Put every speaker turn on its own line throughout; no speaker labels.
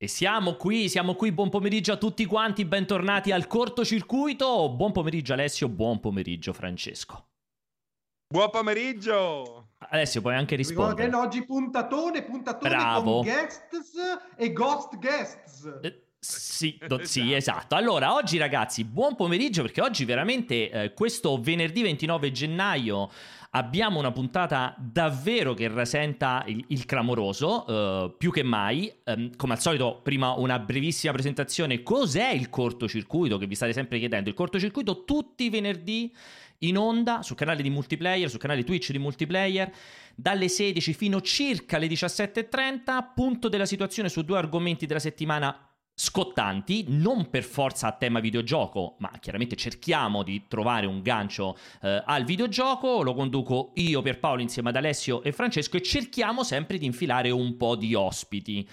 E siamo qui, siamo qui, buon pomeriggio a tutti quanti, bentornati al cortocircuito. Buon pomeriggio Alessio, buon pomeriggio Francesco.
Buon pomeriggio!
Alessio, puoi anche rispondere.
Ricordo oggi puntatone, puntatone
Bravo.
con guests e ghost guests.
Eh, Sì, do- sì, esatto. Allora, oggi ragazzi, buon pomeriggio perché oggi veramente eh, questo venerdì 29 gennaio abbiamo una puntata davvero che rasenta il, il clamoroso, eh, più che mai. Ehm, come al solito, prima una brevissima presentazione. Cos'è il cortocircuito che vi state sempre chiedendo? Il cortocircuito tutti i venerdì in onda sul canale di multiplayer, sul canale Twitch di multiplayer dalle 16 fino circa alle 17.30, punto della situazione su due argomenti della settimana scottanti, non per forza a tema videogioco, ma chiaramente cerchiamo di trovare un gancio eh, al videogioco, lo conduco io per Paolo insieme ad Alessio e Francesco e cerchiamo sempre di infilare un po' di ospiti.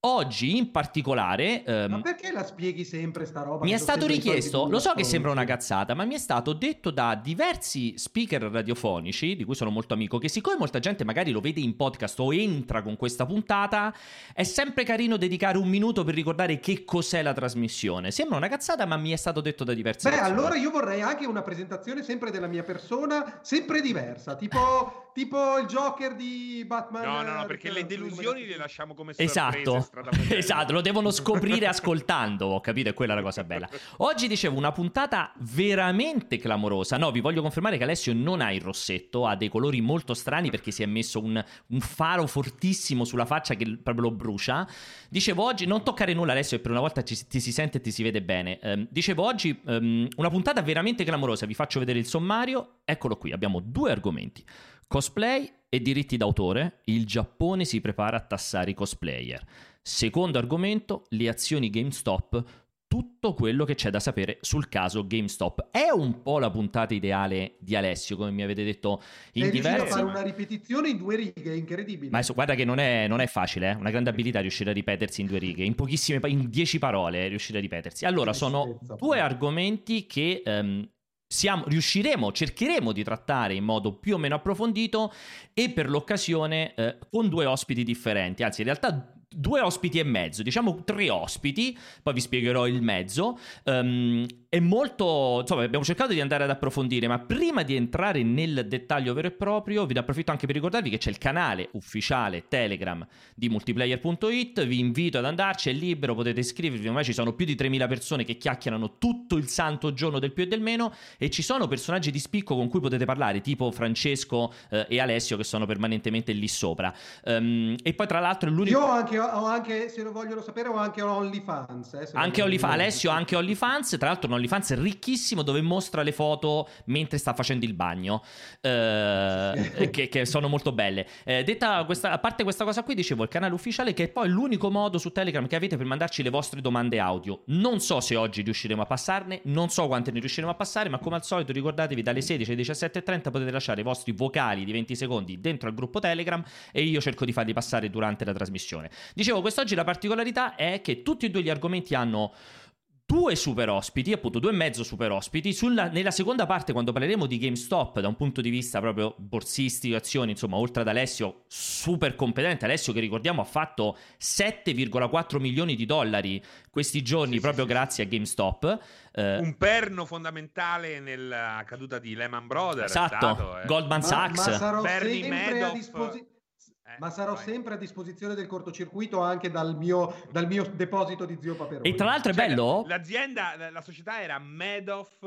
Oggi in particolare... ehm,
Ma perché la spieghi sempre sta roba?
mi è stato richiesto, lo so che sembra una cazzata, ma mi è stato detto da diversi speaker radiofonici, di cui sono molto amico, che siccome molta gente magari lo vede in podcast o entra con questa puntata, è sempre carino dedicare un minuto per ricordare che cos'è la trasmissione. Sembra una cazzata, ma mi è stato detto da diversi
Beh, allora io vorrei anche una presentazione sempre della mia persona, sempre diversa, tipo, tipo il Joker di Batman.
No, no, no,
eh,
perché
Returns,
le delusioni
si
le lasciamo come sorprese.
Esatto,
stradamontane.
esatto, lo devono scoprire ascoltando, ho capito, è quella la cosa bella. Oggi dicevo una puntata veramente clamorosa. No, vi voglio confermare che Alessio non ha il rossetto, ha dei colori molto strani perché si è messo un, un faro fortissimo sulla faccia che proprio lo brucia. Dicevo oggi, non toccare nulla Alessio, per una volta ci- ti si sente e ti si vede bene. Ehm, dicevo oggi ehm, una puntata veramente clamorosa, vi faccio vedere il sommario. Eccolo qui, abbiamo due argomenti. Cosplay e diritti d'autore, il Giappone si prepara a tassare i cosplayer. Secondo argomento, le azioni GameStop, tutto quello che c'è da sapere sul caso GameStop. È un po' la puntata ideale di Alessio, come mi avete detto in
È
diversi...
fare una ripetizione in due righe, incredibile.
Ma adesso, guarda che non è, non è facile, eh? una grande abilità riuscire a ripetersi in due righe, in pochissime, in dieci parole riuscire a ripetersi. Allora, sono due argomenti che ehm, siamo- riusciremo, cercheremo di trattare in modo più o meno approfondito e per l'occasione eh, con due ospiti differenti, anzi in realtà due ospiti e mezzo, diciamo tre ospiti, poi vi spiegherò il mezzo. Ehm, è molto, insomma, abbiamo cercato di andare ad approfondire, ma prima di entrare nel dettaglio vero e proprio, vi approfitto anche per ricordarvi che c'è il canale ufficiale Telegram di multiplayer.it, vi invito ad andarci, è libero, potete iscrivervi, ormai ci sono più di 3000 persone che chiacchierano tutto il santo giorno del più e del meno e ci sono personaggi di spicco con cui potete parlare, tipo Francesco eh, e Alessio che sono permanentemente lì sopra. Ehm, e poi tra l'altro è l'unico...
Io ho anche, ho anche, se lo vogliono sapere, ho anche OnlyFans. eh,
Anche OnlyFans. Alessio ha anche OnlyFans, tra l'altro un OnlyFans ricchissimo dove mostra le foto mentre sta facendo il bagno, eh, che, che sono molto belle. Eh, detta questa, a parte questa cosa qui, dicevo il canale ufficiale che è poi l'unico modo su Telegram che avete per mandarci le vostre domande audio. Non so se oggi riusciremo a passarne, non so quante ne riusciremo a passare, ma come al solito ricordatevi dalle 16 alle 17.30 potete lasciare i vostri vocali di 20 secondi dentro al gruppo Telegram e io cerco di farli passare durante la trasmissione. Dicevo, quest'oggi la particolarità è che tutti e due gli argomenti hanno due super ospiti, appunto due mezzo super ospiti. Sulla- nella seconda parte, quando parleremo di GameStop da un punto di vista proprio borsistico, azioni, insomma, oltre ad Alessio, super competente. Alessio, che ricordiamo, ha fatto 7,4 milioni di dollari questi giorni
Sì,
proprio
sì, sì,
grazie a GameStop. Eh,
Un perno fondamentale nella caduta di Lehman Brothers. è
esatto,
stato, eh.
Goldman
Ma,
Sachs.
ma sarò
Bernie
sempre a
Madoff,
disposizione.
Eh,
Ma sarò
vai.
sempre a disposizione del cortocircuito anche dal mio, dal mio deposito di zio Paperone.
E tra l'altro è
Cioè,
bello.
L'azienda, la, la società era Madoff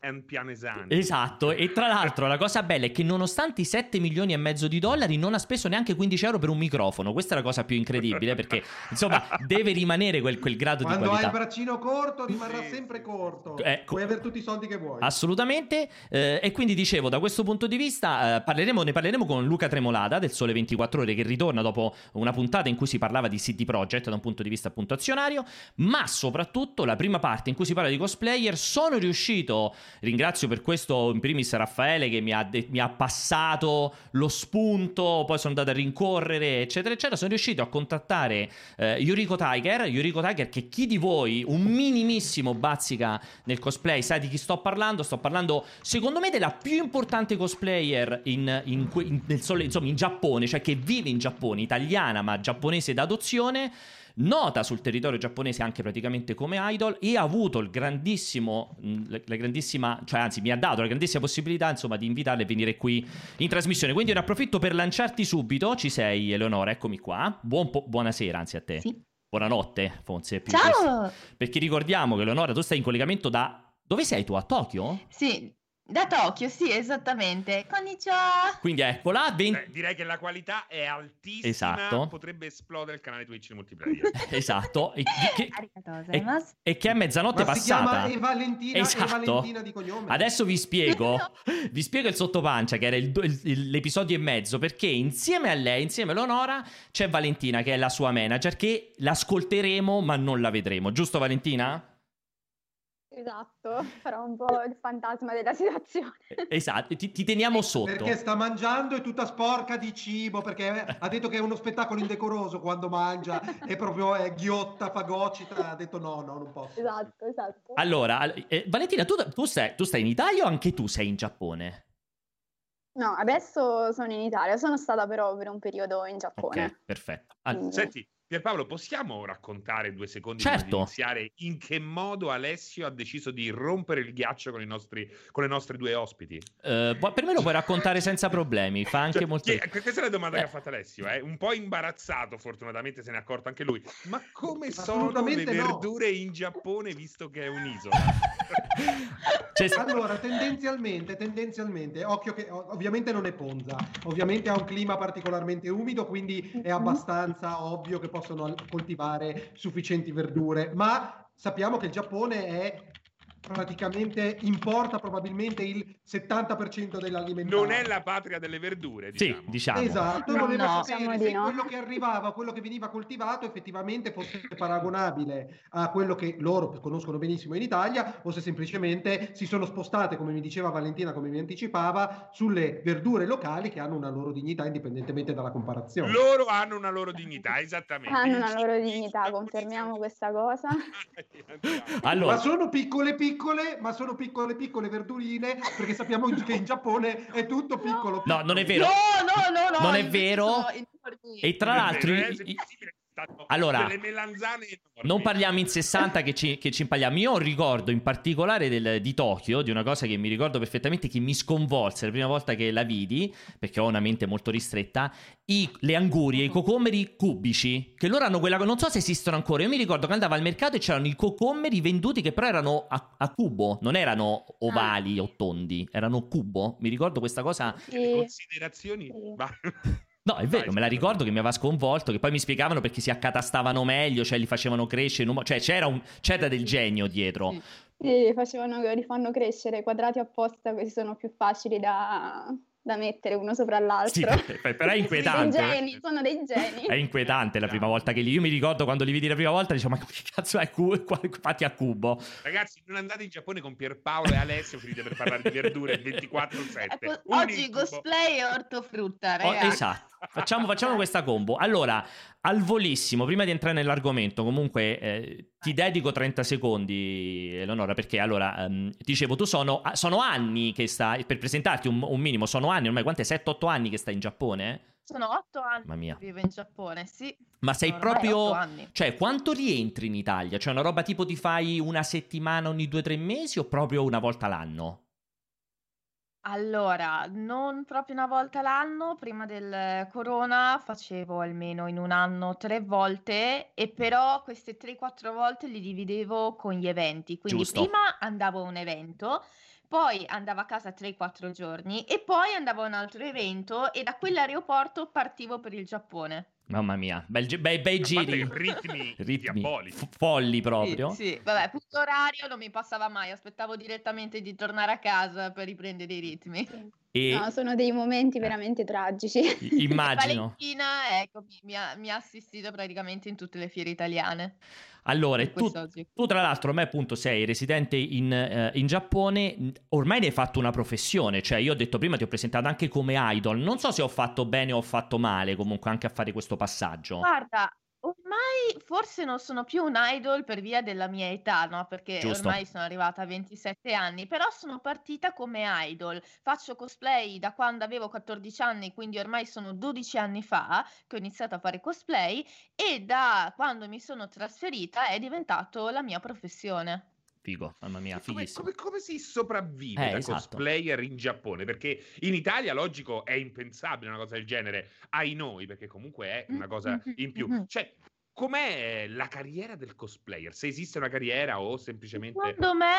and Pianesani.
Esatto, e tra l'altro la cosa bella è che nonostante i 7 milioni e mezzo di dollari non ha speso neanche 15 euro per un microfono, questa è la cosa più incredibile perché insomma deve rimanere quel, quel grado
Quando
di
hai il
qualità.
braccino corto rimarrà
Sì,
sempre
sì,
corto.
Eh,
Puoi avere tutti i soldi che vuoi.
Assolutamente, eh, e quindi dicevo, da questo punto di vista eh, parleremo, ne parleremo con Luca Tremolada del Sole 24 Ore che ritorna dopo una puntata in cui si parlava di CD Projekt da un punto di vista appunto azionario, ma soprattutto la prima parte in cui si parla di cosplayer sono riuscito, ringrazio per questo in primis Raffaele che mi ha, de- mi ha passato lo spunto, poi sono andato a rincorrere eccetera eccetera, sono riuscito a contattare eh, Yuriko Tiger, Yuriko Tiger che chi di voi un minimissimo bazzica nel cosplay sa di chi sto parlando, sto parlando secondo me della più importante cosplayer in, in in- nel sole- insomma, in Giappone, cioè che vive in Giappone, italiana ma giapponese d'adozione. Nota sul territorio giapponese anche praticamente come idol e ha avuto il grandissimo, la grandissima, cioè anzi mi ha dato la grandissima possibilità insomma di invitarle a venire qui in trasmissione. Quindi ne approfitto per lanciarti subito, ci sei Eleonora, eccomi qua. Buon po- buonasera anzi a te.
Sì.
Buonanotte, Fonse.
Ciao!
Perché ricordiamo che Eleonora tu stai in collegamento da... Dove sei tu? A Tokyo?
Sì, da Tokyo, sì, esattamente. Konnichiwa!
Quindi eccola, 20...
Beh, direi che la qualità è altissima.
Esatto.
Potrebbe esplodere il canale Twitch in multiplayer.
esatto. E che, e, e che è mezzanotte
Ma si
passata.
chiama Eva Valentina,
Esatto.
Valentina di cognome.
Adesso vi spiego, vi spiego il sottopancia che era il- il- il- l'episodio e mezzo perché insieme a lei, insieme a Leonora, c'è Valentina che è la sua manager che l'ascolteremo ma non la vedremo, giusto Valentina?
Esatto, farò un po' il fantasma della situazione.
Esatto, ti, ti teniamo sotto.
Perché sta mangiando è tutta sporca di cibo, perché ha detto che è uno spettacolo indecoroso quando mangia, è proprio è ghiotta, fagocita, ha detto no, no, non posso.
Esatto, esatto.
Allora, al- eh, Valentina, tu, tu stai, tu stai in Italia o anche tu sei in Giappone?
No, adesso sono in Italia, sono stata però per un periodo in Giappone.
Ok, perfetto. Al-
Quindi-
Senti, Pierpaolo, possiamo raccontare due secondi
Certo.
di iniziare in che modo Alessio ha deciso di rompere il ghiaccio con, i nostri, con le nostre due ospiti?
eh, pu- per me lo puoi raccontare senza problemi, fa anche
Cioè,
molto...
chi- questa è la domanda
Eh.
che ha fatto Alessio, eh? un po' imbarazzato, fortunatamente se ne è accorto anche lui. Ma come sono le
Assolutamente no.
verdure in Giappone visto che è un'isola?
C'è-
Allora, tendenzialmente, tendenzialmente, occhio che ov- ovviamente non è Ponza, ovviamente ha un clima particolarmente umido, quindi è abbastanza ovvio che possono coltivare sufficienti verdure, ma sappiamo che il Giappone è praticamente importa probabilmente il 70% dell'alimentare.
non è la patria delle verdure,
Sì,
diciamo.
diciamo.
Esatto,
No,
volevo
no.
sapere
Diciamo
se
no.
quello che arrivava, quello che veniva coltivato effettivamente fosse paragonabile a quello che loro conoscono benissimo in Italia o se semplicemente si sono spostate, come mi diceva Valentina, come mi anticipava, sulle verdure locali che hanno una loro dignità indipendentemente dalla comparazione.
Loro hanno una loro dignità, esattamente.
Hanno una loro dignità, confermiamo questa cosa.
Allora,
Ma sono piccole piccole, ma sono piccole piccole verdurine perché sappiamo che in Giappone è tutto piccolo.
No, non è vero.
No, no, no, no.
Non è vero. E tra l'altro,
è possibile,
Allora, non parliamo in 60 che ci, che ci impalliamo. Io ho un ricordo in particolare del- di Tokyo, di una cosa che mi ricordo perfettamente, che mi sconvolse la prima volta che la vidi, perché ho una mente molto ristretta, i- le angurie, i cocommeri cubici, che loro hanno quella... Non so se esistono ancora, io mi ricordo che andavo al mercato e c'erano i cocommeri venduti che però erano a, a cubo, non erano ovali o tondi, erano cubo. Mi ricordo questa cosa...
Le
Sì.
considerazioni
Sì.
No, è vero, me la ricordo che mi aveva sconvolto, che poi mi spiegavano perché si accatastavano meglio, cioè li facevano crescere, un cioè c'era, un, c'era del genio dietro.
Sì.
Sì, facevano, li fanno crescere quadrati apposta così sono più facili da, da mettere uno sopra
Sì,
l'altro.
per- però è
Dei
inquietante.
geni, sono dei geni.
È inquietante la prima volta che li... Io mi ricordo quando li vedi la prima volta, dicevo, ma che cazzo è cu- qua- fatti a cubo?
Ragazzi, non andate in Giappone con Pierpaolo e Alessio finite per parlare di verdure 24-7.
Ecco, oggi cosplay e ortofrutta,
Oh,
ragazzi.
esatto, facciamo, facciamo questa combo. Allora, al volissimo, prima di entrare nell'argomento, comunque eh, ti dedico 30 secondi, Eleonora, perché allora, ehm, dicevo, tu sono, ah, sono anni che stai, per presentarti un, un minimo, sono anni, ormai quante? 7-8 anni che stai in Giappone?
Sono otto anni
Mamma mia.
che vivo in Giappone, sì.
Ma sei
ormai
proprio...
anni.
Cioè, quanto rientri in Italia? Cioè, una roba tipo ti fai una settimana ogni due o tre mesi o proprio una volta l'anno?
Allora, non proprio una volta l'anno, prima del corona facevo almeno in un anno tre volte e però queste 3-4 volte li dividevo con gli eventi. Quindi
Giusto.
prima andavo a un evento, poi andavo a casa 3-4 giorni e poi andavo a un altro evento e da quell'aeroporto partivo per il Giappone.
Mamma mia, bel bei, bei giri.
ritmi,
Ritmi f- folli
Sì,
proprio.
sì, vabbè, punto orario non mi passava mai, aspettavo direttamente di tornare a casa per riprendere i ritmi.
E
No, sono dei momenti veramente tragici.
immagino.
Valentina, ecco, mi, mi ha, mi ha assistito praticamente in tutte le fiere italiane.
Allora, tu, tu tra l'altro ormai appunto sei residente in, eh, in Giappone, ormai ne hai fatto una professione, cioè io ho detto prima ti ho presentato anche come idol, non so se ho fatto bene o ho fatto male comunque anche a fare questo passaggio.
Guarda, ormai forse non sono più un idol per via della mia età, no? Perché
Giusto.
ormai sono arrivata a 27 anni, però sono partita come idol. Faccio cosplay da quando avevo 14 anni, quindi ormai sono 12 anni fa che ho iniziato a fare cosplay e da quando mi sono trasferita è diventato la mia professione.
Figo, mamma mia,
Come,
fighissimo.
come- come si sopravvive
Eh,
da
esatto.
cosplayer in Giappone? Perché in Italia, logico, è impensabile una cosa del genere, ai noi, perché comunque è una cosa
Mhm,
in più.
mhm.
Cioè, com'è la carriera del cosplayer? Se esiste una carriera o semplicemente...
Secondo me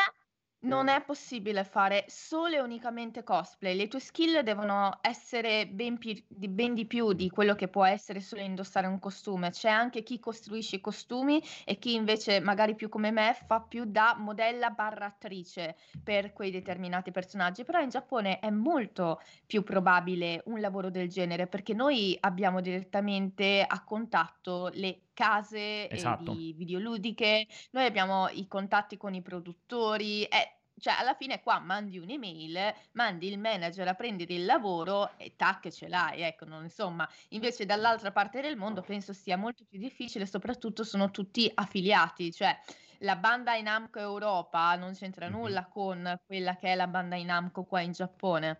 non è possibile fare solo e unicamente cosplay. Le tue skill devono essere ben, pi- di, ben di più di quello che può essere solo indossare un costume. C'è anche chi costruisce i costumi e chi invece, magari più come me, fa più da modella barra attrice per quei determinati personaggi. Però in Giappone è molto più probabile un lavoro del genere perché noi abbiamo direttamente a contatto le case
Esatto.
di videoludiche, noi abbiamo i contatti con i produttori, eh, cioè alla fine qua mandi un'email, mandi il manager a prendere il lavoro e tac ce l'hai, ecco, non, insomma, invece dall'altra parte del mondo penso sia molto più difficile, soprattutto sono tutti affiliati, cioè la banda in Namco Europa non c'entra nulla con quella che è la banda in Namco qua in Giappone.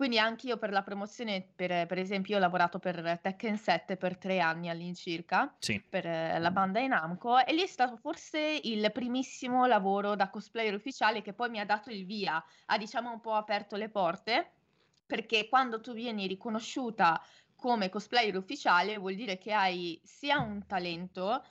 Quindi anche io per la promozione, per, per esempio, io ho lavorato per Tekken 7 per tre anni all'incirca
Sì.
per eh, la banda in Namco e lì è stato forse il primissimo lavoro da cosplayer ufficiale che poi mi ha dato il via, ha diciamo un po' aperto le porte perché quando tu vieni riconosciuta come cosplayer ufficiale vuol dire che hai sia un talento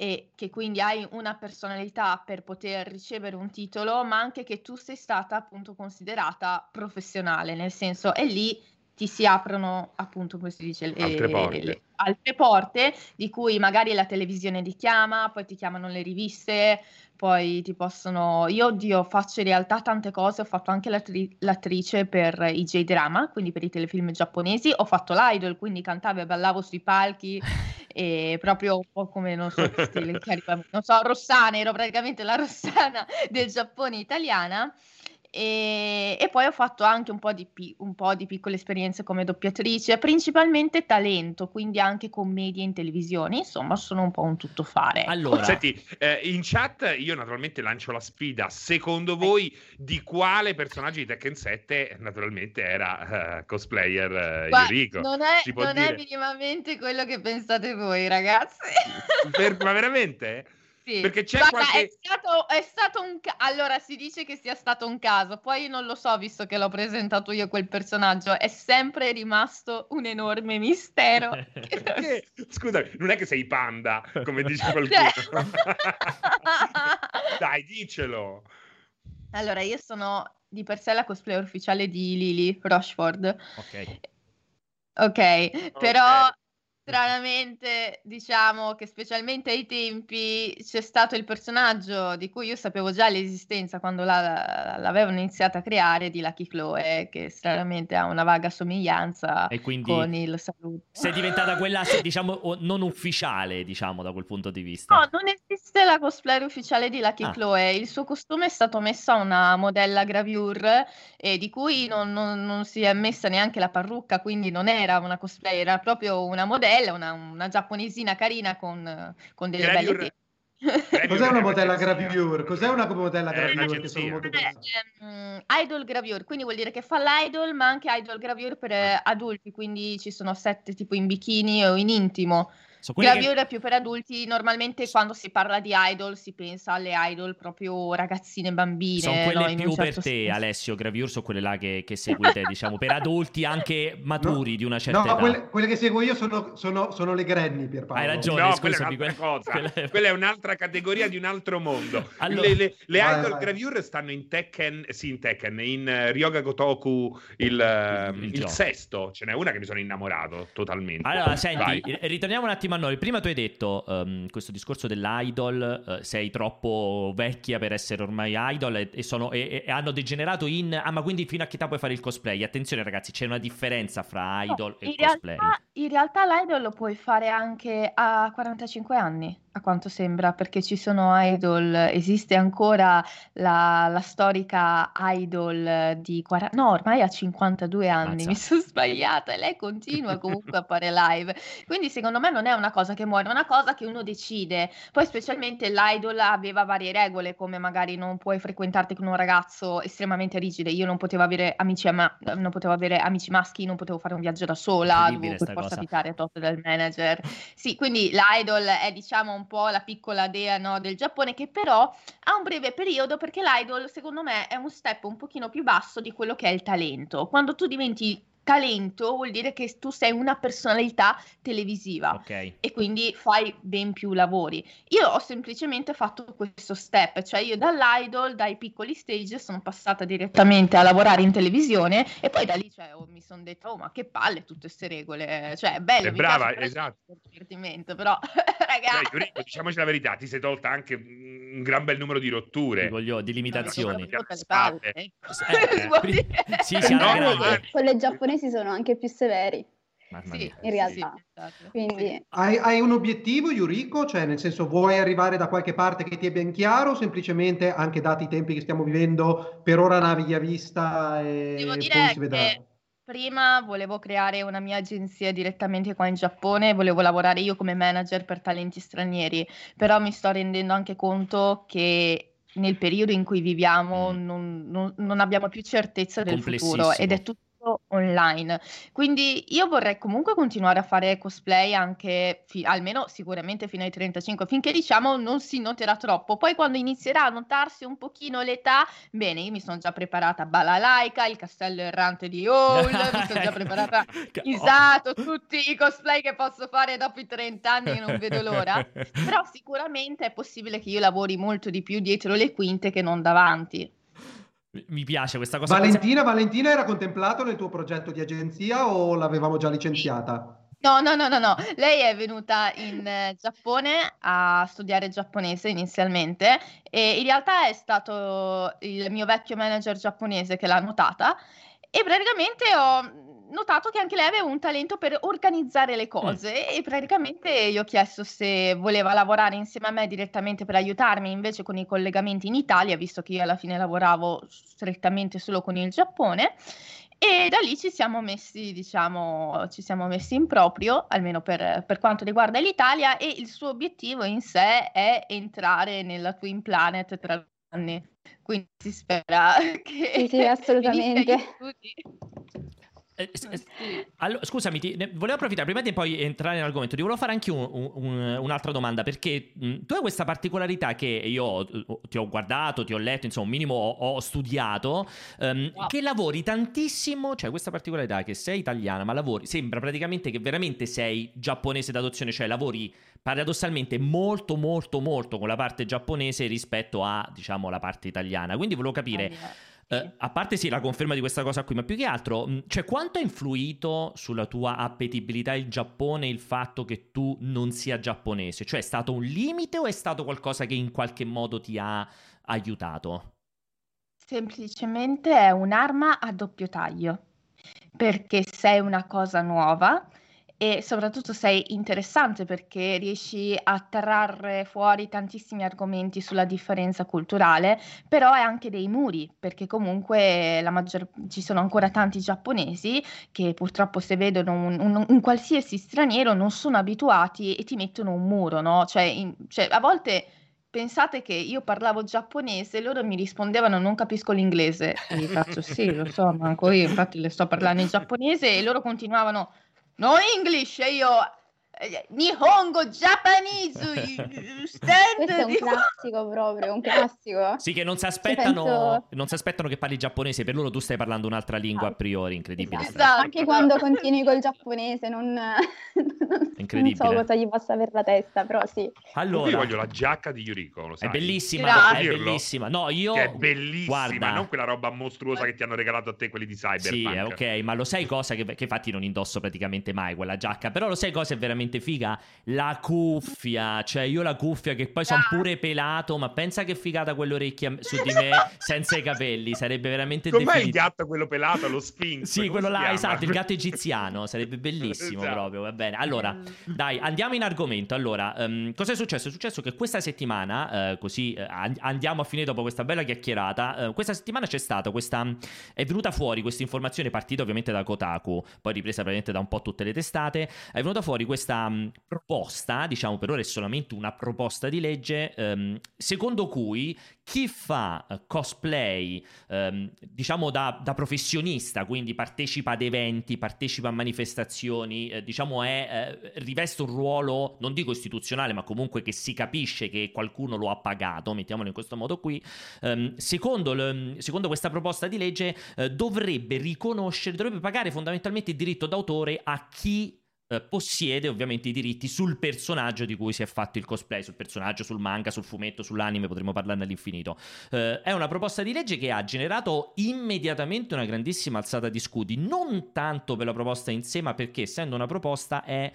e che quindi hai una personalità per poter ricevere un titolo, ma anche che tu sei stata appunto considerata professionale, nel senso è lì ti si aprono appunto come si dice le,
Altre porte.
le altre porte di cui magari la televisione ti chiama, poi ti chiamano le riviste, poi ti possono io oddio faccio in realtà tante cose, ho fatto anche l'attri- l'attrice per i J-drama, quindi per i telefilm giapponesi, ho fatto l'idol, quindi cantavo e ballavo sui palchi e proprio un po' come non so, stile non so, Rossana, ero praticamente la Rossana del Giappone italiana. E, e poi ho fatto anche un po, di, pi- un po' di piccole esperienze come doppiatrice, principalmente talento, quindi anche commedie in televisione. Insomma, sono un po' un tuttofare. ecco.
Allora,
Senti, eh, in chat io naturalmente lancio la sfida. Secondo voi di quale personaggio di Tekken 7 naturalmente era eh, cosplayer eh,
Guarda,
Yuriko?
non è, non è minimamente quello che pensate voi, ragazzi.
Per- ma veramente?
Sì.
Perché c'è
Guarda,
qualche...
è stato, è stato un ca- allora si dice che sia stato un caso, poi non lo so, visto che l'ho presentato io quel personaggio, è sempre rimasto un enorme mistero. che?
Scusami, non è che sei panda, come dice
Cioè-
qualcuno. Dai, dicelo.
Allora, io sono di per sé la cosplayer ufficiale di Lily Rochford.
ok.
Ok, però
Ok.
Stranamente diciamo che specialmente ai tempi c'è stato il personaggio di cui io sapevo già l'esistenza quando la- l'avevano iniziato a creare di Lucky Chloe, che stranamente ha una vaga somiglianza
E quindi
con il saluto.
sei diventata quella, diciamo, non ufficiale, diciamo, da quel punto di vista.
No, non esiste la cosplayer ufficiale di Lucky
Ah.
Chloe. Il suo costume è stato messo a una modella gravure eh, di cui non, non- non si è messa neanche la parrucca, quindi non era una cosplayer, era proprio una modella, una, una giapponesina carina con, con delle
Gravure-
belle tette.
Cos'è una modella gravure? Cos'è una modella gravure? Che
un'agenzia.
sono molto
Eh, ehm, idol gravure, quindi vuol dire che fa l'idol, ma anche idol gravure per eh, adulti, quindi ci sono sette tipo in bikini o in intimo.
Sono quelle che-
Gravure più per adulti, normalmente quando si parla di idol si pensa alle idol proprio ragazzine bambine.
Sono
no?
quelle
In
più
un
per
certo
te,
senso.
Alessio Gravure, sono quelle là che, che seguite, diciamo, per adulti anche maturi di una certa
No,
età.
quelle, quelle che seguo io sono, sono, sono le granny, Pierpaolo.
Hai ragione.
No,
scusami,
quella è un'altra
quella-
cosa.
quella-
Quella è un'altra categoria di un altro mondo.
Allora-
Le, le- le
Vai,
idol
vai.
gravure stanno in Tekken, sì, in Tekken, in eh, Ryoga Gotoku il,
Il
il
gioco.
sesto. Ce n'è una che mi sono innamorato totalmente.
Allora, senti, ritorniamo un attimo noi. Prima tu hai detto ehm, questo discorso dell'idol, eh, sei troppo vecchia per essere ormai idol e, e sono- e- e hanno degenerato in... Ah, ma quindi fino a che età puoi fare il cosplay? Attenzione ragazzi, c'è una differenza fra
No,
idol e
in
cosplay.
realtà, in realtà l'idol lo puoi fare anche a 45 anni. A quanto sembra, perché ci sono idol, esiste ancora la, la storica idol di 40, no, ormai ha 52 anni,
Mazza.
mi sono sbagliata e lei continua comunque a fare live. Quindi secondo me non è una cosa che muore, è una cosa che uno decide. Poi specialmente l'idol aveva varie regole, come magari non puoi frequentarti con un ragazzo estremamente rigido. Io non potevo avere amici, ama- non potevo avere amici maschi, non potevo fare un viaggio da sola, dovevo per forza abitare a tot del manager. Sì, quindi l'idol è diciamo un po' la piccola dea no, del Giappone che però ha un breve periodo perché l'idol secondo me è un step un pochino più basso di quello che è il talento. Quando tu diventi talento vuol dire che tu sei una personalità televisiva
Ok.
e quindi fai ben più lavori. Io ho semplicemente fatto questo step, cioè io dall'idol, dai piccoli stage, sono passata direttamente a lavorare in televisione e poi da lì cioè, oh, mi sono detta, oh ma che palle tutte queste regole, cioè è bello,
È
mi
brava,
piace, però
esatto.
divertimento, però
Dai,
ragazzi...
Yuriko, diciamoci la verità, ti sei tolta anche un gran bel numero di rotture.
Di, voglio- di limitazioni.
Le palle,
Eh,
eh, sì, sì,
No, no,
grande.
eh.
Quelle giapponesi sono anche più severi,
Sì,
in realtà.
sì, esatto.
quindi
Hai, hai un obiettivo, Yuriko? Cioè, nel senso, vuoi arrivare da qualche parte che ti è ben chiaro? O semplicemente, anche dati i tempi che stiamo vivendo, per ora navighi a vista e
Devo
poi
dire
si vedrà?
che prima volevo creare una mia agenzia direttamente qua in Giappone, volevo lavorare io come manager per talenti stranieri, però mi sto rendendo anche conto che nel periodo in cui viviamo
Mm.
non, non- non abbiamo più certezza del futuro ed è tutto online. Quindi io vorrei comunque continuare a fare cosplay anche fi- almeno sicuramente fino ai 35, finché diciamo non si noterà troppo. Poi quando inizierà a notarsi un pochino l'età, bene, io mi sono già preparata Balalaika, il castello errante di Howl, mi sono già preparata. Isato, tutti i cosplay che posso fare dopo i 30 anni e non vedo l'ora. Però sicuramente è possibile che io lavori molto di più dietro le quinte che non davanti.
Mi piace questa cosa.
Valentina, Valentina era contemplato nel tuo progetto di agenzia o l'avevamo già licenziata?
No, no, no, no, no. Lei è venuta in eh, Giappone a studiare giapponese inizialmente e in realtà è stato il mio vecchio manager giapponese che l'ha notata e praticamente ho notato che anche lei aveva un talento per organizzare le cose e praticamente gli ho chiesto se voleva lavorare insieme a me direttamente per aiutarmi invece con i collegamenti in Italia, visto che io alla fine lavoravo strettamente solo con il Giappone. E da lì ci siamo messi, diciamo, ci siamo messi in proprio, almeno per, per quanto riguarda l'Italia, e il suo obiettivo in sé è entrare nella Twin Planet tra due anni. Quindi si spera che
Sì, sì, assolutamente.
Eh, scusami, ti- ne- volevo approfittare prima di poi entrare nell'argomento. Ti volevo fare anche un- un- un- un'altra domanda perché mh, tu hai questa particolarità che io ti ho guardato, ti ho letto, insomma, un minimo ho, ho studiato. ehm,
Wow.
Che lavori tantissimo, cioè questa particolarità che sei italiana, ma lavori, sembra praticamente che veramente sei giapponese d'adozione, cioè lavori paradossalmente molto, molto, molto con la parte giapponese rispetto a, diciamo, la parte italiana. Quindi volevo capire. Eh, a parte sì, la conferma di questa cosa qui, ma più che altro, mh, cioè quanto ha influito sulla tua appetibilità il Giappone il fatto che tu non sia giapponese? Cioè è stato un limite o è stato qualcosa che in qualche modo ti ha aiutato?
Semplicemente è un'arma a doppio taglio, perché sei una cosa nuova e soprattutto sei interessante perché riesci a trarre fuori tantissimi argomenti sulla differenza culturale, però è anche dei muri, perché comunque maggior- ci sono ancora tanti giapponesi che purtroppo se vedono un, un- un qualsiasi straniero non sono abituati e ti mettono un muro, no? Cioè, in- cioè, a volte pensate che io parlavo giapponese, loro mi rispondevano non capisco l'inglese. E gli faccio sì, lo so, manco io, infatti le sto parlando in giapponese e loro continuavano no English e io Nihongo, Japanese,
questo è un
stand.
classico proprio, un classico.
Sì, che non si aspettano,
penso-
non si aspettano che parli giapponese, per loro tu stai parlando un'altra lingua a priori, incredibile.
Esatto.
Esatto.
Anche quando continui col giapponese non, non so cosa gli passa per la testa, però sì.
Io
Allora,
voglio la giacca di Yuriko, lo
è
sai?
bellissima,
Grazie.
è bellissima. No, io...
Che è bellissima,
Guarda,
non quella roba mostruosa che ti hanno regalato a te quelli di
Sì,
Cyberpunk.
è ok, ma lo sai cosa che, che infatti non indosso praticamente mai quella giacca, però lo sai cosa è veramente veramente figa? La cuffia, cioè io la cuffia che poi sono
Ah.
pure pelato, ma pensa che figata quelle orecchie su di me senza i capelli, sarebbe veramente
Com'è il
definitivo.
gatto quello pelato, lo Sphinx?
Sì, quello là,
chiama?
esatto, il gatto egiziano, sarebbe bellissimo
Esatto.
proprio, va bene. Allora, dai, andiamo in argomento. Allora, ehm, cosa è successo? È successo che questa settimana, eh, così an- andiamo a finire dopo questa bella chiacchierata, eh, questa settimana c'è stata questa, è venuta fuori questa informazione partita ovviamente da Kotaku, poi ripresa praticamente da un po' tutte le testate, è venuta fuori questa mh, proposta, diciamo per ora è solamente una proposta di legge, ehm, secondo cui chi fa eh, cosplay, ehm, diciamo da, da professionista, quindi partecipa ad eventi, partecipa a manifestazioni, eh, diciamo è, eh, riveste un ruolo, non dico istituzionale, ma comunque che si capisce che qualcuno lo ha pagato, mettiamolo in questo modo qui, ehm, secondo, l- secondo questa proposta di legge eh, dovrebbe riconoscere, dovrebbe pagare fondamentalmente il diritto d'autore a chi eh, possiede ovviamente i diritti sul personaggio di cui si è fatto il cosplay, sul personaggio, sul manga, sul fumetto, sull'anime, potremmo parlarne all'infinito. Eh, è una proposta di legge che ha generato immediatamente una grandissima alzata di scudi, non tanto per la proposta in sé, ma perché essendo una proposta è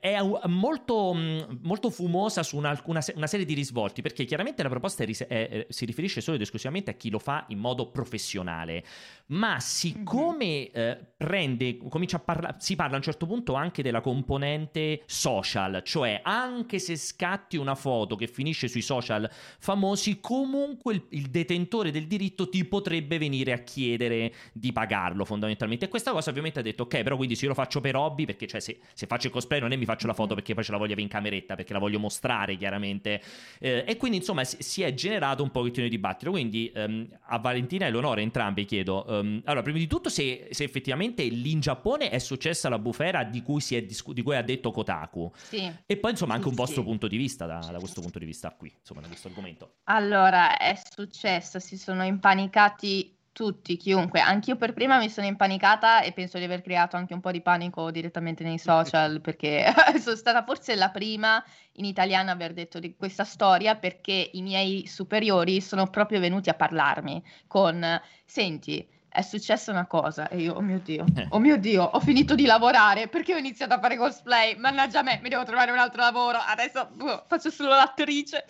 è un- molto, mh, molto fumosa su una, una una serie di risvolti perché chiaramente la proposta è è- è- si riferisce solo ed esclusivamente a chi lo fa in modo professionale. Ma siccome eh, prende comincia a parlare si parla a un certo punto anche della componente social cioè anche se scatti una foto che finisce sui social famosi comunque il, il detentore del diritto ti potrebbe venire a chiedere di pagarlo fondamentalmente. E questa cosa ovviamente ha detto ok però quindi se io lo faccio per hobby perché cioè se, se faccio il cosplay non è mi faccio la foto perché poi ce la voglio avere in cameretta perché la voglio mostrare chiaramente Eh, e quindi insomma si, si è generato un pochettino di dibattito quindi ehm, a Valentina e Leonora entrambi chiedo ehm, allora prima di tutto se, se effettivamente lì in Giappone è successa la bufera di cui, si è discu- di cui ha detto Kotaku
Sì.
e poi insomma anche un vostro
sì.
punto di vista da, da questo punto di vista qui insomma da questo argomento
Allora, è successo, si sono impanicati tutti, chiunque. Anch'io per prima mi sono impanicata e penso di aver creato anche un po' di panico direttamente nei social perché sono stata forse la prima in italiano a aver detto di questa storia perché i miei superiori sono proprio venuti a parlarmi con, senti, è successa una cosa e io, oh mio Dio,
Eh.
oh mio Dio, ho finito di lavorare perché ho iniziato a fare cosplay, mannaggia me, mi devo trovare un altro lavoro, adesso boh, faccio solo l'attrice.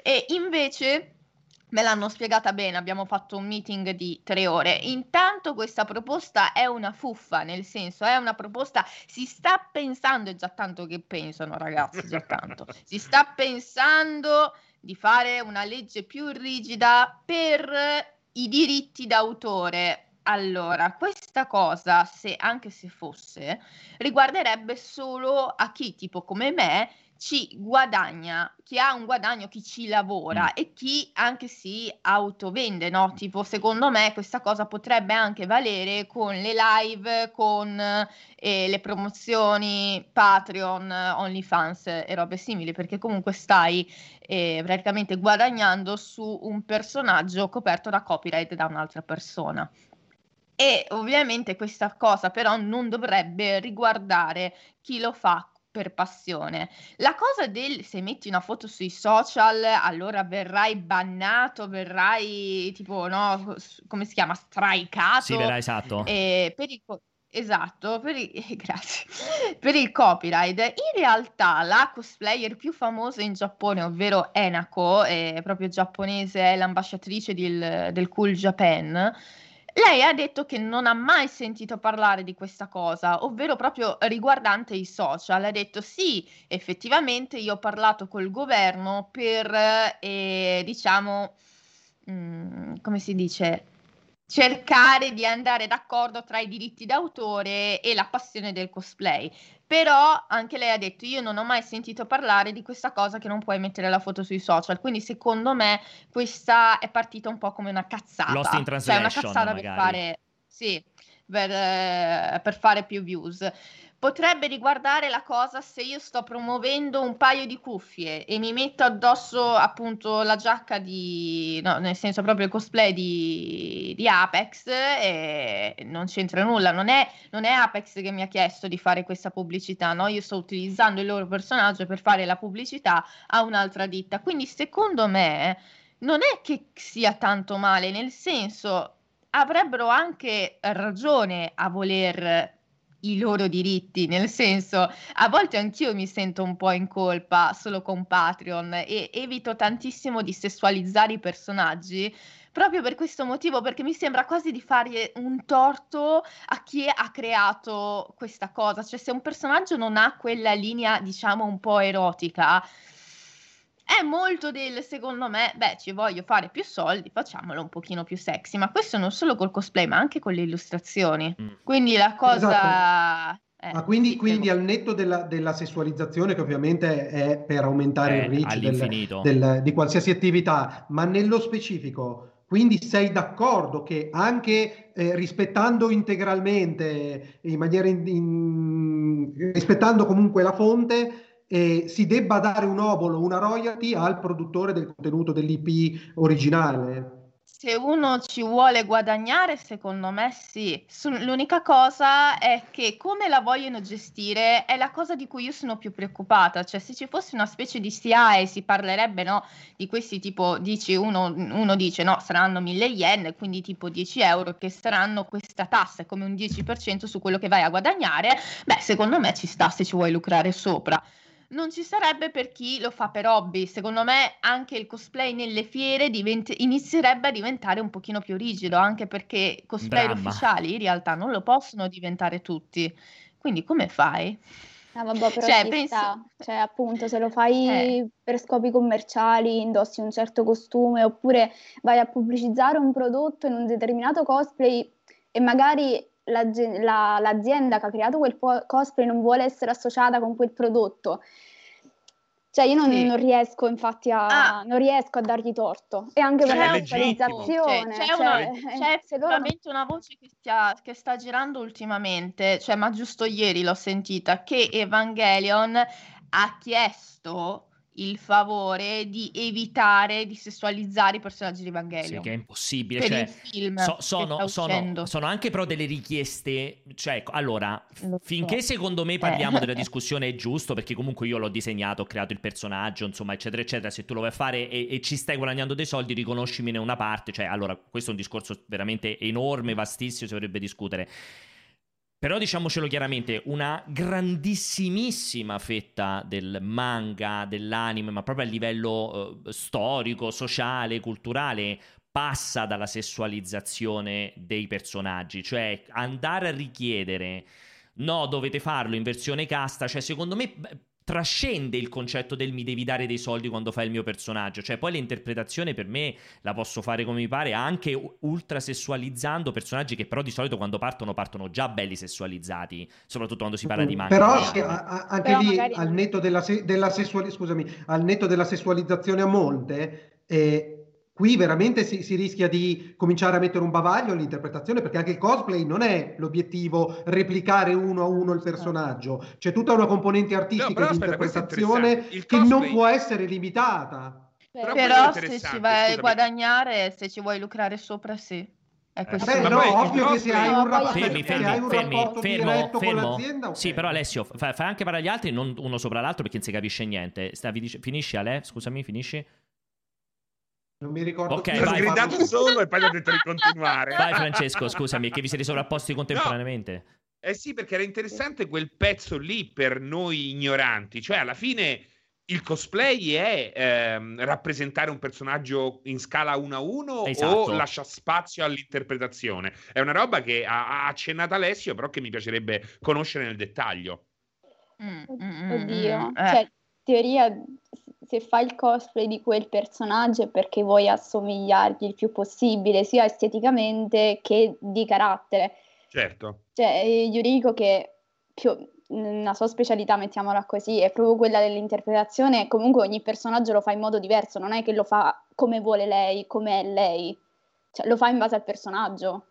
E invece me l'hanno spiegata bene, abbiamo fatto un meeting di tre ore. Intanto questa proposta è una fuffa, nel senso è una proposta, si sta pensando, è già tanto che pensano ragazzi, già tanto, si sta pensando di fare una legge più rigida per i diritti d'autore. Allora, questa cosa, se anche se fosse, riguarderebbe solo a chi, tipo come me, ci guadagna, chi ha un guadagno, chi ci lavora
Mm.
e chi anche si autovende, no? Tipo, secondo me questa cosa potrebbe anche valere con le live, con eh, le promozioni Patreon, OnlyFans e robe simili, perché comunque stai eh, praticamente guadagnando su un personaggio coperto da copyright da un'altra persona. E ovviamente questa cosa però non dovrebbe riguardare chi lo fa per passione. La cosa del se metti una foto sui social, allora verrai bannato, verrai tipo, no, come si chiama, straicato.
sì verrà esatto
Eh, per il esatto, per il, grazie. Per il copyright, in realtà la cosplayer più famosa in Giappone, ovvero Enako, è proprio giapponese, è l'ambasciatrice del, del Cool Japan. Lei ha detto che non ha mai sentito parlare di questa cosa, ovvero proprio riguardante i social. Ha detto sì, effettivamente io ho parlato col governo per, eh, diciamo, mm, come si dice, cercare di andare d'accordo tra i diritti d'autore e la passione del cosplay. Però anche lei ha detto: Io non ho mai sentito parlare di questa cosa che non puoi mettere la foto sui social. Quindi, secondo me, questa è partita un po' come una cazzata.
Lost in
cioè, una
translation,
cazzata per
magari.
fare, sì, per, eh, per fare più views. Potrebbe riguardare la cosa se io sto promuovendo un paio di cuffie e mi metto addosso appunto la giacca di, no, nel senso proprio il cosplay di, di Apex e non c'entra nulla. Non è, non è Apex che mi ha chiesto di fare questa pubblicità, no? Io sto utilizzando il loro personaggio per fare la pubblicità a un'altra ditta. Quindi secondo me non è che sia tanto male, nel senso avrebbero anche ragione a voler i loro diritti, nel senso, a volte anch'io mi sento un po' in colpa solo con Patreon e evito tantissimo di sessualizzare i personaggi proprio per questo motivo, perché mi sembra quasi di fare un torto a chi ha creato questa cosa, cioè se un personaggio non ha quella linea, diciamo, un po' erotica, è molto del secondo me, beh, ci voglio fare più soldi, facciamolo un pochino più sexy, ma questo non solo col cosplay, ma anche con le illustrazioni. Mm. Quindi la cosa esatto.
Eh, Ma quindi, quindi al netto della, della, sessualizzazione, che ovviamente è per aumentare eh, il reach del, del, di qualsiasi attività, ma nello specifico, quindi sei d'accordo che anche eh, rispettando integralmente, in maniera in, in, rispettando comunque la fonte, eh, si debba dare un obolo, una royalty al produttore del contenuto dell'IP originale.
Se uno ci vuole guadagnare, secondo me sì. L'unica cosa è che come la vogliono gestire è la cosa di cui io sono più preoccupata. Cioè, se ci fosse una specie di SIA e si parlerebbe no, di questi tipo, dici uno, uno dice no, saranno 1000 yen, quindi tipo 10 euro, che saranno questa tassa come un 10% su quello che vai a guadagnare, beh, secondo me ci sta se ci vuoi lucrare sopra non ci sarebbe per chi lo fa per hobby. Secondo me anche il cosplay nelle fiere divent- inizierebbe a diventare un pochino più rigido, anche perché cosplay Dramma. ufficiali in realtà non lo possono diventare tutti. Quindi come fai?
Ah, vabbè, però cioè, penso... cioè, appunto, se lo fai eh. per scopi commerciali, indossi un certo costume, oppure vai a pubblicizzare un prodotto in un determinato cosplay e magari la, la, l'azienda che ha creato quel cosplay non vuole essere associata con quel prodotto. Cioè io non, sì. non riesco infatti a, ah. non riesco a dargli torto. E anche per la localizzazione.
Cioè, c'è, cioè, una, c'è sicuramente loro... una voce che, stia, che, sta girando ultimamente, cioè, ma giusto ieri l'ho sentita, che Evangelion ha chiesto il favore di evitare di sessualizzare i personaggi di Evangelion.
Sì, che è impossibile. Cioè, so, sono, sono, sono, anche però delle richieste. Cioè, ecco, allora, Lo finché so. secondo me parliamo eh. della discussione è giusto, perché comunque io l'ho disegnato, ho creato il personaggio, insomma, eccetera, eccetera. Se tu lo vuoi fare e, e ci stai guadagnando dei soldi, riconoscimene una parte. Cioè, allora, questo è un discorso veramente enorme, vastissimo, si dovrebbe discutere. Però diciamocelo chiaramente, una grandissimissima fetta del manga, dell'anime, ma proprio a livello eh, storico, sociale, culturale, passa dalla sessualizzazione dei personaggi, cioè andare a richiedere no, dovete farlo in versione casta, cioè secondo me trascende il concetto del mi devi dare dei soldi quando fai il mio personaggio. Cioè, poi l'interpretazione per me la posso fare come mi pare, anche ultra sessualizzando personaggi che però di solito quando partono partono già belli sessualizzati, soprattutto quando si parla di manga.
Però anche, anche però lì magari... al netto della, se- della sessuali- scusami, al netto della sessualizzazione a monte, eh, qui veramente si, si, rischia di cominciare a mettere un bavaglio all'interpretazione perché anche il cosplay non è l'obiettivo replicare uno a uno il personaggio, c'è tutta una componente artistica no, di interpretazione che cosplay... non può essere limitata.
Però, però se ci vai a guadagnare, se ci vuoi lucrare sopra, sì.
È eh, no, ovvio che se hai un, rap-
fermi, fermi, hai un fermi, rapporto fermo, fermo. Okay. Sì, però Alessio, fai fa anche per gli altri, non uno sopra l'altro perché non si capisce niente. Stavi finisci Ale, scusami, finisci.
Non mi ricordo.
Ok, più. vai. gridato solo e poi gli ho detto di continuare.
Vai Francesco, scusami, che vi siete sovrapposti contemporaneamente. No.
Eh sì, perché era interessante quel pezzo lì per noi ignoranti. Cioè, alla fine il cosplay è ehm, rappresentare un personaggio in scala 1 a 1 esatto. o lascia spazio all'interpretazione? È una roba che ha, ha accennato Alessio, però che mi piacerebbe conoscere nel dettaglio.
Mm, mm, mm Oddio, eh. cioè, teoria se fai il cosplay di quel personaggio è perché vuoi assomigliargli il più possibile, sia esteticamente che di carattere.
Certo.
Cioè, Yuriko che più, una sua specialità, mettiamola così, è proprio quella dell'interpretazione, comunque ogni personaggio lo fa in modo diverso, non è che lo fa come vuole lei, come è lei, cioè, lo fa in base al personaggio.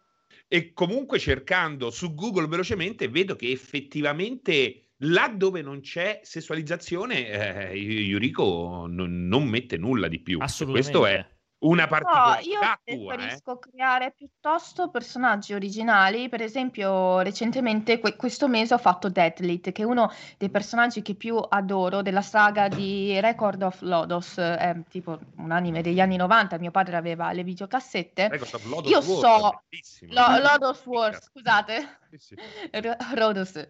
E comunque cercando su Google velocemente vedo che effettivamente Là dove non c'è sessualizzazione, eh, Yuriko non, non, mette nulla di più.
Assolutamente.
Questo è, una particolarità
no. Io preferisco eh? creare piuttosto personaggi originali. Per esempio, recentemente, que- questo mese, ho fatto Deadlit, che è uno dei personaggi che più adoro della saga di Record of Lodos, è tipo un anime degli anni 90. Mio padre aveva le videocassette.
Record of Lodos
io
War,
so Lo- Lodos War, scusate, sì, sì. Rodos.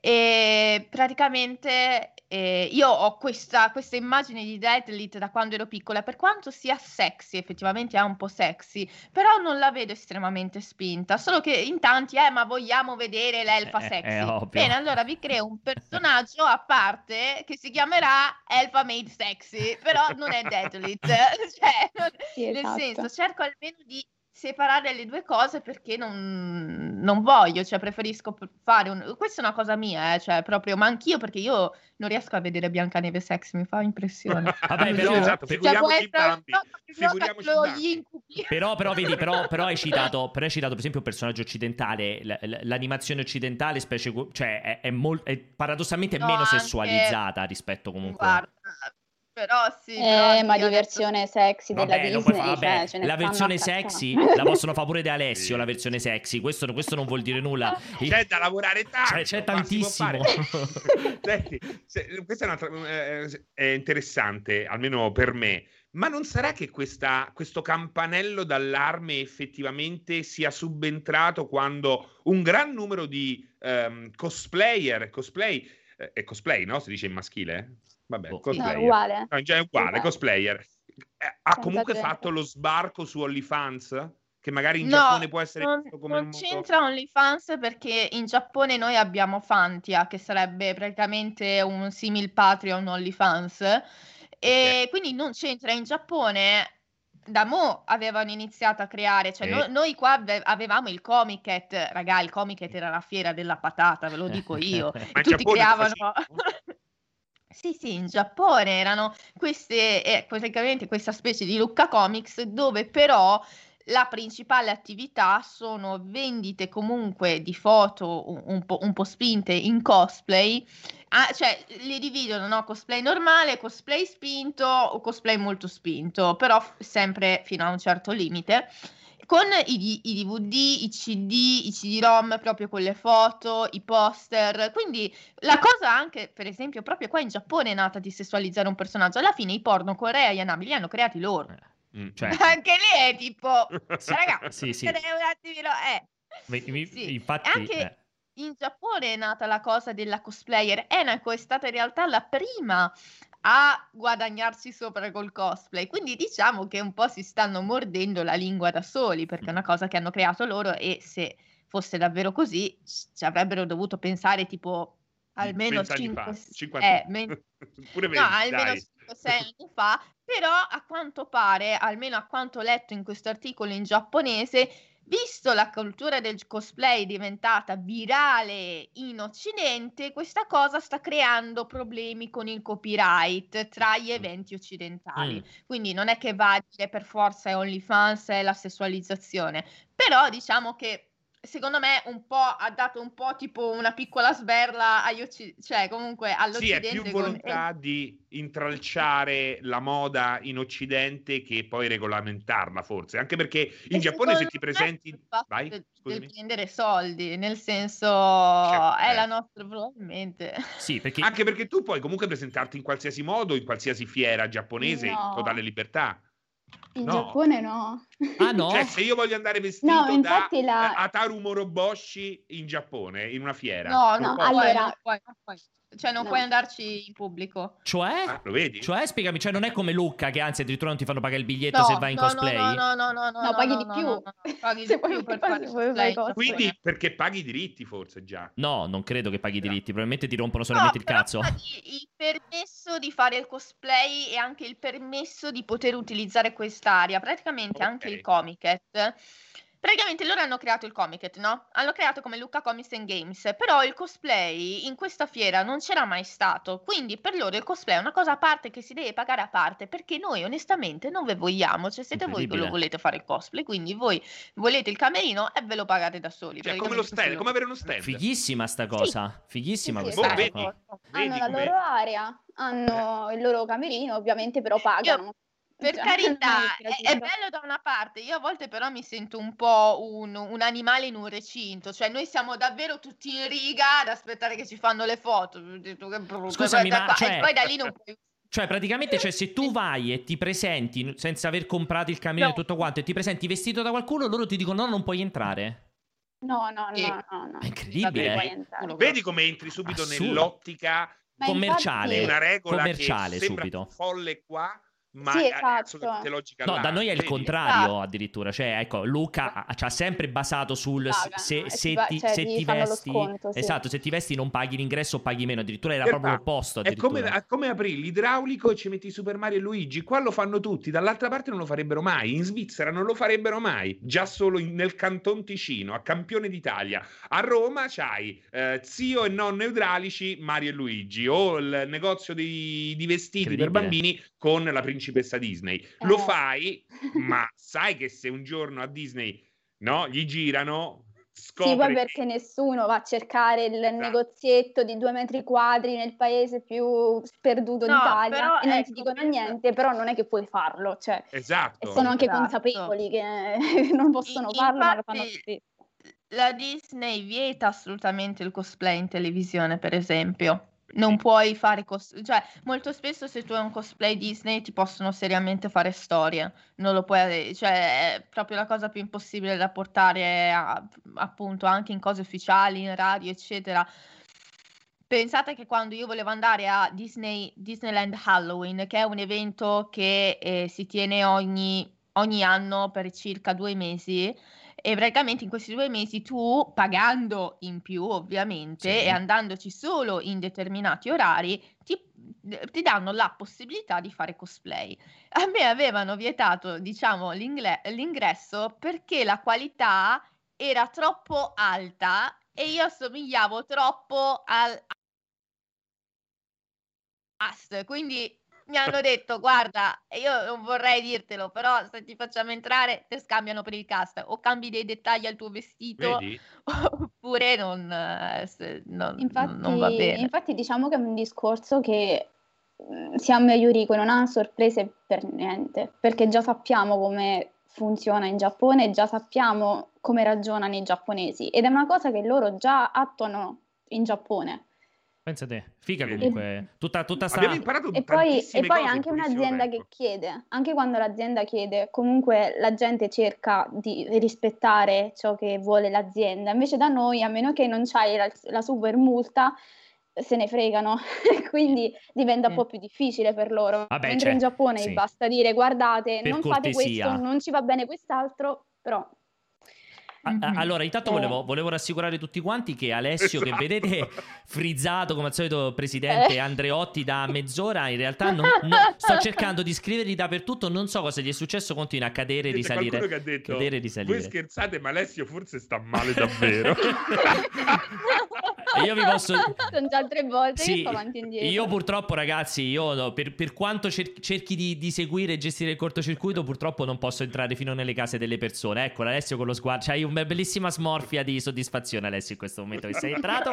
E praticamente eh, io ho questa, questa, immagine di Deadlit da quando ero piccola, per quanto sia sexy, effettivamente è un po' sexy, però non la vedo estremamente spinta, solo che in tanti, eh, ma vogliamo vedere l'elfa
eh,
sexy. Bene, allora vi creo un personaggio a parte che si chiamerà Elfa Made Sexy, però non è Deadlit, cioè, non, sì, esatto. nel senso, cerco almeno di separare le due cose perché non, non voglio, cioè preferisco fare un... Questa è una cosa mia, eh, cioè proprio, ma anch'io perché io non riesco a vedere Biancaneve sexy, mi fa impressione.
Vabbè, però, esatto, figuriamoci cioè, figuriamoci
però, però, vedi, però, però, hai citato, però hai citato per esempio un personaggio occidentale, l- l'animazione occidentale specie, cioè è, è, molt, è paradossalmente no, meno anche... sessualizzata rispetto comunque...
Guarda, però sì.
Eh, però ma di versione sexy della
vabbè,
Disney.
Fa, vabbè, cioè, la versione sexy la possono fare pure di Alessio, la versione sexy. Questo, questo, non vuol dire nulla.
C'è da lavorare tanto.
C'è, c'è tantissimo.
Senti, se, questa è, un'altra, eh, è interessante, almeno per me. Ma non sarà che questa, questo campanello d'allarme effettivamente sia subentrato quando un gran numero di um, cosplayer, cosplay, eh, è cosplay, no? Si dice in maschile? Vabbè,
oh, cosplayer. No, uguale.
No, già è uguale, cosplayer. Eh, ha comunque fatto lo sbarco su OnlyFans? Che magari in
no,
Giappone può essere
non, come non c'entra OnlyFans perché in Giappone noi abbiamo Fantia, che sarebbe praticamente un simil Patreon OnlyFans. E okay. quindi non c'entra in Giappone da mo avevano iniziato a creare, cioè eh. no, noi qua avevamo il Comiket, raga, il Comiket era la fiera della patata, ve lo dico io. tutti creavano Sì, sì, in Giappone erano queste, eh, praticamente questa specie di Lucca Comics dove però la principale attività sono vendite comunque di foto un, po', un po', spinte in cosplay, ah, cioè li dividono no? cosplay normale, cosplay spinto o cosplay molto spinto, però sempre fino a un certo limite con i, i, DVD, i CD, i CD-ROM proprio con le foto, i poster. Quindi la cosa anche, per esempio, proprio qua in Giappone è nata di sessualizzare un personaggio. Alla fine i porno coreani li hanno creati loro. Eh, mm, cioè. Anche lì è tipo, ragazzi, sì, sì. un attimino, eh.
Mi, sì. Infatti,
anche
eh.
in Giappone è nata la cosa della cosplayer. Enako è stata in realtà la prima a guadagnarsi sopra col cosplay. Quindi diciamo che un po' si stanno mordendo la lingua da soli, perché è una cosa che hanno creato loro e se fosse davvero così ci avrebbero dovuto pensare tipo almeno 5
eh, men- Pure 20, no,
almeno 5-6 anni fa, però a quanto pare, almeno a quanto letto in questo articolo in giapponese, Visto la cultura del cosplay diventata virale in Occidente, questa cosa sta creando problemi con il copyright tra gli eventi occidentali. Mm. Quindi non è che va a dire per forza OnlyFans è la sessualizzazione, però diciamo che secondo me un po' ha dato un po' tipo una piccola sberla agli occ- cioè comunque all'Occidente.
Sì, è più volontà con... di intralciare la moda in Occidente che poi regolamentarla forse, anche perché in e Giappone se ti presenti... Vai,
del, del prendere soldi, nel senso certo, è la nostra probabilmente.
Sì, perché...
Anche perché tu puoi comunque presentarti in qualsiasi modo, in qualsiasi fiera giapponese, no. totale libertà.
In no. Giappone no.
Ah no?
Cioè se io voglio andare vestito no, da la... Ataru Moroboshi in Giappone, in una fiera.
No, no, allora... Puoi, non puoi. Cioè, non no. puoi andarci in pubblico.
Cioè?
Ah, lo vedi?
Cioè, spiegami, cioè, non è come Lucca che anzi addirittura non ti fanno pagare il biglietto no, se vai in no, cosplay?
No, no, no, no, no,
no, paghi di più.
Paghi di più per fare cosplay.
Quindi perché paghi i diritti forse già?
No, non credo che paghi i diritti, probabilmente ti rompono solamente il cazzo.
Il permesso di fare il cosplay e anche il permesso di poter utilizzare quest'area, praticamente okay. anche il Comiket Praticamente loro hanno creato il Comiket, no? Hanno creato come Lucca Comics and Games, però il cosplay in questa fiera non c'era mai stato, quindi per loro il cosplay è una cosa a parte che si deve pagare a parte, perché noi onestamente non ve vogliamo, cioè siete voi che lo volete fare il cosplay, quindi voi volete il camerino e ve lo pagate da soli.
Cioè come lo stand, come avere uno stand.
Fighissima sta cosa, sì. fighissima
sì,
questa
cosa. Hanno la loro area, hanno il loro camerino ovviamente, però pagano.
Io per carità, è, è, bello da una parte, io a volte però mi sento un po' un, un, animale in un recinto, cioè noi siamo davvero tutti in riga ad aspettare che ci fanno le foto.
Scusami, ma cioè...
E poi da lì non puoi
cioè, praticamente, cioè, se tu vai e ti presenti senza aver comprato il camino no. e tutto quanto, e ti presenti vestito da qualcuno, loro ti dicono: no, non puoi entrare.
No, no, no, no, no.
È incredibile.
Vedi come entri subito Assurdo. nell'ottica
commerciale.
Una regola
commerciale
che
subito.
folle qua, ma
sì,
esatto. logica
no,
là,
da noi è il contrario addirittura, cioè ecco, Luca ci ha sempre basato sul
Paga,
se,
no?
se,
ti,
ti,
cioè,
se ti vesti
sconto, sì.
esatto, se ti vesti non paghi l'ingresso o paghi meno, addirittura era per proprio l'opposto
È come, è come aprire l'idraulico e ci metti Super Mario e Luigi, qua lo fanno tutti, dall'altra parte non lo farebbero mai, in Svizzera non lo farebbero mai, già solo in, nel Canton Ticino, a campione d'Italia. A Roma c'hai eh, zio e nonno idraulici Mario e Luigi o il negozio di, di vestiti per bambini con la principessa Disney. Eh. Lo fai, ma sai che se un giorno a Disney no, gli girano, scopri...
Sì, poi perché nessuno va a cercare il esatto. negozietto di due metri quadri nel paese più sperduto no, d'Italia però, e non ecco, ti dicono niente, però non è che puoi farlo, cioè,
esatto.
E sono anche
esatto.
consapevoli che non possono
I,
farlo,
infatti,
ma lo fanno tutti.
La Disney vieta assolutamente il cosplay in televisione, per esempio non puoi fare cos- cioè molto spesso se tu hai un cosplay Disney ti possono seriamente fare storie non lo puoi cioè è proprio la cosa più impossibile da portare a, appunto anche in cose ufficiali in radio eccetera. Pensate che quando io volevo andare a Disney Disneyland Halloween che è un evento che eh, si tiene ogni, ogni anno per circa due mesi e praticamente in questi due mesi tu, pagando in più ovviamente sì. e andandoci solo in determinati orari, ti, ti, danno la possibilità di fare cosplay. A me avevano vietato, diciamo, l'ingresso perché la qualità era troppo alta e io assomigliavo troppo al quindi mi hanno detto guarda, io non vorrei dirtelo, però se ti facciamo entrare ti scambiano per il cast o cambi dei dettagli al tuo vestito Vedi? oppure non, eh, non, infatti, non, va bene.
Infatti diciamo che è un discorso che mm, siamo a Yuriko non ha sorprese per niente, perché già sappiamo come funziona in Giappone, già sappiamo come ragionano i giapponesi ed è una cosa che loro già attuano in Giappone.
Pensa te, figa comunque, tutta, tutta sta...
Abbiamo imparato
E poi, e poi anche un'azienda ecco. che chiede, anche quando l'azienda chiede, comunque la gente cerca di rispettare ciò che vuole l'azienda, invece da noi, a meno che non c'hai la, la super multa, se ne fregano, quindi diventa mm. un po' più difficile per loro. Vabbè, Mentre in Giappone sì. basta dire guardate, per non cortesia. fate questo, non ci va bene quest'altro, però
Mm-hmm. Allora, intanto volevo, volevo, rassicurare tutti quanti che Alessio, esatto. che vedete frizzato come al solito presidente eh. Andreotti da mezz'ora, in realtà non, non, sto cercando di scrivergli dappertutto, non so cosa gli è successo, continua a cadere e risalire.
che ha detto,
cadere
e risalire. Voi scherzate, ma Alessio forse sta male davvero.
io vi posso...
Sono già tre volte sì, che avanti e indietro.
Io purtroppo, ragazzi, io no, per, per, quanto cer- cerchi di, di, seguire e gestire il cortocircuito, purtroppo non posso entrare fino nelle case delle persone. Ecco, Alessio con lo sguardo, c'hai un una bellissima smorfia di soddisfazione, Alessio, in questo momento che sei entrato.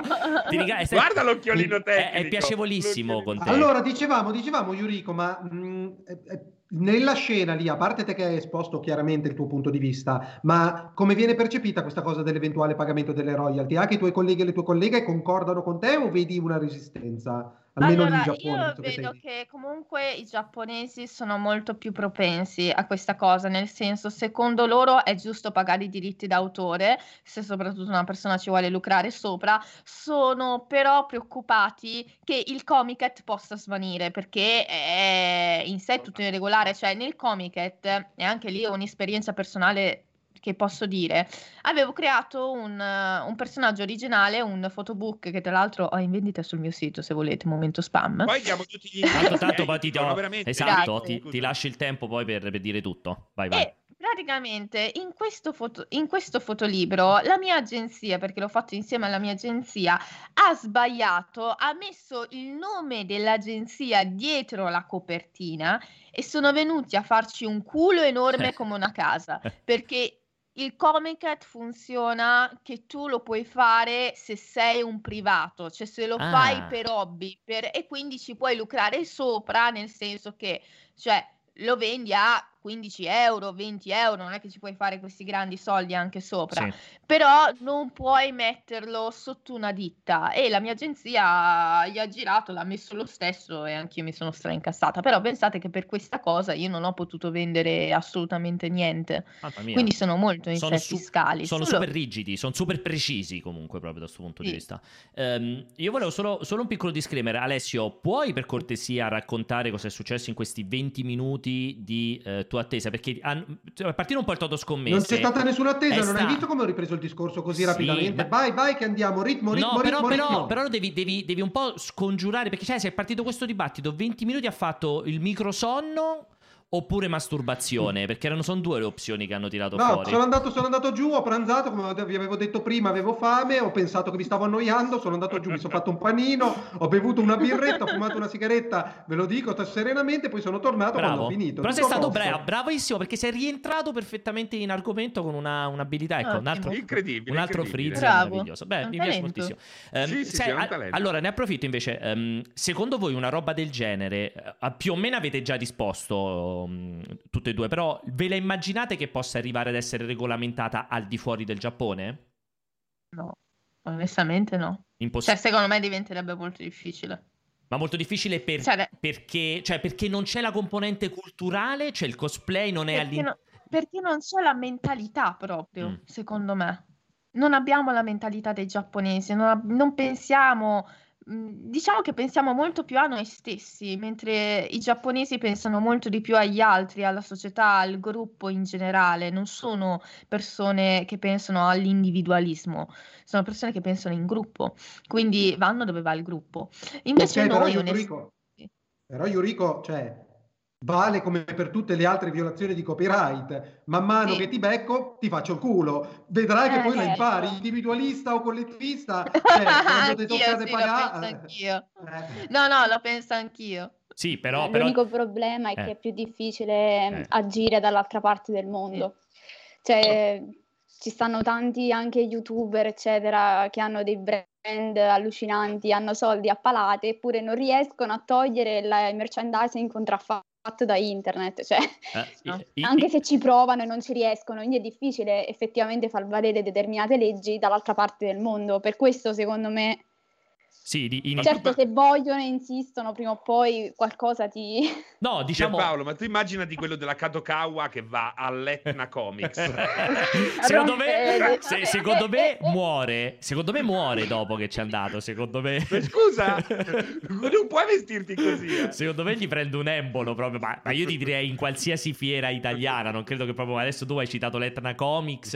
Riga- sei... Guarda l'occhiolino tecnico.
È, è piacevolissimo
con te. Allora, dicevamo, dicevamo, Yuriko, ma mh, mm, è, nella scena lì, a parte te che hai esposto chiaramente il tuo punto di vista, ma come viene percepita questa cosa dell'eventuale pagamento delle royalty? Anche i tuoi colleghi e le tue colleghe concordano con te o vedi una resistenza? Almeno
allora,
in Giappone.
Io vedo che, che, comunque i giapponesi sono molto più propensi a questa cosa, nel senso, secondo loro è giusto pagare i diritti d'autore, se soprattutto una persona ci vuole lucrare sopra, sono però preoccupati che il comiket possa svanire, perché è in sé tutto irregolare, cioè nel comiket, e anche lì ho un'esperienza personale che posso dire, avevo creato un, uh, un, personaggio originale, un photobook che tra l'altro ho in vendita sul mio sito se volete, momento spam.
Poi diamo tutti gli
tanto, tanto poi ti, do, esatto, ti, ti, lasci il tempo poi per, per dire tutto. Vai, vai. E
praticamente in questo, foto, in questo fotolibro la mia agenzia, perché l'ho fatto insieme alla mia agenzia, ha sbagliato, ha messo il nome dell'agenzia dietro la copertina e sono venuti a farci un culo enorme come una casa, perché il Comicat funziona che tu lo puoi fare se sei un privato, cioè se lo ah. fai per hobby per... e quindi ci puoi lucrare sopra, nel senso che, cioè, lo vendi a 15 euro, 20 euro, non è che ci puoi fare questi grandi soldi anche sopra, sì. però non puoi metterlo sotto una ditta e la mia agenzia gli ha girato, l'ha messo lo stesso e anche io mi sono straincassata, però pensate che per questa cosa io non ho potuto vendere assolutamente niente, quindi sono molto in sono su- fiscali.
Sono solo... super rigidi, sono super precisi comunque proprio da questo punto sì. di vista. Um, io volevo solo, solo un piccolo disclaimer, Alessio, puoi per cortesia raccontare cosa è successo in questi 20 minuti di... Uh, tua attesa? Perché a, cioè, partire un po' il toto scommesse.
Non c'è stata nessuna attesa, non sta... hai visto come ho ripreso il discorso così sì, rapidamente? Ma... Vai, vai che andiamo, ritmo, ritmo,
no, però,
ritmo,
però,
ritmo.
però devi, devi, devi, un po' scongiurare, perché cioè, se è partito questo dibattito, 20 minuti ha fatto il microsonno oppure masturbazione? Perché erano, sono due le opzioni che hanno tirato
no,
fuori.
Sono andato, sono andato giù, ho pranzato, come vi avevo detto prima, avevo fame, ho pensato che mi stavo annoiando, sono andato giù, mi sono fatto un panino, ho bevuto una birretta, ho fumato una sigaretta, ve lo dico serenamente, poi sono tornato bravo. quando ho finito.
Però sei stato bravo, bravissimo perché sei rientrato perfettamente in argomento con una, un'abilità, ecco, un altro,
incredibile,
un altro
incredibile.
frizz meraviglioso. Beh, mi piace moltissimo.
Um, sì, sì, sai,
a, allora, ne approfitto invece, um, secondo voi una roba del genere, uh, più o meno avete già risposto tutte e due, però ve la immaginate che possa arrivare ad essere regolamentata al di fuori del Giappone?
No, onestamente no. Imposs- cioè, secondo me diventerebbe molto difficile.
Ma molto difficile per, cioè, perché, cioè, perché non c'è la componente culturale, cioè il cosplay non è all'interno...
No, perché non c'è la mentalità proprio, mm. secondo me. Non abbiamo la mentalità dei giapponesi, non, non pensiamo diciamo che pensiamo molto più a noi stessi, mentre i giapponesi pensano molto di più agli altri, alla società, al gruppo in generale. Non sono persone che pensano all'individualismo, sono persone che pensano in gruppo, quindi vanno dove va il gruppo. Invece
okay,
noi
però Yuriko, però Yuriko, cioè, vale come per tutte le altre violazioni di copyright. Man mano sì. che ti becco, ti faccio il culo. Vedrai eh, che poi eh, la impari, individualista o collettivista. Cioè, quando ti toccate
sì, pagare... anch'io. Eh. No, no, lo penso anch'io.
Sì, però...
L'unico però... problema è eh. che è più difficile eh. agire dall'altra parte del mondo. Cioè, ci stanno tanti anche youtuber, eccetera, che hanno dei brand allucinanti, hanno soldi a palate, eppure non riescono a togliere il merchandising contraffatto fatto da internet, cioè eh, no? i, anche i, se ci provano e non ci riescono, quindi è difficile effettivamente far valere determinate leggi dall'altra parte del mondo. Per questo, secondo me,
sì, di,
in... Certo, se vogliono e insistono, prima o poi qualcosa ti...
No, diciamo...
Paolo, ma tu immaginati quello della Kadokawa che va all'Etna Comics.
secondo, me, se, secondo me muore, secondo me muore dopo che ci è andato, secondo me.
Scusa, non puoi vestirti così. Eh.
Secondo me gli prende un embolo proprio, ma, ma, io ti direi in qualsiasi fiera italiana, non credo che proprio... Adesso tu hai citato l'Etna Comics,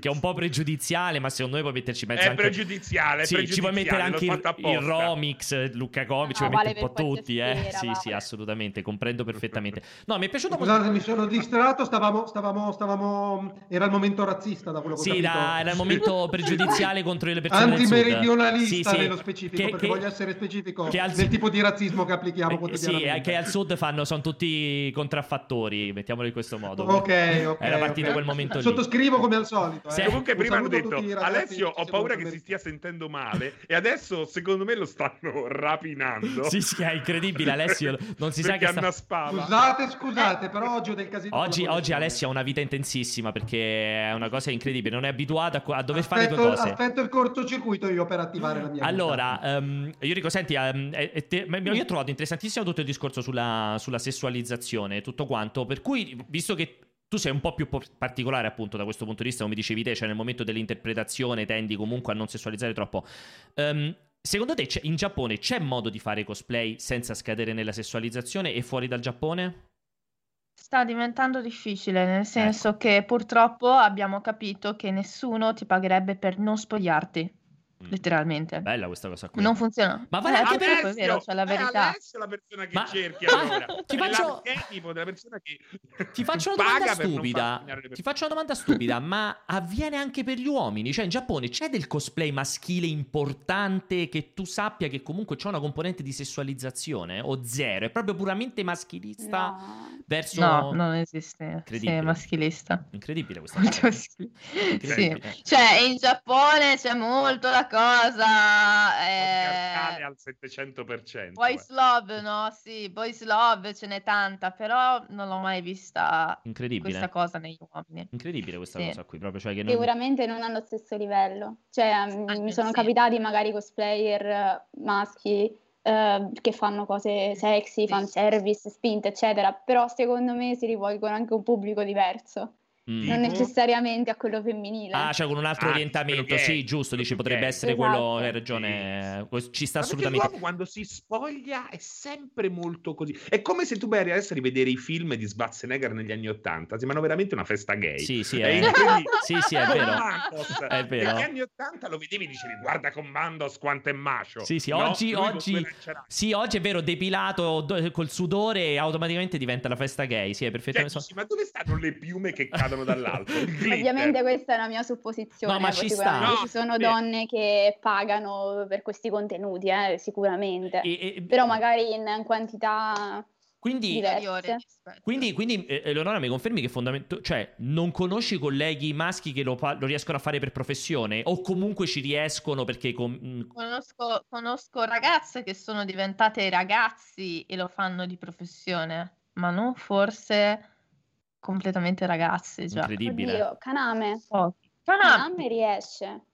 che è un po' pregiudiziale, ma secondo me puoi metterci mezzo
è
anche...
Pregiudiziale,
sì,
pregiudiziale,
ci puoi mettere anche il, il Romix, Luca Comic, no, vale un po' tutti, eh. Sera, sì, vale. sì, assolutamente, comprendo perfettamente. No, mi è piaciuto
Scusate, molto. mi sono distratto, stavamo, stavamo, stavamo, era il momento razzista da quello che
sì,
ho capito.
Sì, era il momento pregiudiziale contro le persone
Antimeridionalista
sì, sì.
nello specifico, che, perché che, voglio essere specifico che al, nel tipo di razzismo che applichiamo quotidianamente.
Sì, che al sud fanno, sono tutti contraffattori, mettiamolo in questo modo.
Ok, ok.
Era partito okay. quel momento lì.
Sottoscrivo come al solito. Eh.
Comunque prima hanno detto, Alessio, ho paura che si stia sentendo male e adesso secondo me lo stanno rapinando.
Sì, sì, è incredibile. Alessio non si sa che sta...
Scusate, scusate, però oggi ho del casino.
Oggi, oggi Alessio ha una vita intensissima perché è una cosa incredibile. Non è abituato a, a dover
aspetto,
fare due cose.
Aspetto il cortocircuito io per attivare la mia
Allora, um, io dico, senti, um, te, io ho trovato interessantissimo tutto il discorso sulla, sulla sessualizzazione e tutto quanto. Per cui, visto che tu sei un po' più particolare appunto da questo punto di vista, come dicevi te, cioè nel momento dell'interpretazione tendi comunque a non sessualizzare troppo. Um, Secondo te in Giappone c'è modo di fare cosplay senza scadere nella sessualizzazione e fuori dal Giappone?
Sta diventando difficile, nel senso ecco. che purtroppo abbiamo capito che nessuno ti pagherebbe per non spogliarti. Mm. letteralmente.
Bella questa cosa qui.
Non funziona.
Ma vale eh, anche
per è vero, cioè la verità.
È la persona che ma... cerchi allora.
ti faccio
della persona che
Ti faccio una domanda stupida. Ti faccio una domanda stupida, ma avviene anche per gli uomini? Cioè in Giappone c'è del cosplay maschile importante che tu sappia che comunque c'è una componente di sessualizzazione o zero, è proprio puramente maschilista
no.
verso
No, non esiste. Sì, è maschilista.
Incredibile questa cosa.
Incredibile. Sì. Cioè in Giappone c'è molto da cosa è...
al 700%.
Boys eh. Love, no? Sì, Boys Love ce n'è tanta, però non l'ho mai vista
Incredibile.
questa cosa negli uomini.
Incredibile questa sì. cosa qui, proprio. Cioè che
non... Sicuramente non hanno lo stesso livello. Cioè, Anche mi sono sì. capitati magari cosplayer eh, maschi Uh, che fanno cose sexy, fanservice, spinte, eccetera, però secondo me si rivolgono anche a un pubblico diverso. Mm. Non necessariamente a quello femminile.
Ah, cioè con un altro ah, orientamento, sì, giusto, dici potrebbe essere esatto. quello, hai ragione, sì. ci sta Ma assolutamente.
L'uomo quando si spoglia è sempre molto così. È come se tu vai adesso a rivedere i film di Schwarzenegger negli anni Ottanta, sembrano veramente una festa gay.
Sì, sì, è, è sì, sì, è vero. è vero.
Negli anni Ottanta lo vedevi e dicevi guarda Commandos quanto è macio.
Sì, sì, no? oggi, oggi, sì, oggi è vero, depilato col sudore automaticamente diventa la festa gay, sì, è perfettamente...
Cioè, ma dove stanno le piume che cadono? Cadono dall'alto.
Ovviamente questa è una mia supposizione. No, ma ci sta. No, ci sono sì. donne che pagano per questi contenuti, eh, sicuramente. E, e, Però magari in quantità...
Quindi, quindi, quindi eh, Eleonora mi confermi che fondamentalmente, cioè, non conosci colleghi maschi che lo, lo, riescono a fare per professione o comunque ci riescono perché... Com-
mm, conosco, conosco ragazze che sono diventate ragazzi e lo fanno di professione, ma non forse completamente ragazze già.
Incredibile.
Oddio, Kaname.
Oh.
Kaname. Kaname riesce.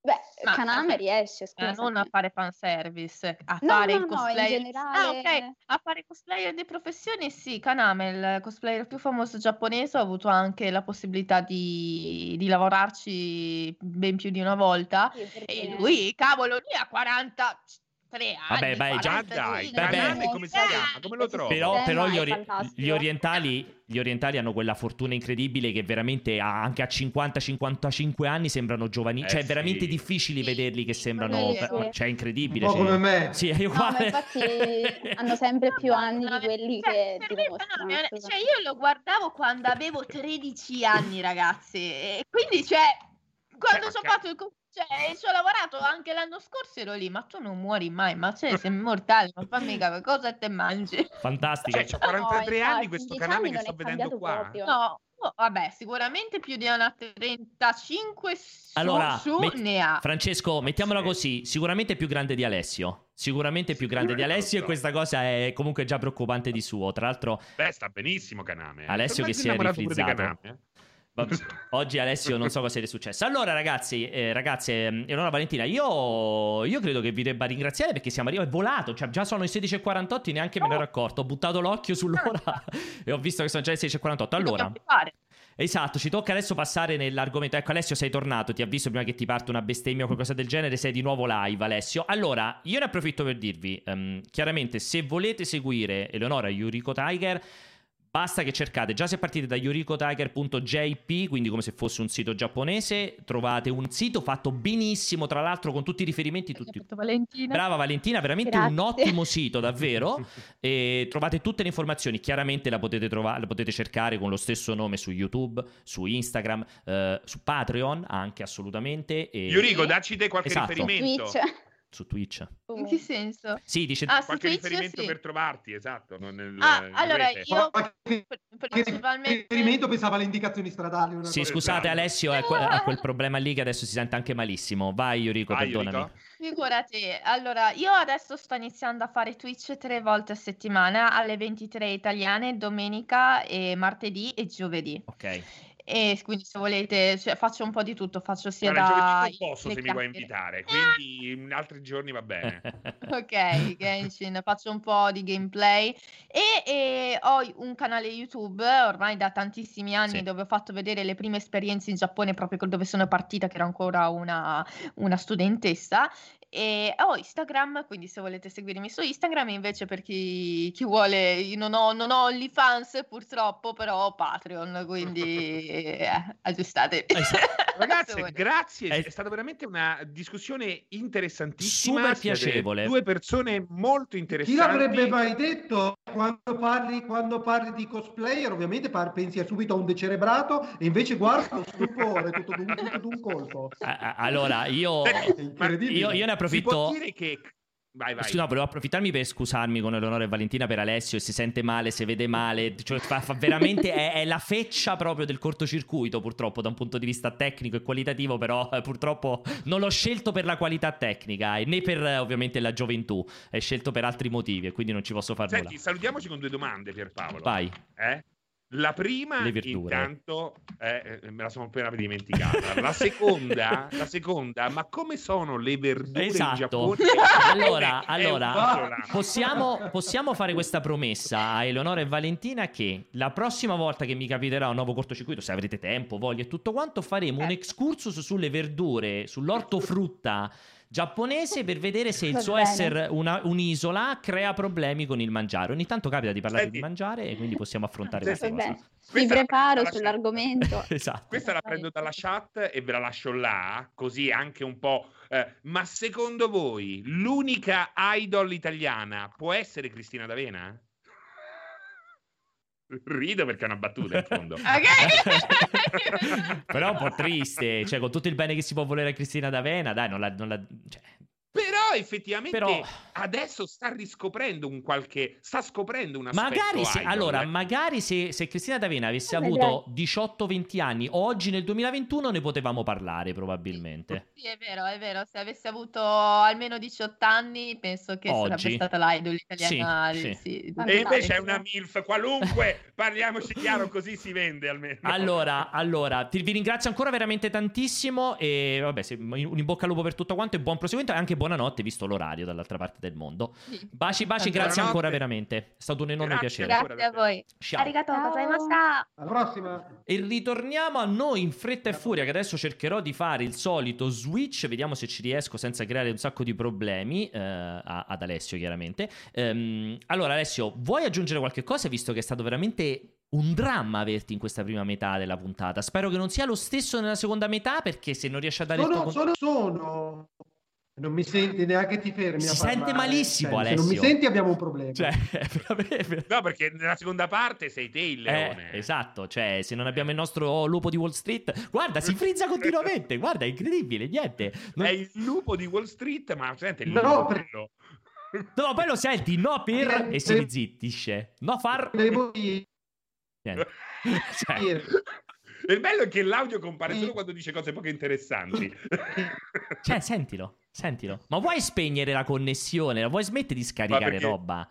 Beh, Ma, Kaname riesce, scusa.
Non a fare fanservice, a no, fare no, il cosplayer. No, ah, ok. A fare cosplayer di professione, sì. Kaname, il cosplayer più famoso giapponese, ho avuto anche la possibilità di, di lavorarci ben più di una volta. Sì, e lui, cavolo, lui ha 40 tre anni.
Vabbè, vai, già
dai. Vabbè. come si chiama? Come lo trovo?
Però, però gli, ori- gli, orientali, gli, orientali, hanno quella fortuna incredibile che veramente anche a 50-55 anni sembrano giovani. Eh, cioè, è veramente sì. difficile vederli che sembrano. Sì. Cioè, è incredibile.
Un po' come me.
Sì, è uguale.
No, infatti hanno sempre più anni di quelli cioè, che dimostrano.
Cioè, io lo guardavo quando avevo 13 anni, ragazzi. E quindi, cioè, quando sono fatto il cioè, ci ho lavorato anche l'anno scorso, ero lì, ma tu non muori mai, ma cioè, sei immortale, ma fammi capire cosa te mangi.
Fantastico.
Cioè, ho 43 no, anni, questo canale che sto vedendo qua.
Proprio. No, Oh, vabbè, sicuramente più di una 35 su,
allora,
su met- ne ha.
Francesco, mettiamola così, sicuramente più grande di Alessio. Sicuramente più grande di Alessio e questa cosa è comunque già preoccupante di suo. Tra l'altro...
Beh, sta benissimo Caname.
Eh. Alessio che si è riflizzato. Caname, eh? Oggi Alessio non so cosa sia successo. Allora, ragazzi, eh, ragazze, ehm, Eleonora Valentina, io, io, credo che vi debba ringraziare perché siamo arrivati, è volato, cioè già sono i 16.48 neanche me ne ero accorto. Ho buttato l'occhio sull'ora e ho visto che sono già le 16.48. Allora, esatto, ci tocca adesso passare nell'argomento. Ecco, Alessio, sei tornato. Ti avviso prima che ti parte una bestemmia o qualcosa del genere. Sei di nuovo live, Alessio. Allora, io ne approfitto per dirvi, um, chiaramente, se volete seguire Eleonora Yuriko Tiger Basta che cercate, già se partite da yurikotiger.jp, quindi come se fosse un sito giapponese, trovate un sito fatto benissimo, tra l'altro con tutti i riferimenti. Tutti...
Valentina.
Brava Valentina, veramente Grazie. un ottimo sito, davvero. e trovate tutte le informazioni, chiaramente la potete, trovare, la potete cercare con lo stesso nome su YouTube, su Instagram, eh, su Patreon anche assolutamente.
E... Yuriko, dacci te qualche esatto. riferimento.
Twitch su Twitch.
In che senso?
Sì, dice
ah, qualche Twitch, riferimento sì. per trovarti, esatto. Nel,
ah, nel allora rete. io
principalmente... riferimento pensava alle indicazioni stradali.
sì, scusate. Alessio, ha quel, quel problema lì che adesso si sente anche malissimo. Vai Yuriko, Vai, perdonami. Yuriko.
Figurati, allora io adesso sto iniziando a fare Twitch tre volte a settimana alle 23 italiane, domenica e martedì e giovedì.
Ok.
E quindi se volete, cioè, faccio un po' di tutto, faccio sia da...
Non posso se mi vuoi invitare, quindi in altri giorni va bene.
ok, Genshin, faccio un po' di gameplay e, e, ho un canale YouTube ormai da tantissimi anni sì. dove ho fatto vedere le prime esperienze in Giappone proprio dove sono partita che ero ancora una, una studentessa e ho Instagram, quindi se volete seguirmi su Instagram, invece per chi, chi vuole, io non ho, non ho OnlyFans purtroppo, però ho Patreon, quindi eh, aggiustate.
Ragazzi, grazie, è stata veramente una discussione interessantissima.
Super piacevole.
Due persone molto interessanti.
Chi l'avrebbe mai detto? Quando parli, quando parli di cosplayer, ovviamente par- pensi subito a un decerebrato e invece guarda lo stupore tutto d'un, tutto d'un colpo.
Allora, io, io, io ne approfitto.
Si può dire che Vai, vai.
Scusa, volevo approfittarmi per scusarmi con Eleonora e Valentina per Alessio. Si sente male, si vede male. Cioè, fa, fa veramente è, è, la feccia proprio del cortocircuito, purtroppo, da un punto di vista tecnico e qualitativo. Però, eh, purtroppo, non l'ho scelto per la qualità tecnica e né per eh, ovviamente la gioventù. È scelto per altri motivi e quindi non ci posso fare
Senti,
nulla.
salutiamoci con due domande, Pierpaolo.
Vai.
Eh? La prima, intanto, eh, me la sono appena dimenticata. La seconda, la seconda, ma come sono le verdure
esatto.
in Giappone?
Allora, allora possiamo, possiamo, fare questa promessa a Eleonora e Valentina che la prossima volta che mi capiterà un nuovo cortocircuito, se avrete tempo, voglia e tutto quanto, faremo un excursus sulle verdure, sull'ortofrutta giapponese per vedere se il suo bene. essere una, un'isola crea problemi con il mangiare. Ogni tanto capita di parlare Senti. di mangiare e quindi possiamo affrontare questa cosa.
Mi preparo sull'argomento.
esatto. Questa la prendo dalla chat e ve la lascio là, così anche un po'. Eh, ma secondo voi l'unica idol italiana può essere Cristina D'Avena? Rido perché è una battuta in fondo.
Però un po' triste, cioè con tutto il bene che si può volere a Cristina D'Avena, dai, non la... Non la cioè,
però effettivamente Però... adesso sta riscoprendo un qualche. sta scoprendo una
magari se, Allora, magari se, se Cristina D'Avena avesse oh, avuto 18-20 anni, oggi nel 2021 ne potevamo parlare probabilmente.
Sì, è vero, è vero. Se avesse avuto almeno 18 anni, penso che oggi. sarebbe stata l'idol italiana. Sì, sì.
Sì, e invece è una MILF qualunque. Parliamoci chiaro, così si vende almeno.
Allora, allora ti, vi ringrazio ancora veramente tantissimo. E vabbè, se, un in bocca al lupo per tutto quanto e buon proseguimento. E anche buonanotte, visto l'orario dall'altra parte del mondo. Sì. Baci, baci, grazie ancora veramente. È stato un enorme
grazie,
piacere.
Grazie a voi.
Ciao. Arigato gozaimashita. Alla prossima.
E ritorniamo a noi in fretta e furia, che adesso cercherò di fare il solito switch, vediamo se ci riesco senza creare un sacco di problemi eh, ad Alessio, chiaramente. Um, allora, Alessio, vuoi aggiungere qualche cosa, visto che è stato veramente un dramma averti in questa prima metà della puntata. Spero che non sia lo stesso nella seconda metà, perché se non riesci a dare
sono,
il tuo...
Sono, sono non mi senti neanche ti fermi.
Si sente malissimo, cioè,
Alessio. Se non mi senti, abbiamo un problema.
Cioè,
no, perché nella seconda parte sei te il leone.
Eh, esatto, cioè, se non abbiamo il nostro lupo di Wall Street, guarda, si frizza continuamente. guarda, è incredibile, niente.
Non... È il lupo di Wall Street, ma sente il lupo. No, per...
no, poi lo senti, no per e si rizittisce. No far. Niente.
Cioè... Il bello è che l'audio compare solo quando dice cose poco interessanti.
cioè, sentilo, sentilo. Ma vuoi spegnere la connessione? Vuoi smettere di scaricare roba?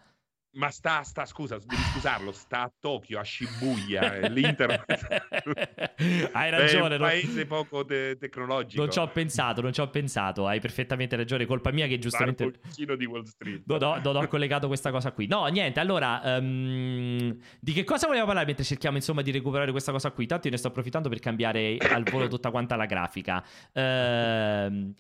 Ma sta, sta, scusa, devi scusarlo, sta a Tokyo, a Shibuya, l'internet.
hai ragione.
È un paese non... poco te- tecnologico.
Non ci ho pensato, non ci ho pensato, hai perfettamente ragione, colpa mia che giustamente...
Barboncino di Wall Street.
Non ho, non ho collegato questa cosa qui. No, niente, allora, um, di che cosa vogliamo parlare mentre cerchiamo insomma di recuperare questa cosa qui? Tanto io ne sto approfittando per cambiare al volo tutta quanta la grafica. Uh,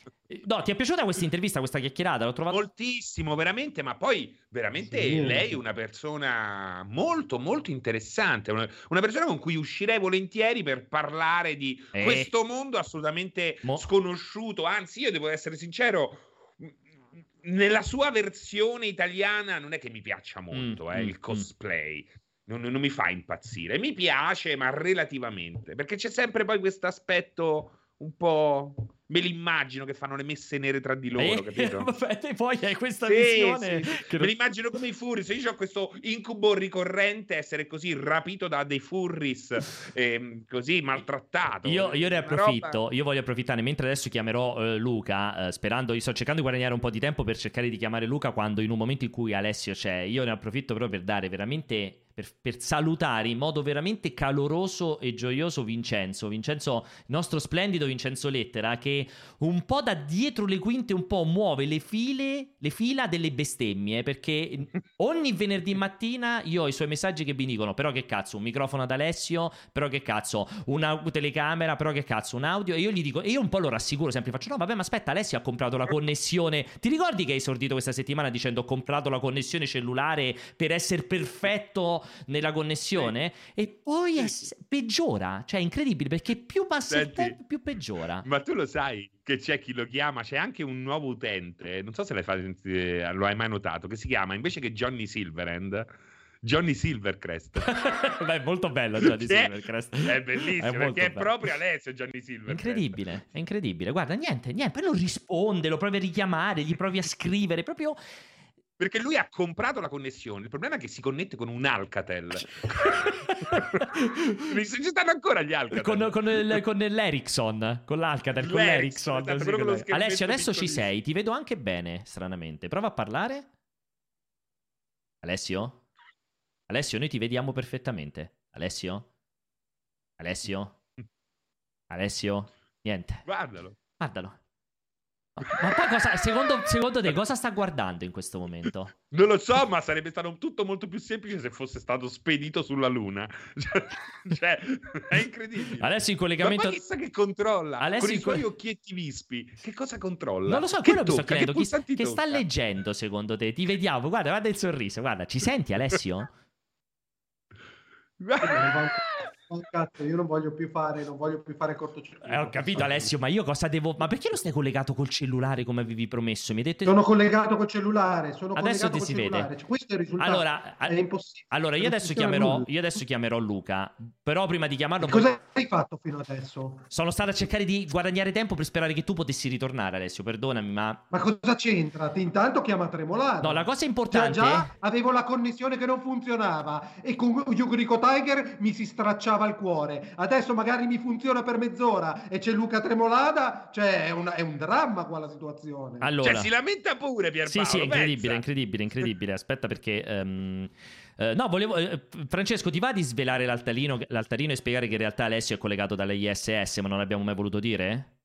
No, ti è piaciuta questa intervista, questa chiacchierata? L'ho trovata
moltissimo, veramente, ma poi veramente sì. lei è una persona molto molto interessante, una, una, persona con cui uscirei volentieri per parlare di eh. questo mondo assolutamente Mo... sconosciuto, anzi io devo essere sincero, nella sua versione italiana non è che mi piaccia molto mm, eh, mm, il mm. cosplay. Mm. Non, non, mi fa impazzire. Mi piace, ma relativamente, perché c'è sempre poi questo aspetto un po' me li immagino che fanno le messe nere tra di loro, eh, capito?
Vabbè, poi hai questa sì, visione. Sì.
Che... Me li immagino come i furries. Io ho questo incubo ricorrente essere così rapito da dei furries, eh, così maltrattato.
Io, io ne approfitto, roba... io voglio approfittare mentre adesso chiamerò uh, Luca, uh, sperando, io sto cercando di guadagnare un po' di tempo per cercare di chiamare Luca quando in un momento in cui Alessio c'è. Io ne approfitto proprio per dare veramente per, per, salutare in modo veramente caloroso e gioioso Vincenzo. Vincenzo, il nostro splendido Vincenzo Lettera, che un po' da dietro le quinte un po' muove le file, le fila delle bestemmie, perché ogni venerdì mattina io ho i suoi messaggi che mi dicono, però che cazzo, un microfono ad Alessio, però che cazzo, una telecamera, però che cazzo, un audio, e io gli dico, e io un po' lo rassicuro, sempre faccio, no vabbè ma aspetta, Alessio ha comprato la connessione, ti ricordi che hai esordito questa settimana dicendo ho comprato la connessione cellulare per essere perfetto nella connessione sì. e poi è, peggiora, cioè è incredibile perché più passa il tempo più peggiora.
Ma tu lo sai che c'è chi lo chiama, c'è anche un nuovo utente, non so se l'hai fatto, lo hai mai notato, che si chiama invece che Johnny Silverand Johnny Silvercrest.
Beh, molto bello Johnny è, Silvercrest.
È bellissimo, è perché bello. è proprio Alessio Johnny Silvercrest.
Incredibile, è incredibile. Guarda, niente, niente, poi lo risponde, lo provi a richiamare, gli provi a scrivere, proprio
perché lui ha comprato la connessione. Il problema è che si connette con un Alcatel. Ci stanno ancora gli Alcatel.
Con, con, il, con l'Ericsson, con l'Alcatel, con l'Ericsson. Esatto, sì, con Alessio, adesso ci sei, ti vedo anche bene, stranamente. Prova a parlare. Alessio? Alessio, noi ti vediamo perfettamente. Alessio? Alessio? Alessio? Niente.
Guardalo.
Guardalo. Ma poi cosa, secondo, secondo, te cosa sta guardando in questo momento?
Non lo so, ma sarebbe stato tutto molto più semplice se fosse stato spedito sulla Luna. cioè, è incredibile.
Adesso in collegamento... Ma
chissà che controlla, Adesso con i suoi co... occhietti vispi. Che cosa controlla?
Non lo so, quello che mi sto chiedendo. Che, che sta leggendo secondo te? Ti vediamo, guarda, guarda il sorriso, guarda. Ci senti Alessio?
Oh, cazzo, io non voglio più fare, non voglio più fare cortocircuito.
Eh, ho capito, Alessio, ma io cosa devo. Ma perché non stai collegato col cellulare come avevi promesso? Mi hai detto.
Sono collegato col cellulare. Sono
adesso ti si
cellulare.
vede.
Cioè, questo è il risultato.
Allora,
è impossibile.
Allora, io adesso, chiamerò, io adesso chiamerò Luca. Però prima di chiamarlo.
Cosa hai fatto fino adesso?
Sono stato a cercare di guadagnare tempo per sperare che tu potessi ritornare, Alessio. Perdonami, ma.
Ma cosa c'entra? Intanto chiama Tremolano.
No, la cosa importante.
Già, già avevo la connessione che non funzionava e con Yugrico Tiger mi si stracciava il cuore adesso magari mi funziona per mezz'ora e c'è Luca Tremolada, cioè è, una, è un dramma qua la situazione.
Allora, cioè si lamenta pure Pierpaolo.
Sì, sì, è incredibile, incredibile, incredibile. Aspetta perché... Um... Uh, no, volevo. Uh, Francesco, ti va di svelare l'altarino, l'altarino, e spiegare che in realtà Alessio è collegato dalle ISS, ma non l'abbiamo mai voluto dire?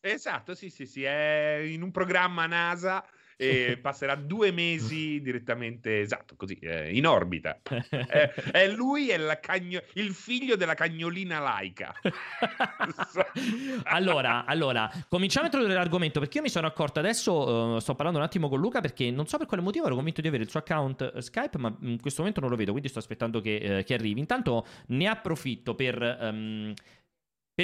Esatto, sì, sì, sì. È in un programma NASA e passerà due mesi direttamente, esatto, così, eh, in orbita. è, è, lui è cagno- il figlio della cagnolina laica.
allora, allora, cominciamo a introdurre l'argomento perché io mi sono accorto adesso, uh, sto parlando un attimo con Luca perché non so per quale motivo ero convinto di avere il suo account uh, Skype, ma in questo momento non lo vedo, quindi sto aspettando che, uh, che arrivi. Intanto ne approfitto per... Um,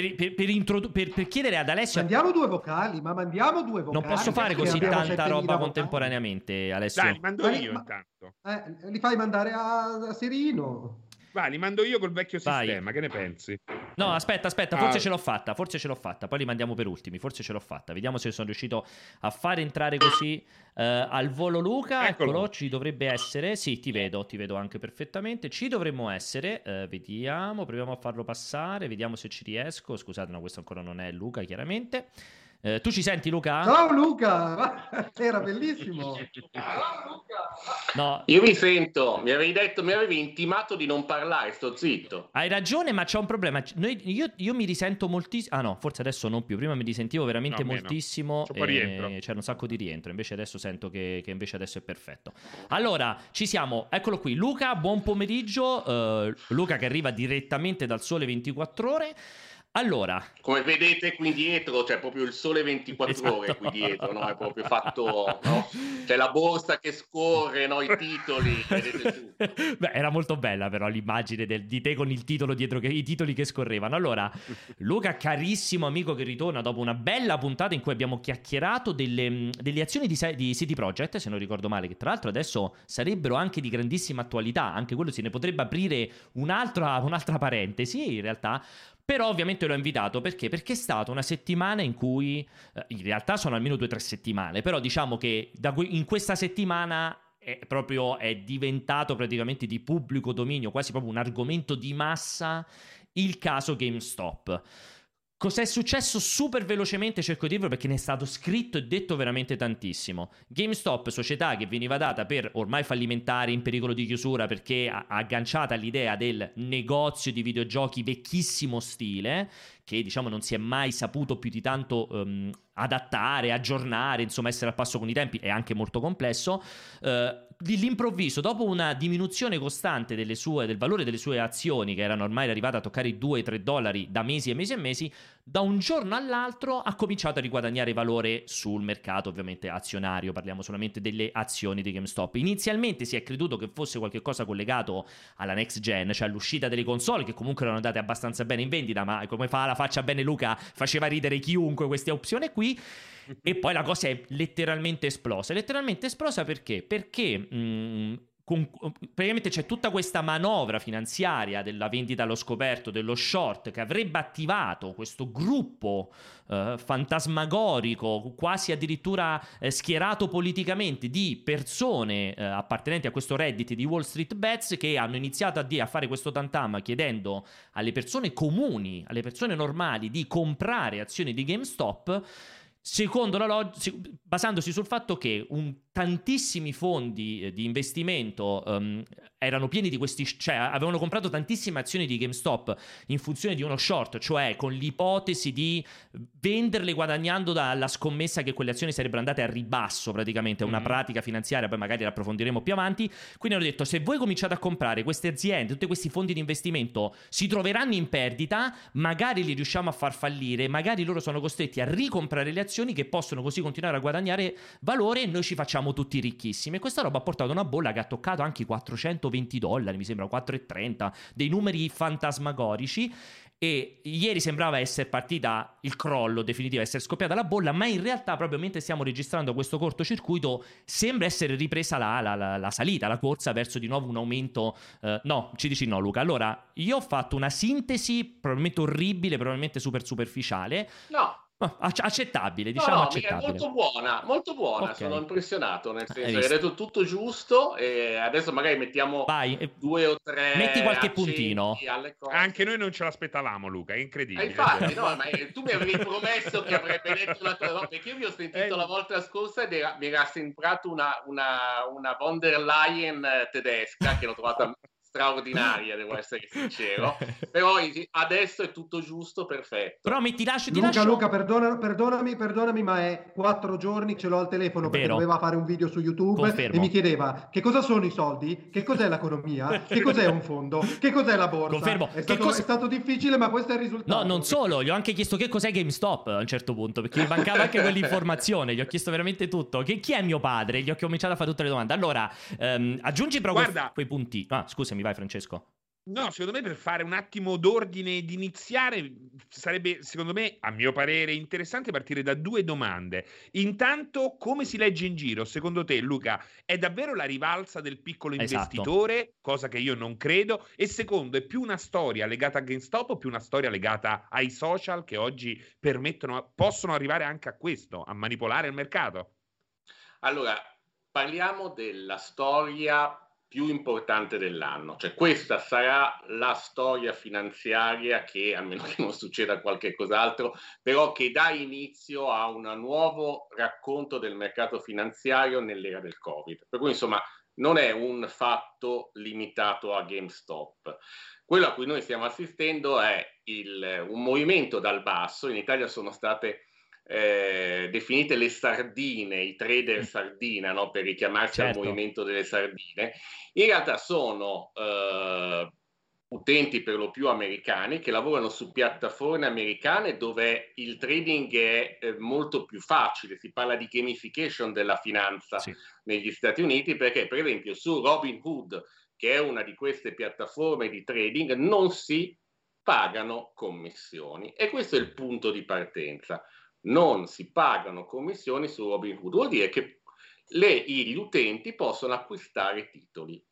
per, per, per, introdu- per, chiedere ad Alessio.
Mandiamo due vocali, ma mandiamo due vocali.
Non posso fare così tanta roba contemporaneamente, Alessio.
Dai, li mando io ma, intanto.
Eh, li fai mandare a, a Serino.
Vai, li mando io col vecchio Vai. sistema, che ne pensi?
No, aspetta, aspetta, forse ah. ce l'ho fatta, forse ce l'ho fatta, poi li mandiamo per ultimi, forse ce l'ho fatta. Vediamo se sono riuscito a fare entrare così uh, al volo Luca. Eccolo. Eccolo. ci dovrebbe essere. Sì, ti vedo, ti vedo anche perfettamente. Ci dovremmo essere, uh, vediamo, proviamo a farlo passare, vediamo se ci riesco. Scusate, no, questo ancora non è Luca, chiaramente. Eh, tu ci senti Luca?
Ciao Luca, era bellissimo.
No. Io mi sento, mi avevi detto, mi avevi intimato di non parlare, sto zitto.
Hai ragione, ma c'è un problema. Noi, io, io, mi risento moltissimo. Ah no, forse adesso non più. Prima mi risentivo veramente no, moltissimo. E... C'era un sacco di rientro. Invece adesso sento che, che, invece adesso è perfetto. Allora, ci siamo. Eccolo qui. Luca, buon pomeriggio. Uh, Luca che arriva direttamente dal sole 24 ore. Allora,
come vedete qui dietro c'è proprio il sole 24 esatto. ore qui dietro, no? È proprio fatto, no? C'è la borsa che scorre, no? I titoli,
Beh, era molto bella però l'immagine del, di te con il titolo dietro, che, i titoli che scorrevano. Allora, Luca, carissimo amico che ritorna dopo una bella puntata in cui abbiamo chiacchierato delle, delle azioni di, di City Project, se non ricordo male, che tra l'altro adesso sarebbero anche di grandissima attualità, anche quello se ne potrebbe aprire un'altra, un'altra parentesi in realtà, però ovviamente l'ho invitato perché? Perché è stata una settimana in cui, eh, in realtà sono almeno due o tre settimane, però diciamo che in questa settimana è proprio è diventato praticamente di pubblico dominio, quasi proprio un argomento di massa, il caso GameStop. Cos'è successo super velocemente cerco di dirvelo perché ne è stato scritto e detto veramente tantissimo. GameStop, società che veniva data per ormai fallimentare, in pericolo di chiusura perché agganciata all'idea del negozio di videogiochi vecchissimo stile, che diciamo non si è mai saputo più di tanto um, adattare, aggiornare, insomma essere al passo con i tempi, è anche molto complesso. Uh, d'improvviso, dopo una diminuzione costante sue, del valore delle sue azioni, che erano ormai arrivate a toccare i 2-3 dollari da mesi e mesi e mesi, da un giorno all'altro ha cominciato a riguadagnare valore sul mercato, ovviamente azionario, parliamo solamente delle azioni di GameStop. Inizialmente si è creduto che fosse qualcosa collegato alla next gen, cioè all'uscita delle console, che comunque erano andate abbastanza bene in vendita, ma come fa la faccia bene Luca, faceva ridere chiunque questa opzione qui. E poi la cosa è letteralmente esplosa. Letteralmente esplosa perché? Perché mh, con, praticamente c'è tutta questa manovra finanziaria della vendita allo scoperto, dello short, che avrebbe attivato questo gruppo eh, fantasmagorico, quasi addirittura eh, schierato politicamente, di persone eh, appartenenti a questo Reddit di Wall Street Bets che hanno iniziato a, di- a fare questo tantam chiedendo alle persone comuni, alle persone normali di comprare azioni di GameStop. Secondo la logica, basandosi sul fatto che un tantissimi fondi eh, di investimento um, erano pieni di questi, cioè avevano comprato tantissime azioni di GameStop in funzione di uno short, cioè con l'ipotesi di venderle guadagnando dalla scommessa che quelle azioni sarebbero andate a ribasso, praticamente, una mm. pratica finanziaria, poi magari la approfondiremo più avanti. Quindi hanno detto: se voi cominciate a comprare queste aziende, tutti questi fondi di investimento si troveranno in perdita, magari li riusciamo a far fallire, magari loro sono costretti a ricomprare le azioni che possono così continuare a guadagnare valore e noi ci facciamo siamo tutti ricchissimi. E questa roba ha portato una bolla che ha toccato anche i 420 dollari, mi sembra 4,30, dei numeri fantasmagorici. E ieri sembrava essere partita il crollo definitivo, essere scoppiata la bolla, ma in realtà, proprio mentre stiamo registrando questo cortocircuito, sembra essere ripresa la, la, la, la salita, la corsa verso di nuovo un aumento. Eh, no, ci dici no, Luca. Allora, io ho fatto una sintesi probabilmente orribile, probabilmente super superficiale.
No.
Accettabile, diciamo no, no, accettabile.
molto buona, molto buona, okay. sono impressionato, nel senso hai, hai detto tutto giusto e adesso magari mettiamo Vai, due o tre
Metti qualche puntino.
Anche noi non ce l'aspettavamo Luca, è incredibile.
Eh, infatti, no, ma tu mi avevi promesso che avrebbe detto la tua roba, perché io vi ho sentito eh. la volta scorsa ed era, mi era sembrato una, una, una von der Leyen tedesca che l'ho trovata straordinaria, devo essere sincero. Però adesso è tutto giusto, perfetto.
Però mi ti lascio, ti
Luca,
lascio...
Luca, perdona, perdonami, perdonami, ma è quattro giorni ce l'ho al telefono perché Vero. doveva fare un video su YouTube Confermo. e mi chiedeva che cosa sono i soldi, che cos'è l'economia, che cos'è un fondo, che cos'è la borsa.
Confermo.
È stato,
cos...
è stato difficile, ma questo è il risultato.
No, non solo, gli ho anche chiesto che cos'è GameStop a un certo punto, perché mi mancava anche quell'informazione, gli ho chiesto veramente tutto. Che, chi è mio padre? Gli ho cominciato a fare tutte le domande. Allora, ehm, aggiungi però Guarda... quei punti. Ah, scusami, vai Francesco.
No, secondo me per fare un attimo d'ordine ed iniziare sarebbe, secondo me, a mio parere, interessante partire da due domande. Intanto, come si legge in giro? Secondo te, Luca, è davvero la rivalsa del piccolo esatto. investitore, esatto. cosa che io non credo? E secondo, è più una storia legata a GameStop o più una storia legata ai social che oggi permettono, possono arrivare anche a questo, a manipolare il mercato?
Allora, parliamo della storia più importante dell'anno. Cioè questa sarà la storia finanziaria che, a meno che non succeda qualche cos'altro, però che dà inizio a un nuovo racconto del mercato finanziario nell'era del Covid. Per cui insomma non è un fatto limitato a GameStop. Quello a cui noi stiamo assistendo è il, un movimento dal basso. In Italia sono state eh, definite le sardine, i trader mm. sardina, no? per richiamarsi certo. al movimento delle sardine, in realtà sono eh, utenti per lo più americani che lavorano su piattaforme americane dove il trading è eh, molto più facile, si parla di gamification della finanza sì. negli Stati Uniti perché per esempio su Robinhood, che è una di queste piattaforme di trading, non si pagano commissioni e questo è il punto di partenza non si pagano commissioni su Robinhood, vuol dire che le, gli utenti possono acquistare titoli.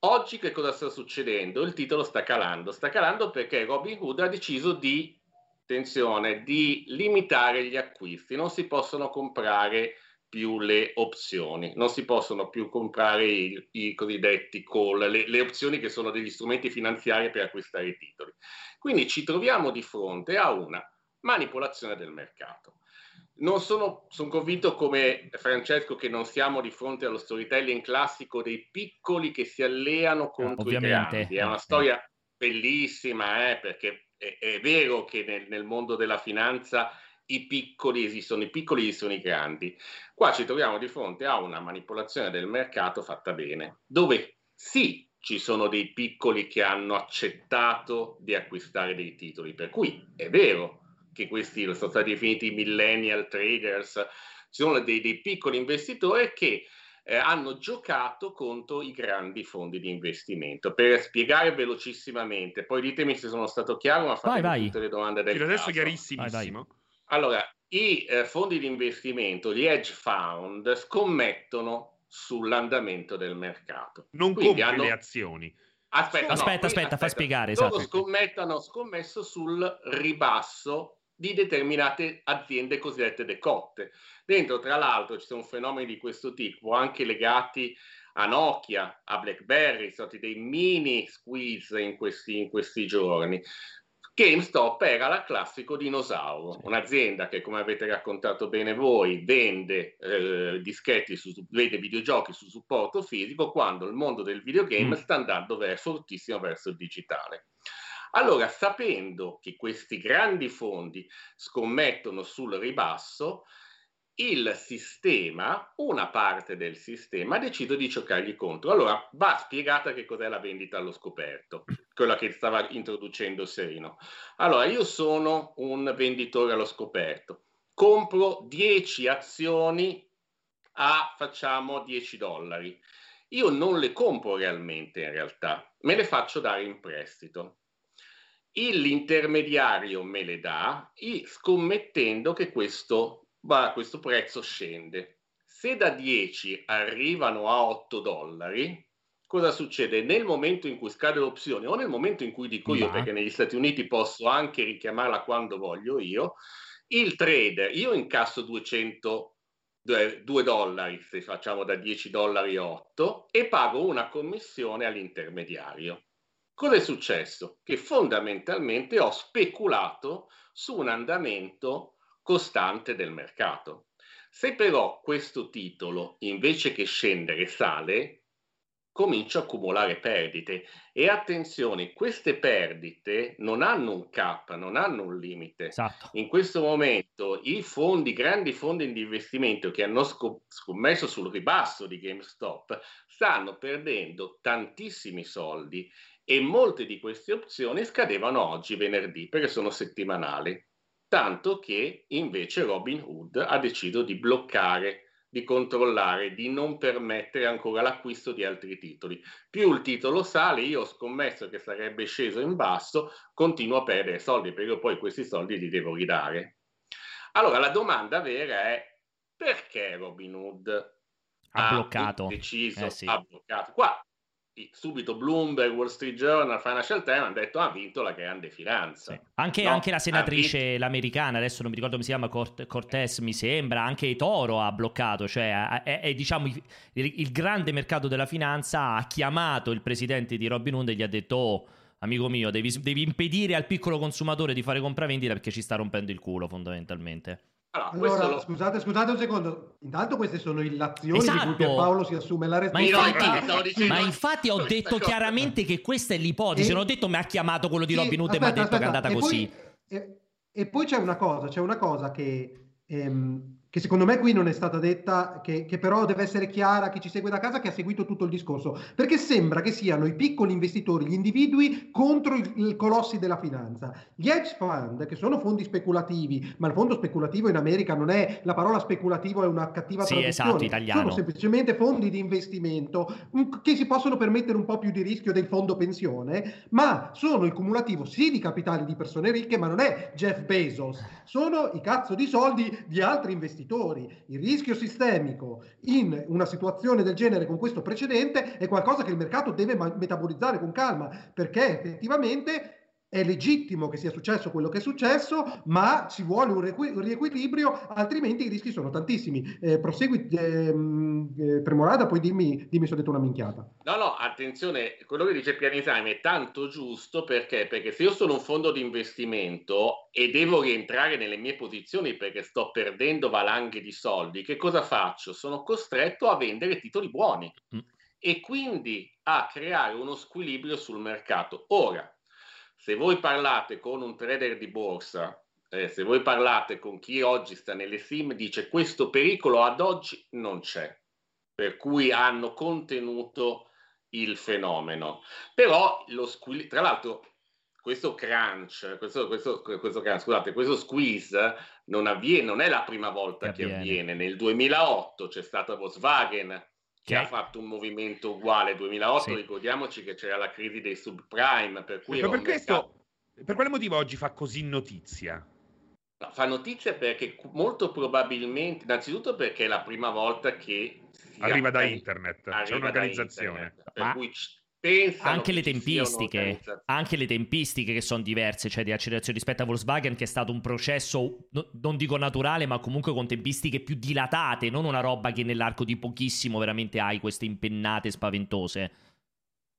Oggi che cosa sta succedendo? Il titolo sta calando, sta calando perché Robinhood ha deciso di, attenzione, di limitare gli acquisti, non si possono comprare più le opzioni, non si possono più comprare i, i cosiddetti call, le, le, opzioni che sono degli strumenti finanziari per acquistare i titoli. Quindi ci troviamo di fronte a una manipolazione del mercato. Non sono, sono convinto come Francesco che non siamo di fronte allo storytelling classico dei piccoli che si alleano contro Ovviamente. i grandi. È una storia bellissima, eh, perché è, è, vero che nel, nel mondo della finanza i piccoli esistono, i piccoli esistono i grandi. Qua ci troviamo di fronte a una manipolazione del mercato fatta bene, dove sì, ci sono dei piccoli che hanno accettato di acquistare dei titoli, per cui è vero, che questi sono stati definiti millennial traders, ci sono dei, dei piccoli investitori che eh, hanno giocato contro i grandi fondi di investimento. Per spiegare velocissimamente, poi ditemi se sono stato chiaro, ma fate tutte le domande del
Fino adesso chiarissimissimo.
Allora, i eh, fondi di investimento, gli hedge fund, scommettono sull'andamento del mercato.
Non Quindi hanno... le azioni.
Aspetta, aspetta, no, aspetta, fa spiegare. Loro
esatto. hanno scommesso sul ribasso di determinate aziende cosiddette decotte. Dentro, tra l'altro, ci sono fenomeni di questo tipo, anche legati a Nokia, a BlackBerry, sono stati dei mini squeeze in questi, in questi giorni. GameStop era la classico dinosauro, un'azienda che, come avete raccontato bene voi, vende eh, dischetti, su, vende videogiochi su supporto fisico, quando il mondo del videogame mm. sta andando verso, fortissimo verso il digitale. Allora, sapendo che questi grandi fondi scommettono sul ribasso, il sistema, una parte del sistema, ha deciso di giocargli contro. Allora, va spiegata che cos'è la vendita allo scoperto, quella che stava introducendo Serino. Allora, io sono un venditore allo scoperto, compro 10 azioni a, facciamo, 10 dollari. Io non le compro realmente in realtà, me le faccio dare in prestito. L'intermediario me le dà, scommettendo che questo ma questo prezzo scende. Se da 10 arrivano a 8 dollari, cosa succede? Nel momento in cui scade l'opzione o nel momento in cui dico io, perché negli Stati Uniti posso anche richiamarla quando voglio io, il trader, io incasso 200 2 dollari se facciamo da 10 dollari 8 e pago una commissione all'intermediario. Cosa è successo? Che fondamentalmente ho speculato su un andamento costante del mercato. Se però questo titolo, invece che scendere, sale, comincia a accumulare perdite. E attenzione, queste perdite non hanno un cap, non hanno un limite. Esatto. In questo momento i fondi, grandi fondi di investimento che hanno scommesso sul ribasso di GameStop, stanno perdendo tantissimi soldi e molte di queste opzioni scadevano oggi, venerdì, perché sono settimanali tanto che invece Robin Hood ha deciso di bloccare, di controllare, di non permettere ancora l'acquisto di altri titoli. Più il titolo sale, io ho scommesso che sarebbe sceso in basso, continuo a perdere soldi perché io poi questi soldi li devo ridare. Allora la domanda vera è perché Robin Hood ha, ha bloccato. deciso, eh sì. ha bloccato. Qua subito Bloomberg, Wall Street Journal, Financial Times hanno detto ha vinto la grande finanza. Sì.
Anche, no? anche, la senatrice l'americana, adesso non mi ricordo come si chiama, Cort- Cortés mi sembra, anche Toro ha bloccato, cioè è, è diciamo il, il, grande mercato della finanza ha chiamato il presidente di Robin Hood e gli ha detto oh, amico mio devi, devi impedire al piccolo consumatore di fare compravendita perché ci sta rompendo il culo fondamentalmente.
Allora, allora lo... scusate, scusate un secondo. Intanto queste sono illazioni esatto. di cui Paolo si assume la responsabilità.
Ma infatti, ma infatti ho detto chiaramente che questa è l'ipotesi. E... Non ho detto mi ha chiamato quello di sì, Robin Hood aspetta, e mi ha detto aspetta. che è andata e così.
Poi, e, e, poi c'è una cosa, c'è una cosa che... Ehm, che secondo me qui non è stata detta, che, che, però deve essere chiara a chi ci segue da casa che ha seguito tutto il discorso, perché sembra che siano i piccoli investitori, gli individui contro i colossi della finanza. Gli hedge fund, che sono fondi speculativi, ma il fondo speculativo in America non è, la parola speculativo è una cattiva sì, traduzione, esatto, italiano. sono semplicemente fondi di investimento che si possono permettere un po' più di rischio del fondo pensione, ma sono il cumulativo sì di capitali di persone ricche, ma non è Jeff Bezos, sono i cazzo di soldi di altri investitori investitori. Il rischio sistemico in una situazione del genere con questo precedente è qualcosa che il mercato deve metabolizzare con calma, perché effettivamente è legittimo che sia successo quello che è successo, ma ci vuole un, requ- un riequilibrio, altrimenti i rischi sono tantissimi. Eh, prosegui, ehm, eh, Premorada, poi dimmi, dimmi se ho detto una minchiata.
No, no, attenzione, quello che dice Pianitime è tanto giusto perché? perché se io sono un fondo di investimento e devo rientrare nelle mie posizioni perché sto perdendo valanghe di soldi, che cosa faccio? Sono costretto a vendere titoli buoni. Mm. E quindi a creare uno squilibrio sul mercato. Ora, se voi parlate con un trader di borsa, eh, se voi parlate con chi oggi sta nelle sim, dice questo pericolo ad oggi non c'è, per cui hanno contenuto il fenomeno. Però lo squilibrio, tra l'altro questo crunch, questo, questo, questo crunch, scusate, questo squeeze non avviene, non è la prima volta che, che avviene. Nel 2008 c'è stata Volkswagen che ha fatto un movimento uguale. 2008, sì. ricordiamoci che c'era la crisi dei subprime, per cui...
Per, questo, per quale motivo oggi fa così notizia?
No, fa notizia perché molto probabilmente, innanzitutto perché è la prima volta che
arriva da internet, arriva c'è un'organizzazione.
Internet, per Ma... cui
anche le tempistiche anche le tempistiche che sono diverse cioè di accelerazione rispetto a Volkswagen che è stato un processo no, non dico naturale ma comunque con tempistiche più dilatate non una roba che nell'arco di pochissimo veramente hai queste impennate spaventose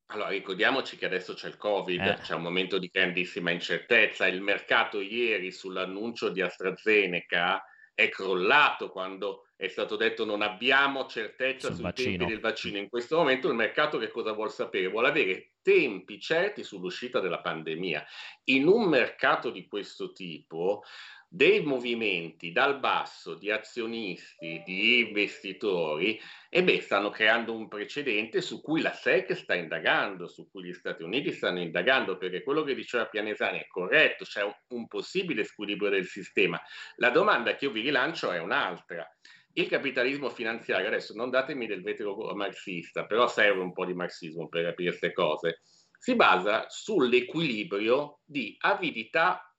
allora, ricordiamoci che adesso c'è il Covid, eh. c'è un momento di grandissima incertezza. Il mercato ieri sull'annuncio di AstraZeneca è crollato quando è stato detto non abbiamo certezza Sul sui vaccino. tempi del vaccino. In questo momento il mercato che cosa vuole sapere? Vuole avere tempi certi sull'uscita della pandemia. In un mercato di questo tipo dei movimenti dal basso di azionisti, di investitori, e beh, stanno creando un precedente su cui la SEC sta indagando, su cui gli Stati Uniti stanno indagando, perché quello che diceva Pianesani è corretto, c'è un possibile squilibrio del sistema. La domanda che io vi rilancio è un'altra. Il capitalismo finanziario, adesso non datemi del vetro marxista, però serve un po' di marxismo per capire queste cose, si basa sull'equilibrio di avidità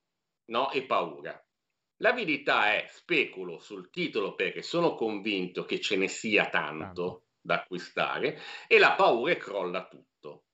no, e paura. L'avidità è speculo sul titolo perché sono convinto che ce ne sia tanto da acquistare e la paura crolla tutto.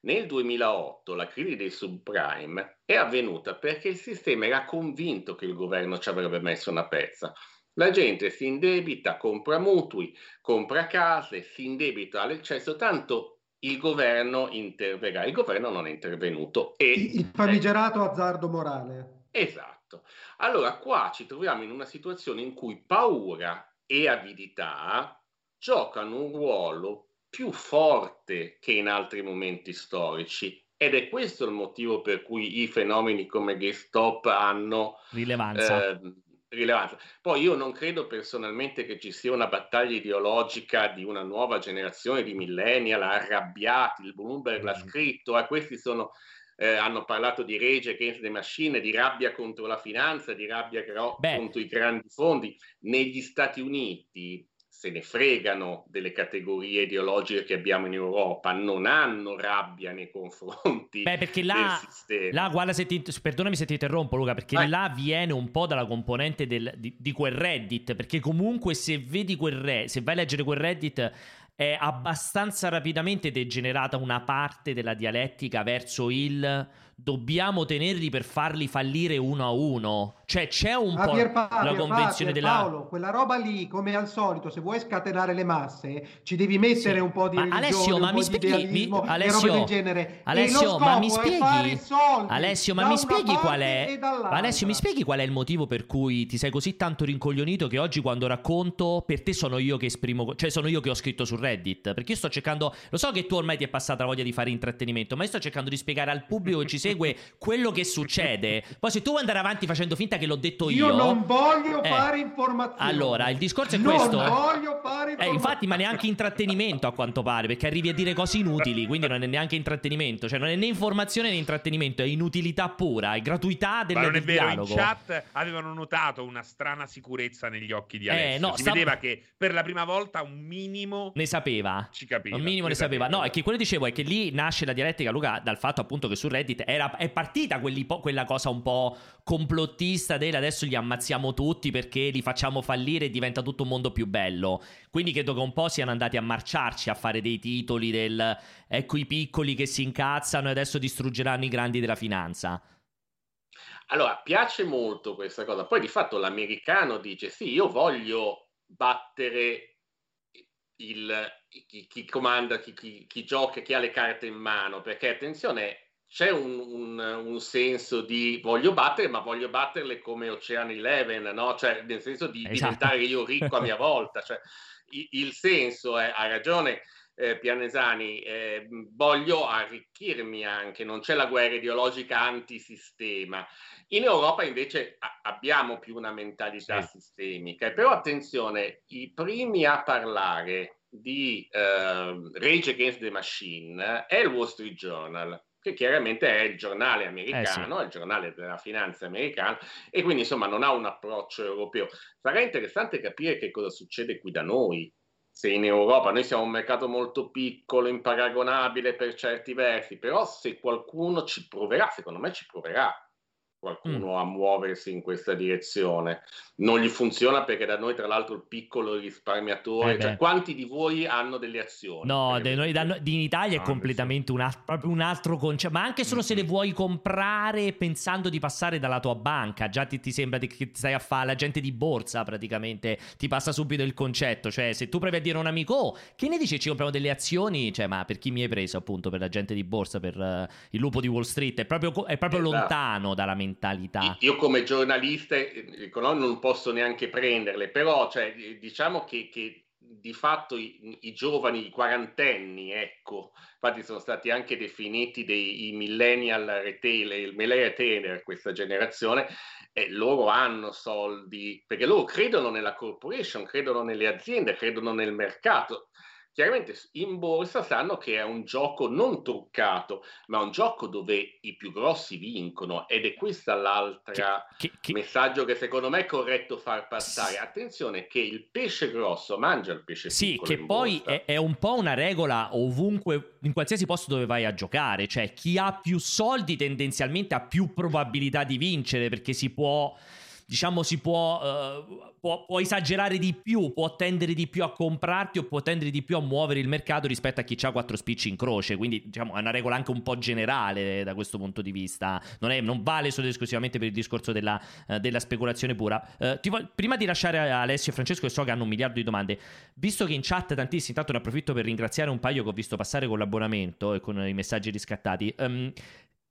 Nel 2008 la crisi dei subprime è avvenuta perché il sistema era convinto che il governo ci avrebbe messo una pezza. La gente si indebita, compra mutui, compra case, si indebita all'eccesso, tanto il governo interverrà. Il governo non è intervenuto. E...
Il famigerato azzardo morale.
Esatto. Allora qua ci troviamo in una situazione in cui paura e avidità giocano un ruolo più forte che in altri momenti storici ed è questo il motivo per cui i fenomeni come GameStop hanno
rilevanza. Eh,
rilevanza. Poi io non credo personalmente che ci sia una battaglia ideologica di una nuova generazione di millennial arrabbiati, il Bloomberg l'ha mm. scritto, eh, questi sono eh, hanno parlato di rage against the machine, di rabbia contro la finanza, di rabbia però contro i grandi fondi. Negli Stati Uniti se ne fregano delle categorie ideologiche che abbiamo in Europa, non hanno rabbia nei confronti
Beh, perché là. Là, guarda se ti, perdonami se ti interrompo Luca, perché Vai. là viene un po' dalla componente del, di, di, quel Reddit, perché comunque se vedi quel Reddit, se vai a leggere quel Reddit è abbastanza rapidamente degenerata una parte della dialettica verso il dobbiamo tenerli per farli fallire uno a uno. Cioè c'è un ah, po' Pierpa, la convenzione della...
Paolo, quella roba lì, come al solito, se vuoi scatenare le masse, ci devi mettere sì. un po' di ma
Alessio, ma mi spieghi, mi... Alessio,
del genere.
Alessio, ma mi spieghi, Alessio, ma mi spieghi qual è, Alessio, mi spieghi qual è il motivo per cui ti sei così tanto rincoglionito che oggi quando racconto, per te sono io che esprimo, cioè sono io che ho scritto su Reddit, perché io sto cercando, lo so che tu ormai ti è passata la voglia di fare intrattenimento, ma io sto cercando di spiegare al pubblico che ci segue quello che succede. Poi se tu vuoi andare avanti facendo finta che l'ho detto io.
Io non voglio eh, fare informazioni.
Allora, il discorso è
non
questo.
Non voglio fare
informazioni. Eh, infatti, ma neanche intrattenimento a quanto pare, perché arrivi a dire cose inutili, quindi non è neanche intrattenimento. Cioè, non è né informazione né intrattenimento, è inutilità pura, è gratuità del, ma non è vero, dialogo.
In chat avevano notato una strana sicurezza negli occhi di eh, Alessio. Eh, no, si sta... vedeva che per la prima volta un minimo
ne sapeva.
Ci capiva.
Un minimo ne, ne sapeva. sapeva. No, è che quello che dicevo è che lì nasce la dialettica, Luca, dal fatto appunto che su Reddit era, è partita quella cosa un po' complottista del adesso li ammazziamo tutti perché li facciamo fallire e diventa tutto un mondo più bello. Quindi credo che un po' siano andati a marciarci a fare dei titoli del ecco i piccoli che si incazzano e adesso distruggeranno i grandi della finanza.
Allora, piace molto questa cosa. Poi di fatto l'americano dice sì, io voglio battere il, chi, chi, comanda, chi, chi, chi gioca, chi ha le carte in mano, perché attenzione, c'è un, un, un, senso di voglio battere, ma voglio batterle come Ocean Eleven, no? Cioè, nel senso di esatto. diventare io ricco a mia volta. Cioè, il, il, senso è, ha ragione eh, Pianesani, eh, voglio arricchirmi anche, non c'è la guerra ideologica antisistema. In Europa invece a, abbiamo più una mentalità sì. sistemica, però attenzione, i primi a parlare di eh, Rage Against the Machine è il Wall Street Journal che chiaramente è il giornale americano, eh sì. il giornale della finanza americana, e quindi insomma non ha un approccio europeo. Sarà interessante capire che cosa succede qui da noi, se in Europa noi siamo un mercato molto piccolo, imparagonabile per certi versi, però se qualcuno ci proverà, secondo me ci proverà qualcuno mm. a muoversi in questa direzione. Non gli funziona perché da noi, tra l'altro, il piccolo risparmiatore, eh cioè, quanti di voi hanno delle azioni?
No, de noi, da, in Italia è completamente un, proprio un altro concetto, ma anche solo mm-hmm. se le vuoi comprare pensando di passare dalla tua banca, già ti, ti sembra che stai a fare l'agente di borsa praticamente, ti passa subito il concetto, cioè se tu provi a dire a un amico, oh, che ne dici ci compriamo delle azioni, cioè ma per chi mi hai preso appunto per l'agente di borsa, per uh, il lupo di Wall Street, è proprio, è proprio esatto. lontano dalla mente mentalità.
Io come giornalista non posso neanche prenderle, però cioè, diciamo che, che di fatto i, i, giovani, i quarantenni, ecco, infatti sono stati anche definiti dei millennial retailer, il retailer, questa generazione, e loro hanno soldi, perché loro credono nella corporation, credono nelle aziende, credono nel mercato chiaramente in borsa sanno che è un gioco non truccato, ma un gioco dove i più grossi vincono ed è questo l'altro messaggio che secondo me è corretto far passare. Attenzione che il pesce grosso mangia il pesce
sì,
piccolo.
Sì, che poi è, è, un po' una regola ovunque, in qualsiasi posto dove vai a giocare, cioè chi ha più soldi tendenzialmente ha più probabilità di vincere perché si può diciamo, si può, uh, può, può, esagerare di più, può tendere di più a comprarti o può tendere di più a muovere il mercato rispetto a chi ha quattro spicci in croce. Quindi, diciamo, è una regola anche un po' generale da questo punto di vista. Non, è, non vale solo ed esclusivamente per il discorso della, uh, della speculazione pura. Uh, voglio, prima di lasciare Alessio e Francesco, che so che hanno un miliardo di domande, visto che in chat tantissimi, intanto ne approfitto per ringraziare un paio che ho visto passare con l'abbonamento e con i messaggi riscattati. Um,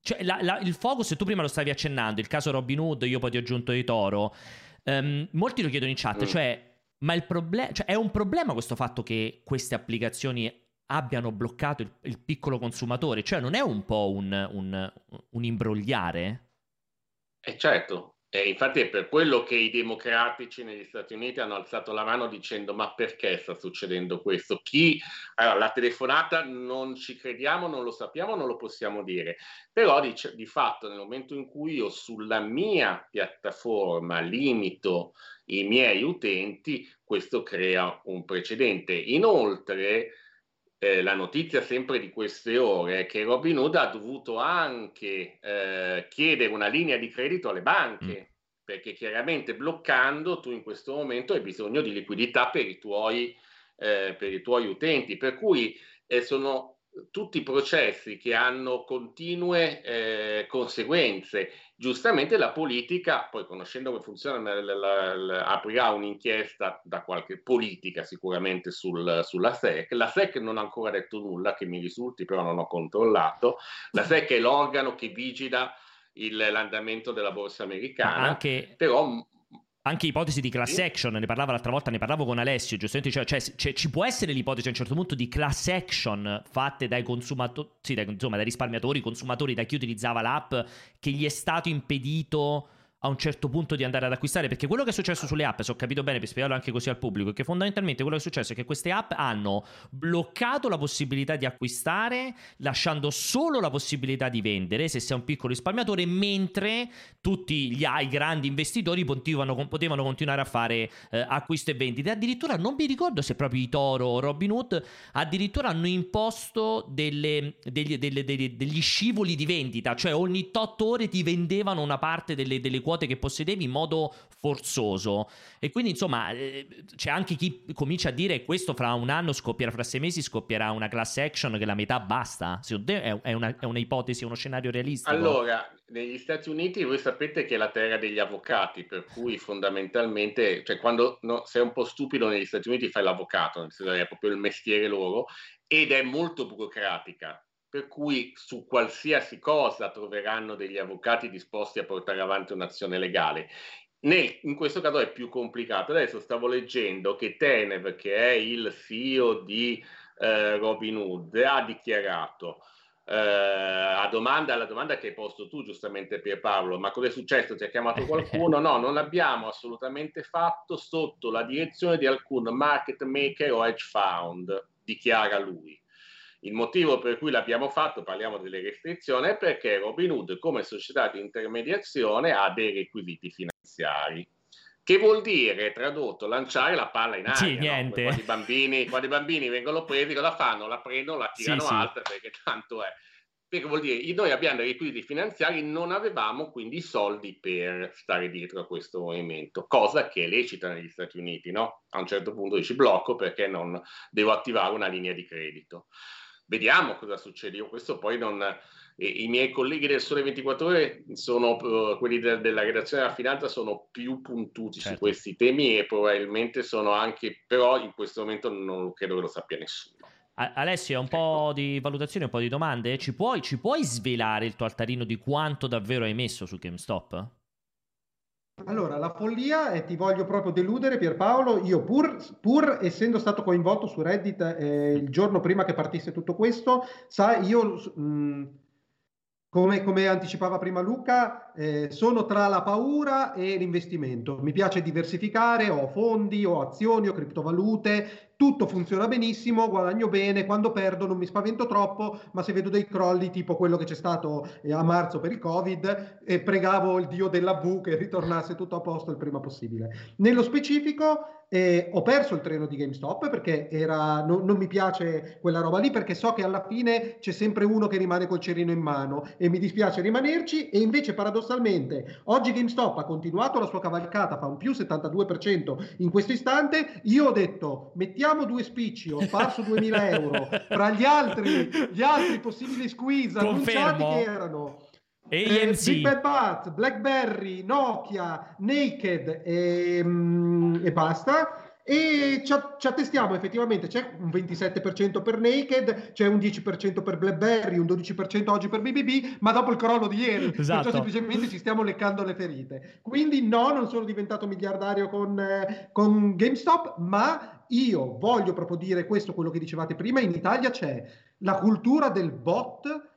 cioè, la, la, il focus, tu prima lo stavi accennando, il caso Robin Hood, io poi ti ho aggiunto di Toro. Um, molti lo chiedono in chat, mm. cioè, ma il problema, cioè, è un problema questo fatto che queste applicazioni abbiano bloccato il, il piccolo consumatore? Cioè, non è un po' un, un, un imbrogliare?
Eh certo, e infatti è per quello che i democratici negli Stati Uniti hanno alzato la mano dicendo ma perché sta succedendo questo? Chi, allora, la telefonata non ci crediamo, non lo sappiamo, non lo possiamo dire, però di, di fatto nel momento in cui io sulla mia piattaforma limito i miei utenti, questo crea un precedente. Inoltre, eh, la notizia sempre di queste ore è che Robin Hood ha dovuto anche eh, chiedere una linea di credito alle banche, mm. perché chiaramente bloccando tu in questo momento hai bisogno di liquidità per i tuoi, eh, per i tuoi utenti, per cui eh, sono tutti processi che hanno continue eh, conseguenze. Giustamente la politica, poi conoscendo come funziona, la, la, la, aprirà un'inchiesta da qualche politica sicuramente sul, sulla SEC. La SEC non ha ancora detto nulla, che mi risulti, però non ho controllato. La SEC è l'organo che vigila il, l'andamento della borsa americana,
anche...
però
anche ipotesi di class action, ne parlavo l'altra volta, ne parlavo con Alessio, giustamente, cioè, cioè, cioè ci può essere l'ipotesi a un certo punto di class action fatte dai consumatori, sì, dai, insomma, dai risparmiatori, consumatori, da chi utilizzava l'app, che gli è stato impedito a un certo punto di andare ad acquistare, perché quello che è successo sulle app, se ho capito bene, per spiegarlo anche così al pubblico, è che fondamentalmente quello che è successo è che queste app hanno bloccato la possibilità di acquistare, lasciando solo la possibilità di vendere se sei un piccolo risparmiatore, mentre tutti gli i grandi investitori potevano, potevano continuare a fare eh, acquisto e vendite. Addirittura non mi ricordo se proprio i Toro o Robin Hood addirittura hanno imposto delle, degli, delle, delle, degli scivoli di vendita, cioè ogni 8 ore ti vendevano una parte delle, delle quote che possedevi in modo forzoso. E quindi, insomma, eh, c'è anche chi comincia a dire questo fra un anno scoppierà, fra sei mesi scoppierà una class action che la metà basta. Secondo te è, una, è un'ipotesi, uno scenario realistico?
Allora, negli Stati Uniti voi sapete che è la terra degli avvocati, per cui fondamentalmente, cioè quando no, sei un po' stupido negli Stati Uniti fai l'avvocato, nel è proprio il mestiere loro, ed è molto burocratica per cui su qualsiasi cosa troveranno degli avvocati disposti a portare avanti un'azione legale. Nel, in questo caso è più complicato. Adesso stavo leggendo che Tenev, che è il CEO di eh, Robin Hood, ha dichiarato eh, a domanda, alla domanda che hai posto tu giustamente Pierpaolo, ma cosa è successo? Ti ha chiamato qualcuno? No, non l'abbiamo assolutamente fatto sotto la direzione di alcun market maker o hedge fund, dichiara lui. Il motivo per cui l'abbiamo fatto, parliamo delle restrizioni, è perché Robinhood come società di intermediazione ha dei requisiti finanziari. Che vuol dire, tradotto, lanciare la palla in aria.
Sì, no? niente.
Quando i, bambini, quando i, bambini, vengono presi, cosa fanno? La prendono, la tirano sì, alta sì. perché tanto è. perché vuol dire noi abbiamo dei requisiti finanziari, non avevamo quindi i soldi per stare dietro a questo movimento, cosa che è lecita negli Stati Uniti, no? A un certo punto dici blocco perché non devo attivare una linea di credito. Vediamo cosa succede. Io questo poi non... I miei colleghi del Sole 24 Ore sono uh, quelli de- della redazione della finanza sono più puntuti certo. su questi temi e probabilmente sono anche, però in questo momento non credo che lo sappia nessuno.
Alessio, un po' di valutazioni, un po' di domande. Ci puoi, ci puoi svelare il tuo altarino di quanto davvero hai messo su GameStop?
Allora, la follia, e ti voglio proprio deludere Pierpaolo, io pur, pur essendo stato coinvolto su Reddit eh, il giorno prima che partisse tutto questo, sai, io mh, mm, come, come, anticipava prima Luca, eh, sono tra la paura e l'investimento. Mi piace diversificare, ho fondi, ho azioni, ho criptovalute, tutto funziona benissimo, guadagno bene, quando perdo non mi spavento troppo, ma se vedo dei crolli tipo quello che c'è stato eh, a marzo per il Covid, eh, pregavo il dio della V che ritornasse tutto a posto il prima possibile. Nello specifico eh, ho perso il treno di GameStop perché era, no, non mi piace quella roba lì perché so che alla fine c'è sempre uno che rimane col cerino in mano e mi dispiace rimanerci e invece paradossalmente oggi GameStop ha continuato la sua cavalcata, fa un più 72% in questo istante, io ho detto mettiamo due spicci, ho sparso 2000 euro tra gli altri, gli altri possibili squeeze annunciati che erano eh, Big Bad Bat, BlackBerry, Nokia, Naked e, mm, e basta. E ci, ci, attestiamo effettivamente, c'è un 27% per Naked, c'è un 10% per BlackBerry, un 12% oggi per BBB, ma dopo il crollo di ieri, esatto. perciò semplicemente ci stiamo leccando le ferite. Quindi no, non sono diventato miliardario con, eh, con GameStop, ma io voglio proprio dire questo, quello che dicevate prima, in Italia c'è la cultura del bot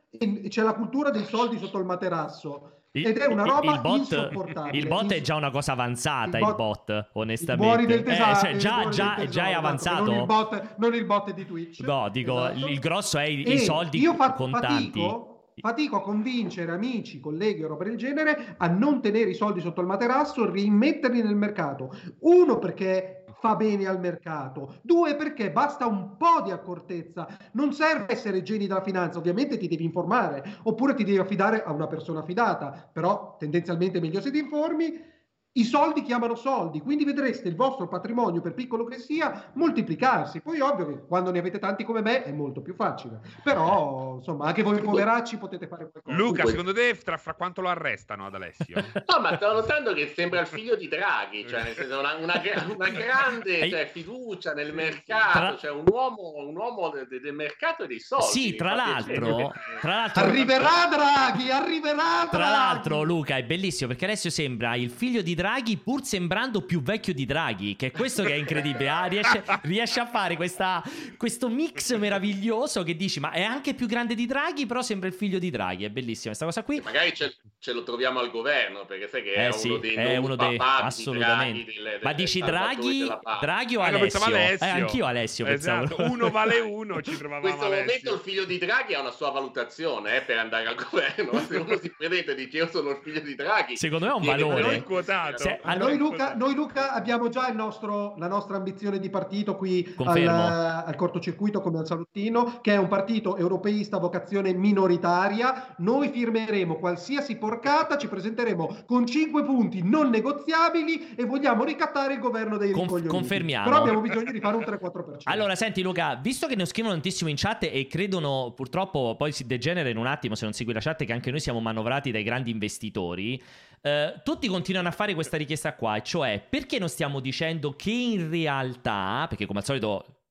c'è la cultura dei soldi sotto il materasso. Ed è una roba
il bot,
insopportabile.
Il bot è già una cosa avanzata, il bot, il bot onestamente.
Del tesoro,
eh, cioè, già, già, tesoro, già, è esatto, avanzato.
Non il, bot, non il, bot, di Twitch.
No, dico, esatto. il grosso è i, i soldi io fa- contanti.
Fatico, fatico a convincere amici, colleghi o roba del genere a non tenere i soldi sotto il materasso, rimetterli nel mercato. Uno perché fa bene al mercato. Due, perché basta un po' di accortezza. Non serve essere geni della finanza, ovviamente ti devi informare, oppure ti devi affidare a una persona fidata, però tendenzialmente meglio se ti informi i soldi chiamano soldi, quindi vedreste il vostro patrimonio, per piccolo che sia, moltiplicarsi. Poi ovvio che quando ne avete tanti come me è molto più facile. Però, insomma, anche voi poveracci potete fare qualcosa.
Luca, secondo te fra, fra quanto lo arrestano ad Alessio?
no, ma sto notando che sembra il figlio di Draghi, cioè nel senso una, una, una grande cioè, fiducia nel mercato, cioè un uomo, un uomo del, del mercato e dei soldi.
Sì, tra l'altro, tra l'altro...
Arriverà Draghi, arriverà Draghi!
Tra l'altro, Luca, è bellissimo perché Alessio sembra il figlio di Draghi Draghi pur sembrando più vecchio di Draghi, che è questo che è incredibile. Ah, riesce, riesce, a fare questa, questo mix meraviglioso che dici, ma è anche più grande di Draghi, però sembra il figlio di Draghi. È bellissima questa cosa qui.
magari ce, ce, lo troviamo al governo, perché sai che eh è sì, uno dei, è uno dei
assolutamente. Delle, delle, ma dici Draghi, Draghi o Alessio? Alessio. Eh, anch'io Alessio
esatto.
pensavo.
Uno vale uno, ci trovavamo
In questo
Alessio.
momento il figlio di Draghi ha una sua valutazione eh, per andare al governo. Se uno si presenta e dice io sono il figlio di Draghi,
secondo me è un valore.
Quotato.
Se, allora, noi, Luca, noi, Luca, abbiamo già nostro, la nostra ambizione di partito qui al, al, cortocircuito come al salottino, che è un partito europeista a vocazione minoritaria. Noi firmeremo qualsiasi porcata, ci presenteremo con cinque punti non negoziabili e vogliamo ricattare il governo dei Conf-
Confermiamo.
Però abbiamo bisogno di fare un 3-4%.
Allora, senti Luca, visto che ne scrivono tantissimo in chat e credono purtroppo poi si degenera in un attimo se non segui la chat che anche noi siamo manovrati dai grandi investitori. Uh, tutti continuano a fare questa richiesta qua, cioè perché non stiamo dicendo che in realtà, perché come al solito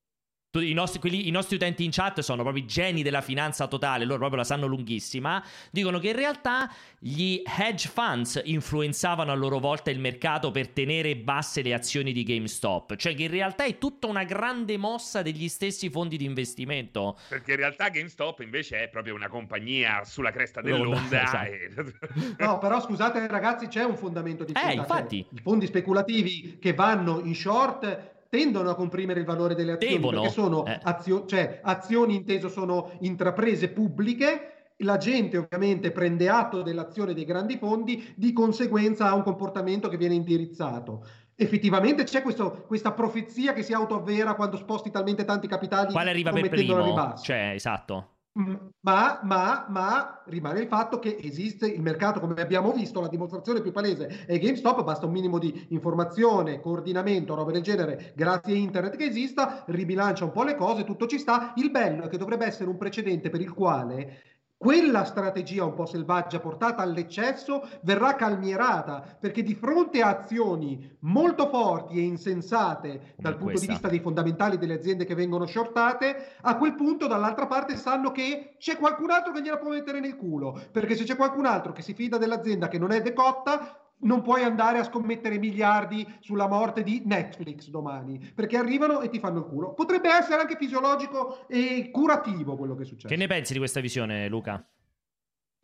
i nostri, quelli, I nostri, utenti in chat sono proprio i geni della finanza totale, loro proprio la sanno lunghissima. Dicono che in realtà gli hedge funds influenzavano a loro volta il mercato per tenere basse le azioni di GameStop. Cioè che in realtà è tutta una grande mossa degli stessi fondi di investimento.
Perché in realtà GameStop invece è proprio una compagnia sulla cresta dell'onda. Esatto.
E... no, però scusate ragazzi, c'è un fondamento di
eh, infatti.
I fondi speculativi che vanno in short tendono a comprimere il valore delle azioni Devono. perché sono eh. azio- cioè, azioni inteso sono intraprese pubbliche la gente ovviamente prende atto dell'azione dei grandi fondi, di conseguenza ha un comportamento che viene indirizzato. Effettivamente c'è questo, questa profezia che si autoavvera quando sposti talmente tanti capitali
Quale arriva per primo? Cioè, esatto.
Ma, ma, ma, rimane il fatto che esiste il mercato, come abbiamo visto, la dimostrazione più palese è GameStop, basta un minimo di informazione, coordinamento, roba del genere, grazie a internet che esista, ribilancia un po' le cose, tutto ci sta. Il bello è che dovrebbe essere un precedente per il quale quella strategia un po' selvaggia portata all'eccesso verrà calmierata perché di fronte a azioni molto forti e insensate dal punto di vista dei fondamentali delle aziende che vengono shortate, a quel punto dall'altra parte sanno che c'è qualcun altro che gliela può mettere nel culo, perché se c'è qualcun altro che si fida dell'azienda che non è decotta, non puoi andare a scommettere miliardi sulla morte di Netflix domani, perché arrivano e ti fanno il culo. Potrebbe essere anche fisiologico e curativo quello che succede.
Che ne pensi di questa visione, Luca?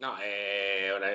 No, è una,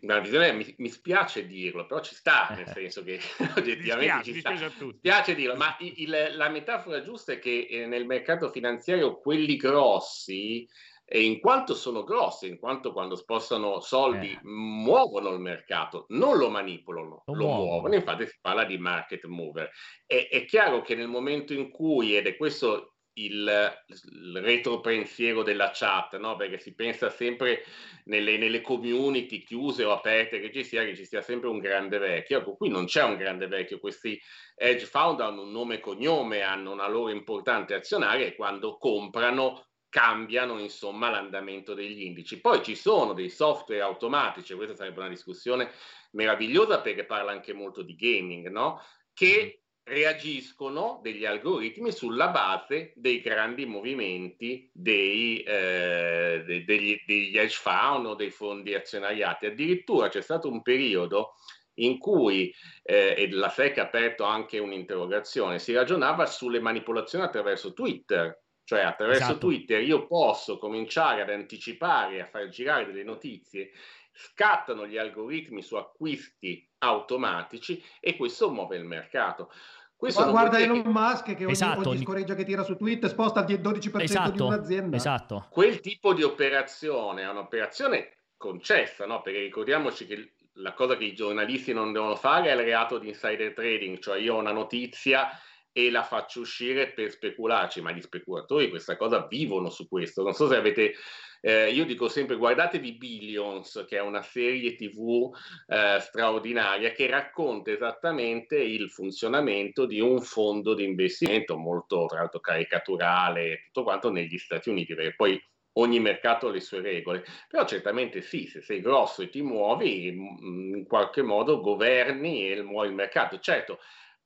una visione, mi, mi, spiace dirlo, però ci sta, nel senso che oggettivamente ci sta. Mi spiace dirlo, ma il, la metafora giusta è che eh, nel mercato finanziario quelli grossi e in quanto sono grosse, in quanto quando spostano soldi eh. muovono il mercato, non lo manipolano, lo, lo muovono. Infatti si parla di market mover. E, è chiaro che nel momento in cui, ed è questo il, il retropensiero della chat, no? perché si pensa sempre nelle, nelle, community chiuse o aperte che ci sia, che ci sia sempre un grande vecchio. Ecco, qui non c'è un grande vecchio, questi hedge fund hanno un nome e cognome, hanno una loro importante azionaria e quando comprano cambiano insomma l'andamento degli indici. Poi ci sono dei software automatici, questa sarebbe una discussione meravigliosa perché parla anche molto di gaming, no? Che mm-hmm. reagiscono degli algoritmi sulla base dei grandi movimenti dei, eh, de, degli, degli hedge fund o dei fondi azionariati. Addirittura c'è stato un periodo in cui, eh, e la SEC ha aperto anche un'interrogazione, si ragionava sulle manipolazioni attraverso Twitter, cioè attraverso esatto. Twitter io posso cominciare ad anticipare, a far girare delle notizie, scattano gli algoritmi su acquisti automatici e questo muove il mercato.
Questo guarda Elon che... Musk che ogni, esatto. ogni scoreggia che tira su Twitter sposta il 12% esatto. di un'azienda.
Esatto.
Quel tipo di operazione è un'operazione concessa, no? perché ricordiamoci che la cosa che i giornalisti non devono fare è il reato di insider trading, cioè io ho una notizia e la faccio uscire per specularci, ma gli speculatori questa cosa vivono su questo. Non so se avete, eh, io dico sempre guardatevi Billions, che è una serie tv eh, straordinaria che racconta esattamente il funzionamento di un fondo di investimento molto tra l'altro caricaturale, tutto quanto negli Stati Uniti, perché poi ogni mercato ha le sue regole, però certamente sì, se sei grosso e ti muovi, in qualche modo governi e muovi il mercato. Certo,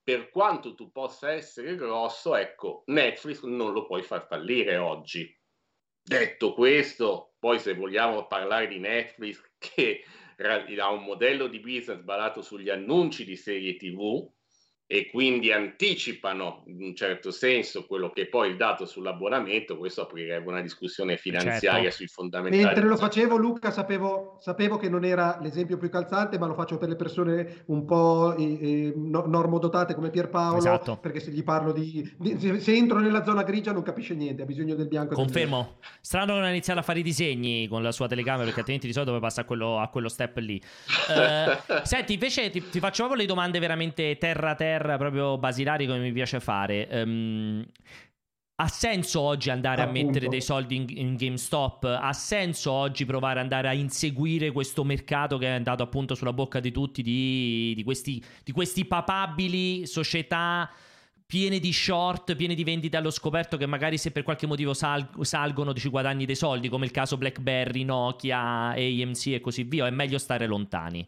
per quanto tu possa essere grosso, ecco, Netflix non lo puoi far fallire oggi. Detto questo, poi se vogliamo parlare di Netflix che ha un modello di business basato sugli annunci di serie TV, e quindi anticipano in un certo senso quello che è poi il dato sull'abbonamento, questo aprirebbe una discussione finanziaria certo. sui fondamentali.
Mentre lo facevo Luca sapevo, sapevo, che non era l'esempio più calzante, ma lo faccio per le persone un po' eh, eh, normodotate come Pierpaolo, esatto. perché se gli parlo di, di, se entro nella zona grigia non capisce niente, ha bisogno del bianco.
Confermo. Strano non iniziare a fare i disegni con la sua telecamera, perché altrimenti di solito passa a quello, a quello step lì. Uh, senti, invece ti, ti faccio proprio le domande veramente terra terra terra proprio basilari come mi piace fare. Um, ha senso oggi andare Appunto. a mettere dei soldi in, in, GameStop? Ha senso oggi provare ad andare a inseguire questo mercato che è andato appunto sulla bocca di tutti di, di, questi, di questi papabili società piene di short, piene di vendite allo scoperto che magari se per qualche motivo sal- salgono ci guadagni dei soldi, come il caso BlackBerry, Nokia, AMC e così via, è meglio stare lontani.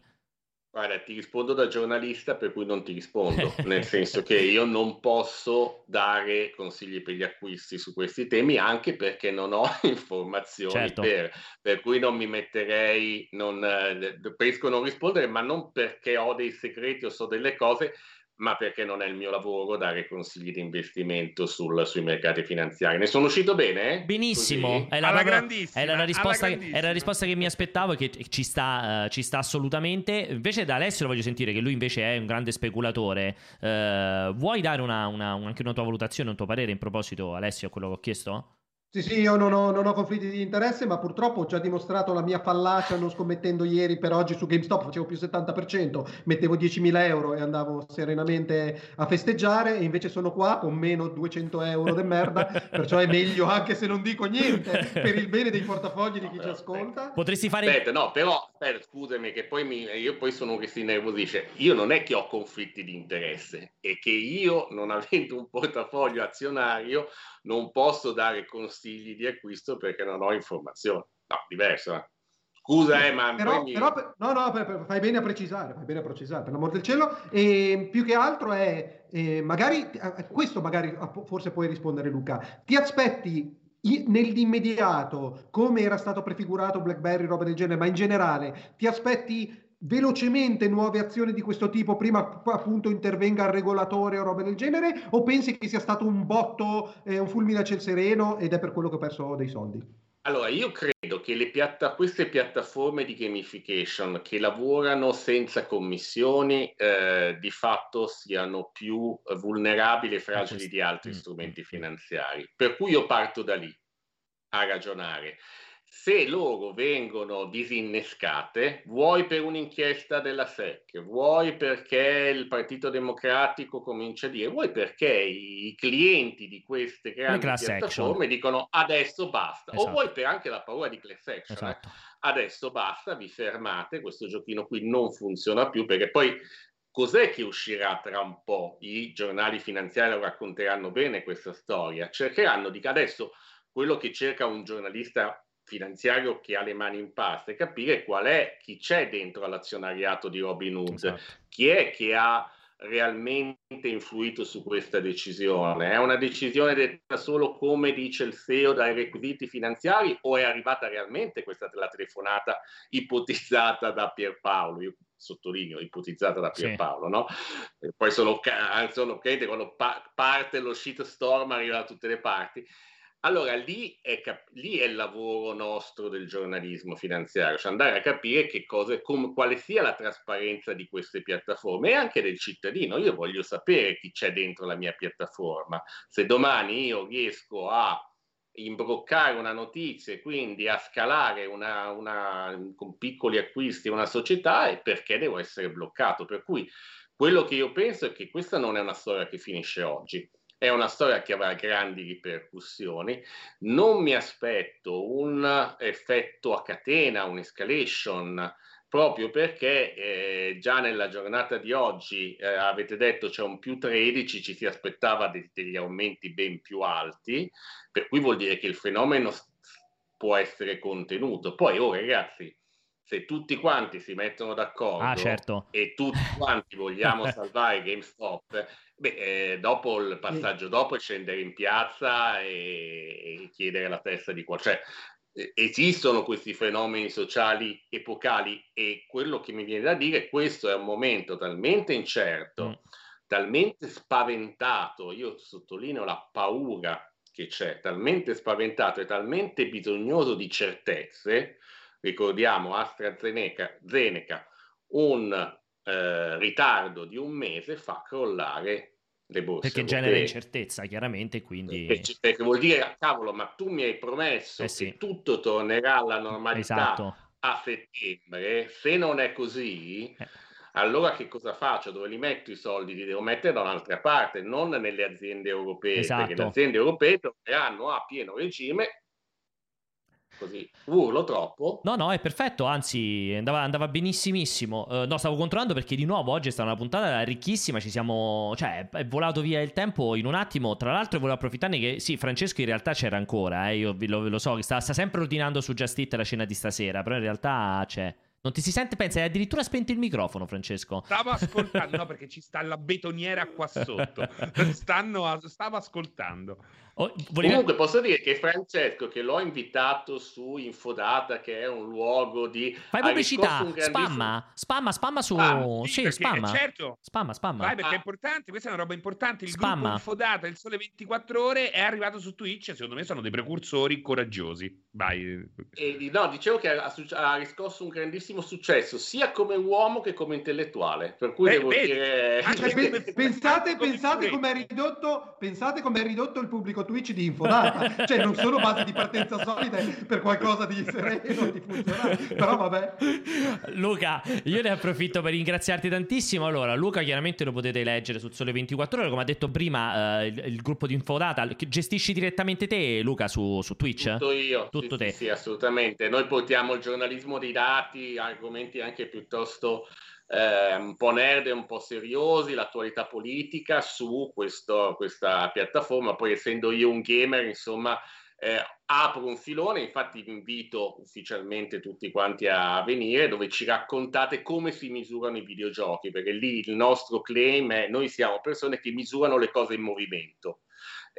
Guarda, ti rispondo da giornalista per cui non ti rispondo, nel senso che io non posso dare consigli per gli acquisti su questi temi anche perché non ho informazioni certo. per, per cui non mi metterei, non, eh, preferisco non rispondere, ma non perché ho dei segreti o so delle cose, ma perché non è il mio lavoro dare consigli di investimento sul, sui mercati finanziari. Ne sono uscito bene?
Benissimo, è la, propria, è la, risposta, è la, risposta, che mi aspettavo e che ci sta, uh, ci sta, assolutamente. Invece da Alessio lo voglio sentire, che lui invece è un grande speculatore. Uh, vuoi dare una, una, anche una tua valutazione, un tuo parere in proposito, Alessio, a quello che ho chiesto?
Sì, sì, io non ho, non ho, conflitti di interesse, ma purtroppo ho già dimostrato la mia fallacia non scommettendo ieri per oggi su GameStop, facevo più 70%, mettevo 10.000 euro e andavo serenamente a festeggiare e invece sono qua con meno 200 euro di merda, perciò è meglio anche se non dico niente per il bene dei portafogli di chi ci ascolta.
Potresti fare...
Aspetta, no, però, aspetta, scusami che poi mi, io poi sono che si nervosisce. Io non è che ho conflitti di interesse, è che io non avendo un portafoglio azionario non posso dare consigli di acquisto perché non ho informazioni. No, diverso. Eh. Scusa, eh, ma
però, mi... però, no, no, fai bene a precisare, fai bene a precisare, per l'amor del cielo. E più che altro è, eh, magari, questo magari forse puoi rispondere Luca, ti aspetti nell'immediato, come era stato prefigurato BlackBerry, roba del genere, ma in generale, ti aspetti velocemente nuove azioni di questo tipo prima appunto intervenga il regolatore o robe del genere o pensi che sia stato un botto, eh, un fulmine a ciel sereno ed è per quello che ho perso dei soldi?
Allora, io credo che piatta- queste piattaforme di gamification che lavorano senza commissioni eh, di fatto siano più vulnerabili e fragili di altri mm. strumenti finanziari. Per cui io parto da lì a ragionare se loro vengono disinnescate, vuoi per un'inchiesta della SEC, vuoi perché il Partito Democratico comincia a dire, vuoi perché i clienti di queste grandi piattaforme action. dicono adesso basta, esatto. o vuoi per anche la paura di class action, eh? esatto. eh? adesso basta, vi fermate, questo giochino qui non funziona più perché poi cos'è che uscirà tra un po'? I giornali finanziari lo racconteranno bene questa storia, cercheranno di adesso quello che cerca un giornalista finanziario che ha le mani in pasta e capire qual è chi c'è dentro all'azionariato di Robin Hood, esatto. chi è che ha realmente influito su questa decisione? È una decisione detta solo come dice il CEO dai requisiti finanziari o è arrivata realmente questa la telefonata ipotizzata da Pierpaolo? Io sottolineo, ipotizzata da Pierpaolo, sì. no? E poi sono, sono quando pa- parte lo shitstorm arriva da tutte le parti allora lì è, cap- lì è, il lavoro nostro del giornalismo finanziario, cioè andare a capire che cosa, com- quale sia la trasparenza di queste piattaforme e anche del cittadino. Io voglio sapere chi c'è dentro la mia piattaforma. Se domani io riesco a imbroccare una notizia e quindi a scalare una, una, con piccoli acquisti una società, è perché devo essere bloccato. Per cui quello che io penso è che questa non è una storia che finisce oggi è una storia che avrà grandi ripercussioni. Non mi aspetto un effetto a catena, un'escalation, proprio perché eh, già nella giornata di oggi eh, avete detto c'è un più 13, ci si aspettava de- degli aumenti ben più alti, per cui vuol dire che il fenomeno può essere contenuto. Poi, oh ragazzi, se tutti quanti si mettono d'accordo
ah, certo.
e tutti quanti vogliamo salvare GameStop, beh, eh, dopo il passaggio dopo è scendere in piazza e, e chiedere la testa di qualcuno. Cioè, esistono questi fenomeni sociali epocali e quello che mi viene da dire è che questo è un momento talmente incerto, mm. talmente spaventato, io sottolineo la paura che c'è, talmente spaventato e talmente bisognoso di certezze, ricordiamo AstraZeneca, Zeneca, un eh, ritardo di un mese fa crollare le borse.
Perché genera incertezza, chiaramente, quindi...
Perché, perché, vuol dire, cavolo, ma tu mi hai promesso eh sì. che tutto tornerà alla normalità esatto. a settembre, se non è così... Eh. Allora che cosa faccio? Dove li metto i soldi? Li devo mettere da un'altra parte, non nelle aziende europee, esatto. perché le aziende europee torneranno a pieno regime così urlo troppo.
No, no, è perfetto, anzi andava, andava benissimissimo. Uh, no, stavo controllando perché di nuovo oggi è stata una puntata ricchissima, ci siamo... cioè è volato via il tempo in un attimo. Tra l'altro volevo approfittarne che sì, Francesco in realtà c'era ancora, eh, io lo, lo so, che sta, sta sempre ordinando su Just Eat la cena di stasera, però in realtà c'è. Non ti si sente? Pensa, hai addirittura spento il microfono, Francesco.
Stavo ascoltando, no, perché ci sta la betoniera qua sotto. Stanno, stavo ascoltando.
Oh, volevo... Comunque posso dire che Francesco, che l'ho invitato su Infodata, che è un luogo di...
Fai pubblicità, grandissimo... spamma, spamma, spamma su... Ah, sì, sì spamma.
Certo.
Spamma, spamma.
Vai, perché ah. è importante, questa è una roba importante. Il spamma. gruppo Infodata, il Sole 24 Ore, è arrivato su Twitch, secondo me sono dei precursori coraggiosi. Vai.
E, no, dicevo che ha, ha riscosso un grandissimo successo sia come uomo che come intellettuale. Per cui beh, devo beh, dire.
Pe- pensate, pensate come è ridotto, pensate come è ridotto il pubblico Twitch di Infodata. cioè, non sono basi di partenza solide per qualcosa di sereno di funzionale. Però vabbè.
Luca, io ne approfitto per ringraziarti tantissimo. Allora, Luca, chiaramente lo potete leggere sul Sole 24 Ore, come ha detto prima, eh, il, il, gruppo di Infodata. Gestisci direttamente te, Luca, su, su Twitch?
Tutto io.
Tutto
sì,
te.
Sì, sì, assolutamente. Noi portiamo il giornalismo dei dati, argomenti anche piuttosto eh, un po' nerd e un po' seriosi, l'attualità politica su questo, questa piattaforma. Poi essendo io un gamer, insomma, eh, apro un filone, infatti vi invito ufficialmente tutti quanti a venire, dove ci raccontate come si misurano i videogiochi, perché lì il nostro claim è noi siamo persone che misurano le cose in movimento.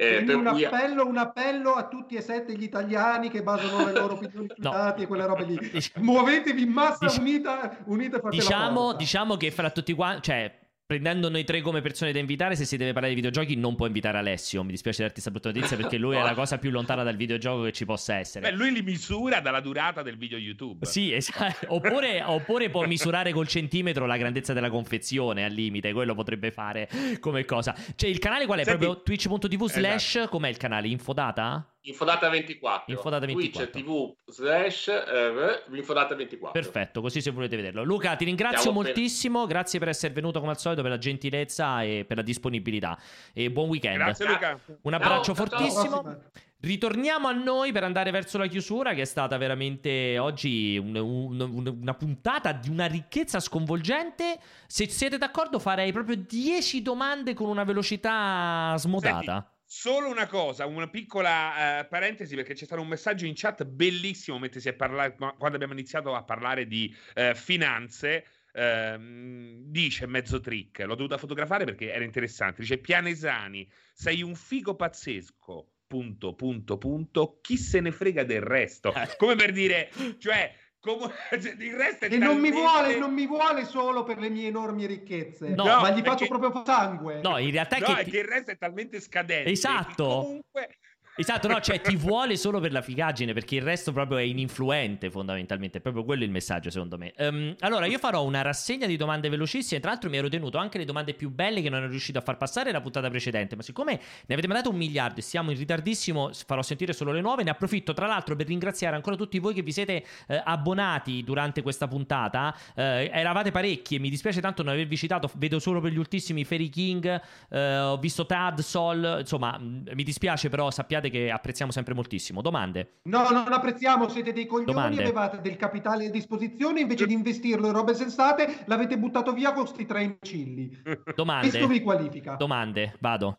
Eh, un, cui... appello, un, appello, a tutti e sette gli italiani che basano le loro opinioni sui no. dati e quelle robe lì. Muovetevi in massa Dic- unita, unite
diciamo, diciamo che fra tutti quanti, cioè prendendo noi tre come persone da invitare, se si deve parlare di videogiochi, non può invitare Alessio. Mi dispiace darti questa brutta notizia perché lui è la cosa più lontana dal videogioco che ci possa essere.
Beh, lui li misura dalla durata del video YouTube.
Sì, esatto. oppure, oppure, può misurare col centimetro la grandezza della confezione al limite. Quello potrebbe fare come cosa. Cioè, il canale qual è? Senti, Proprio twitch.tv slash. Esatto. Com'è il canale? Infodata?
Infodata 24.
Infodata 24.
Twitch TV slash eh, Infodata 24.
Perfetto, così se volete vederlo. Luca, ti ringrazio Siamo moltissimo. Per... Grazie per essere venuto come al solito, per la gentilezza e per la disponibilità. E buon weekend.
Grazie, Luca.
Un abbraccio ciao, fortissimo. Ciao. Ritorniamo a noi per andare verso la chiusura, che è stata veramente oggi un, un, un, una puntata di una ricchezza sconvolgente. Se siete d'accordo, farei proprio 10 domande con una velocità smodata.
Senti. Solo una cosa, una piccola uh, parentesi, perché c'è stato un messaggio in chat bellissimo mentre si è parlato, quando abbiamo iniziato a parlare di uh, finanze. Uh, dice mezzo trick, l'ho dovuta fotografare perché era interessante. Dice Pianesani, sei un figo pazzesco. Punto, punto, punto. Chi se ne frega del resto? Eh. Come per dire, cioè, cioè, il resto è
e talmente... non, mi vuole, non mi vuole solo per le mie enormi ricchezze, no, ma gli faccio proprio sangue.
No, in realtà è,
no,
che...
è che il resto è talmente scadente.
Esatto. Comunque Esatto, no, cioè ti vuole solo per la figaggine perché il resto proprio è ininfluente fondamentalmente, è proprio quello il messaggio secondo me. Um, allora io farò una rassegna di domande velocissime, tra l'altro mi ero tenuto anche le domande più belle che non ero riuscito a far passare la puntata precedente, ma siccome ne avete mandato un miliardo e siamo in ritardissimo, farò sentire solo le nuove, ne approfitto tra l'altro per ringraziare ancora tutti voi che vi siete eh, abbonati durante questa puntata, eh, eravate parecchi e mi dispiace tanto non avervi citato, vedo solo per gli ultimi Fairy King, eh, ho visto Tad, Sol, insomma mi dispiace però sappiate che apprezziamo sempre moltissimo. Domande?
No, non apprezziamo, siete dei coglioni, Domande. avevate del capitale a disposizione, invece di investirlo in robe sensate, l'avete buttato via con questi tre imbecilli.
Domande?
Questo vi qualifica.
Domande, vado.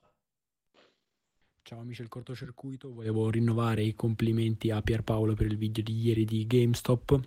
Ciao amici del cortocircuito, volevo rinnovare i complimenti a Pierpaolo per il video di ieri di GameStop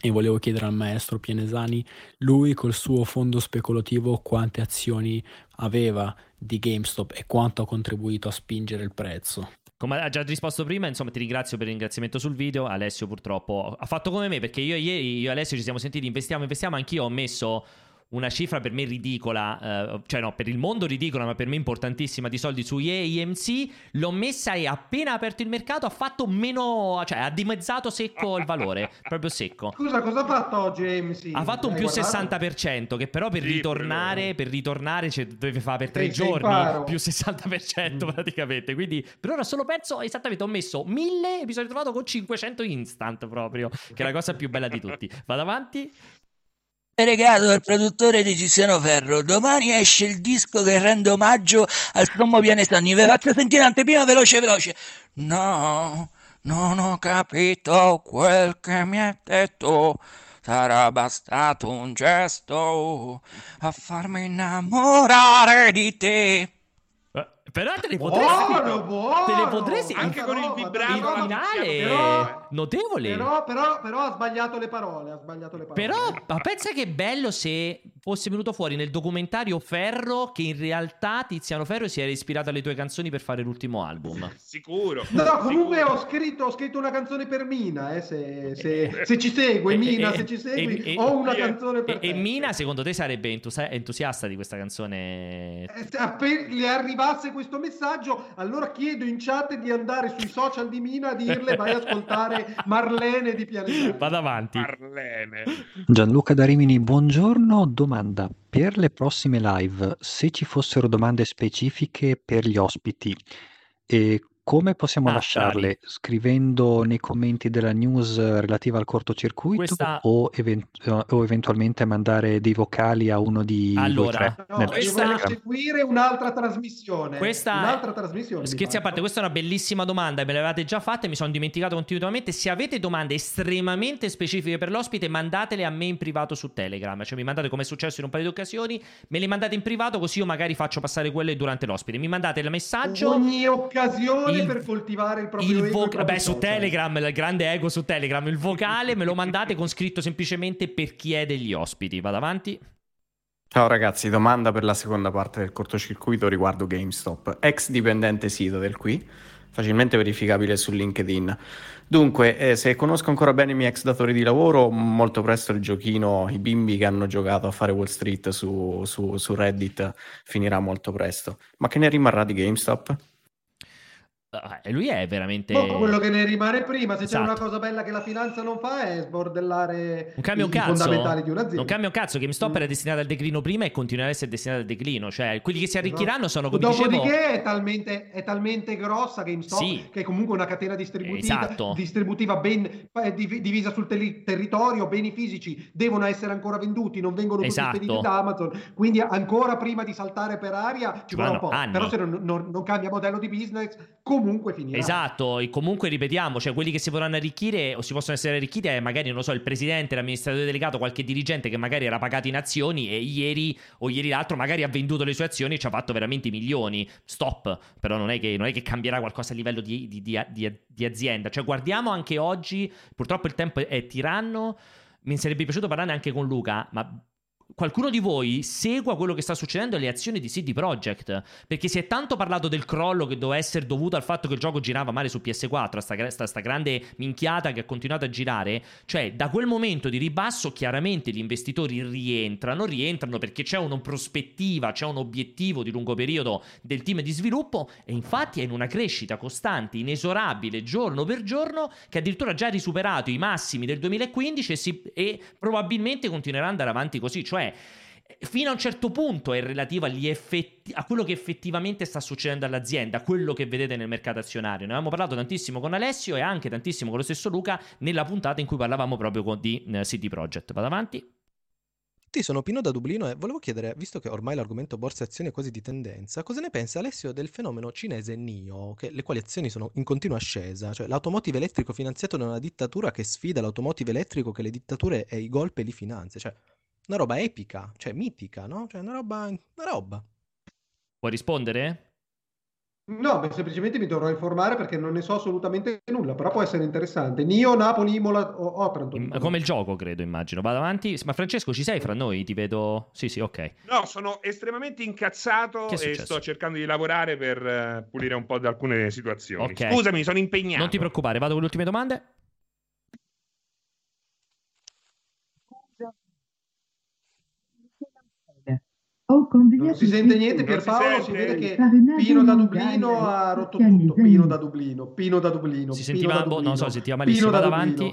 e volevo chiedere al maestro Pianesani, lui col suo fondo speculativo quante azioni aveva di GameStop e quanto ha contribuito a spingere il prezzo.
Come ha già risposto prima, insomma, ti ringrazio per il ringraziamento sul video. Alessio, purtroppo, ha fatto come me perché io ieri, io e Alessio ci siamo sentiti, investiamo, investiamo. Anch'io ho messo una cifra per me ridicola, eh, cioè no, per il mondo ridicola, ma per me importantissima di soldi su EMC. L'ho messa e appena aperto il mercato ha fatto meno, cioè ha dimezzato secco il valore, proprio secco.
Scusa, cosa ha fatto oggi EMC?
Ha fatto un più guardato? 60%, che però per sì, ritornare, per ritornare cioè, deve fare per tre giorni, più 60% mm. praticamente. Quindi per ora solo perso, esattamente, ho messo 1000 e mi sono ritrovato con 500 instant proprio, che è la cosa più bella di tutti. Vado avanti.
Regato dal produttore di Tiziano Ferro. Domani esce il disco che rende omaggio al sommo pianesani. Vi faccio sentire anteprima veloce veloce. No, non ho capito quel che mi hai detto. Sarà bastato un gesto a farmi innamorare di te.
Però te le potresti.
Buono, buono.
Te le potresti.
Anche con il vibrato.
Il finale però, notevole.
Però, però, però, ha sbagliato le parole. Ha sbagliato le parole.
Però, ma pensa che bello se fosse venuto fuori nel documentario Ferro che in realtà Tiziano Ferro si era ispirato alle tue canzoni per fare l'ultimo album.
Sicuro.
No, comunque Ho, scritto, ho, scritto, una canzone per Mina, eh, se, se, se, ci segui, Mina, se ci segui, ho una canzone per
e, te. E Mina, secondo te, sarebbe entusiasta di questa canzone?
Eh, se le arrivasse questo messaggio, allora chiedo in chat di andare sui social di Mina a dirle vai ad ascoltare Marlene di Pianeta.
Vado avanti.
Marlene.
Gianluca da Rimini, buongiorno. Domanda: per le prossime live, se ci fossero domande specifiche per gli ospiti, e come possiamo Ah, lasciarle? Scrivendo nei commenti della news relativa al cortocircuito Questa... o, event- o eventualmente mandare dei vocali a uno di
allora,
voi tre no, questa... seguire un'altra trasmissione.
Questa...
Un'altra trasmissione.
Scherzi a parte, questa è una bellissima domanda, me l'avete già fatta e mi sono dimenticato continuamente. Se avete domande estremamente specifiche per l'ospite, mandatele a me in privato su Telegram. Cioè mi mandate come è successo in un paio di occasioni, me le mandate in privato così io magari faccio passare quelle durante l'ospite. Mi mandate il messaggio.
Ogni occasione il, per coltivare il proprio
il vo-. Beh, su Telegram, il grande ego su Telegram, il vocale me lo mandate con scritto semplicemente per chi è degli ospiti. Vado avanti.
Ciao ragazzi, domanda per la seconda parte del cortocircuito riguardo GameStop. Ex dipendente sito del qui, facilmente verificabile su LinkedIn. Dunque, eh, se conosco ancora bene i miei ex datori di lavoro, molto presto il giochino, i bimbi che hanno giocato a fare Wall Street su, su, su Reddit finirà molto presto. Ma che ne rimarrà di GameStop?
E lui è veramente.
Boh, quello che ne rimane prima, se esatto. c'è una cosa bella che la finanza non fa, è sbordellare
un cambio i, cazzo. fondamentali di un'azienda. Non cambia un cazzo. GameStop mm. era destinato al declino prima e continuerà ad essere destinato al declino. Cioè, quelli che si esatto. arricchiranno sono come
Dopodiché
dicevo...
è, talmente, è talmente grossa GameStop sì. che è comunque una catena distributiva, esatto. distributiva ben divisa sul ter- territorio, beni fisici devono essere ancora venduti, non vengono tutti esatto. spediti da Amazon. Quindi ancora prima di saltare per aria ci vuole un po'. Anni. Però se non, non, non cambia modello di business, comunque finirà.
Esatto e comunque ripetiamo, cioè quelli che si potranno arricchire o si possono essere arricchiti è magari, non lo so, il presidente, l'amministratore delegato, qualche dirigente che magari era pagato in azioni e ieri o ieri l'altro magari ha venduto le sue azioni e ci ha fatto veramente milioni. Stop, però non è che, non è che cambierà qualcosa a livello di, di, di, di azienda. Cioè guardiamo anche oggi, purtroppo il tempo è tiranno, mi sarebbe piaciuto parlarne anche con Luca, ma qualcuno di voi segua quello che sta succedendo alle azioni di CD Projekt perché si è tanto parlato del crollo che doveva essere dovuto al fatto che il gioco girava male su PS4 sta, sta, sta grande minchiata che ha continuato a girare. Cioè da quel momento di ribasso chiaramente gli investitori rientrano rientrano perché c'è una prospettiva c'è un obiettivo di lungo periodo del team di sviluppo e infatti è in una crescita costante inesorabile giorno per giorno che addirittura ha già risuperato i massimi del 2015 e, si, e probabilmente continuerà ad andare avanti così. Cioè cioè fino a un certo punto è relativo effetti, a quello che effettivamente sta succedendo all'azienda, quello che vedete nel mercato azionario. Ne avevamo parlato tantissimo con Alessio e anche tantissimo con lo stesso Luca nella puntata in cui parlavamo proprio di uh, City Project. Vado avanti.
Sì, sono Pino da Dublino e volevo chiedere, visto che ormai l'argomento borsa e azioni è quasi di tendenza, cosa ne pensa Alessio del fenomeno cinese NIO, le quali azioni sono in continua ascesa, cioè l'automotive elettrico finanziato da una dittatura che sfida l'automotive elettrico che le dittature e i golpe li finanzia, cioè una roba epica, cioè mitica, no? Cioè una roba, una roba.
Vuoi rispondere?
No, beh, semplicemente mi dovrò informare perché non ne so assolutamente nulla, però può essere interessante. Nio, Napoli, Imola o Otranto.
Come il gioco, credo, immagino. Vado avanti. Ma Francesco, ci sei fra noi? Ti vedo... Sì, sì, ok.
No, sono estremamente incazzato e sto cercando di lavorare per uh, pulire un po' da alcune situazioni. Okay. Scusami, sono impegnato.
Non ti preoccupare, vado con le ultime domande.
Non si sente niente Pierpaolo si, si vede che Pino da Dublino ha rotto tutto. Pino da Dublino Pino da Dublino
si sentiva boh, non so sentiva malissimo vado avanti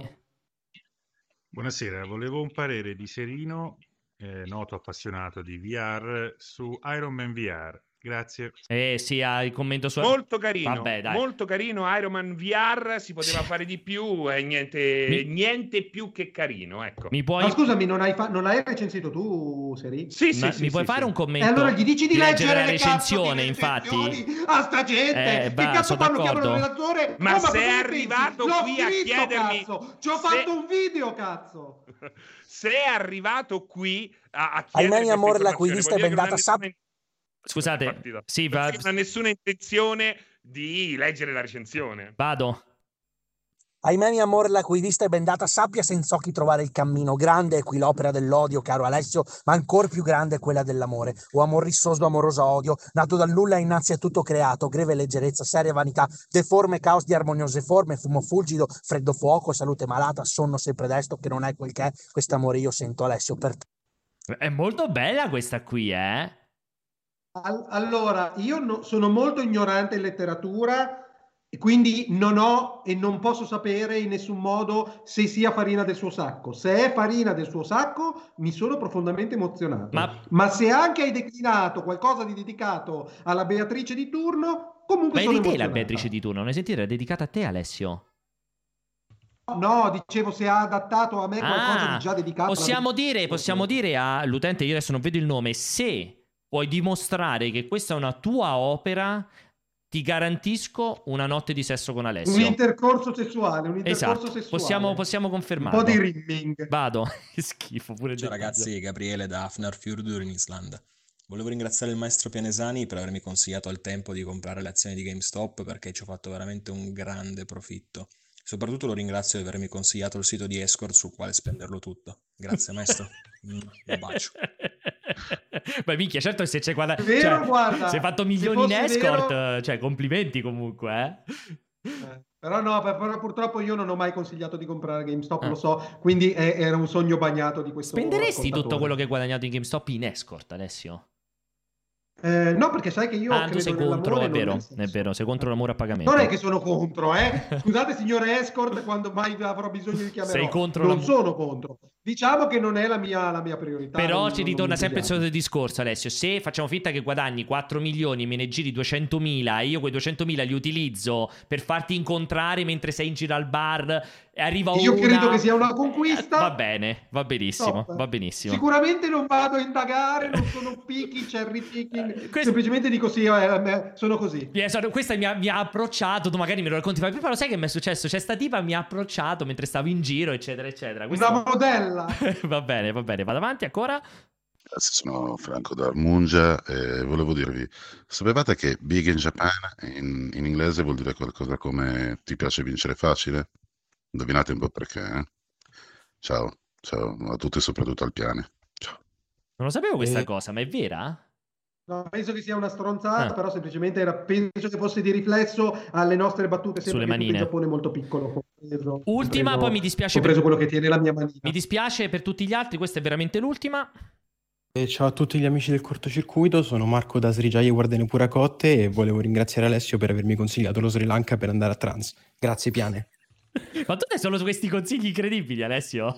buonasera volevo un parere di Serino eh, noto appassionato di VR su Iron Man VR Grazie.
Eh sì, ha il commento su...
Molto carino, Vabbè, molto carino, Iron Man VR, si poteva fare di più, e niente, Mi... niente più che carino, ecco.
Mi puoi... Ma scusami, non hai, fa... non hai recensito tu, Seri?
Sì, sì,
Ma,
sì
Mi
sì,
puoi
sì,
fare un commento?
E allora gli dici di, di leggere,
leggere la recensione, infatti?
A sta gente! Eh, che bah, cazzo fanno chiamano redattore?
Ma, no, ma sei arrivato qui scritto, a chiedermi...
Cazzo. Ci ho se... fatto un video, cazzo!
sei arrivato qui a, a chiedermi...
Almeno amore, l'acquirista è bendata sap...
Scusate, sì, va...
non ha nessuna intenzione di leggere la recensione.
Vado.
Ahimè, mio amore, la cui vista è bendata, sappia senza occhi trovare il cammino. Grande è qui l'opera dell'odio, caro Alessio, ma ancora più grande è quella dell'amore. O amor rissoso, amoroso odio, nato dal nulla innanzi a tutto creato, greve leggerezza, seria vanità, deforme caos di armoniose forme, fumo fulgido, freddo fuoco, salute malata, sonno sempre desto, che non è quel che è. Quest'amore io sento, Alessio, per te.
È molto bella questa qui, eh?
Allora, io no, sono molto ignorante in letteratura e quindi non ho e non posso sapere in nessun modo se sia farina del suo sacco. Se è farina del suo sacco, mi sono profondamente emozionato. Ma, Ma se anche hai declinato qualcosa di dedicato alla Beatrice di turno, comunque
Ma di te la Beatrice di turno, non hai sentito? È dedicata a te, Alessio.
No, dicevo se ha adattato a me qualcosa ah, di già dedicato.
Possiamo dire, possiamo dire all'utente, io adesso non vedo il nome, se puoi dimostrare che questa è una tua opera, ti garantisco una notte di sesso con Alessio.
Un intercorso sessuale, un intercorso
esatto.
sessuale.
Possiamo, possiamo confermarlo.
Un po' di rimming.
Vado, che schifo pure
Ciao ragazzi, Gabriele da Afnar Fjordur in Islanda. Volevo ringraziare il maestro Pianesani per avermi consigliato al tempo di comprare le azioni di GameStop perché ci ho fatto veramente un grande profitto. Soprattutto lo ringrazio di avermi consigliato il sito di Escort sul quale spenderlo tutto. Grazie maestro, un bacio.
Beh, minchia, certo se c'è guarda...
Vero,
cioè,
guarda.
Se hai fatto milioni in escort, vero... cioè complimenti comunque, eh.
eh. Però no, però purtroppo io non ho mai consigliato di comprare GameStop, ah. lo so, quindi è, era un sogno bagnato di questo
Spenderesti tutto quello che hai guadagnato in GameStop in escort, Alessio?
Eh, no, perché sai che io.
Ah, tu sei contro, è vero, è vero, sei contro l'amore a pagamento.
Non è che sono contro, eh. Scusate, signore Escort, quando mai avrò bisogno di chiamerò.
Sei contro
Non sono contro. Diciamo che non è la mia, la mia priorità.
Però
non,
ci ritorna sempre il solito discorso, Alessio. Se facciamo finta che guadagni 4 milioni e me ne giri 200 mila e io quei 200 mila li utilizzo per farti incontrare mentre sei in giro al bar arriva
Io
una...
credo che sia una conquista.
va bene, va benissimo, va benissimo.
Sicuramente non vado a indagare, non sono picchi, cherry picking. Questo... Semplicemente dico sì, eh, sono così.
Yeah, questa mi ha, mi ha, approcciato, tu magari me lo racconti, ma lo sai che mi è successo? C'è sta tipa mi ha approcciato mentre stavo in giro, eccetera, eccetera.
Questo... Una modella bella.
va bene, va bene, vado avanti ancora.
Grazie, sono Franco da e volevo dirvi, sapevate che big in Japan in, in inglese vuol dire qualcosa come ti piace vincere facile? Indovinate un po' perché? Eh? Ciao, ciao a tutti e soprattutto al piane. Ciao.
Non lo sapevo questa e... cosa, ma è vera?
No, penso che sia una stronzata, ah. però semplicemente era, penso che fosse di riflesso alle nostre battute
Sulle manine.
in Giappone molto piccolo.
Preso, Ultima, preso,
poi
mi dispiace.
Ho preso per... quello che tiene la mia manina.
Mi dispiace per tutti gli altri, questa è veramente l'ultima.
E ciao a tutti gli amici del cortocircuito, sono Marco da Srigiaia Guardene Puracotte e volevo ringraziare Alessio per avermi consigliato lo Sri Lanka per andare a trans. Grazie Piane.
Ma tu hai solo questi consigli incredibili, Alessio.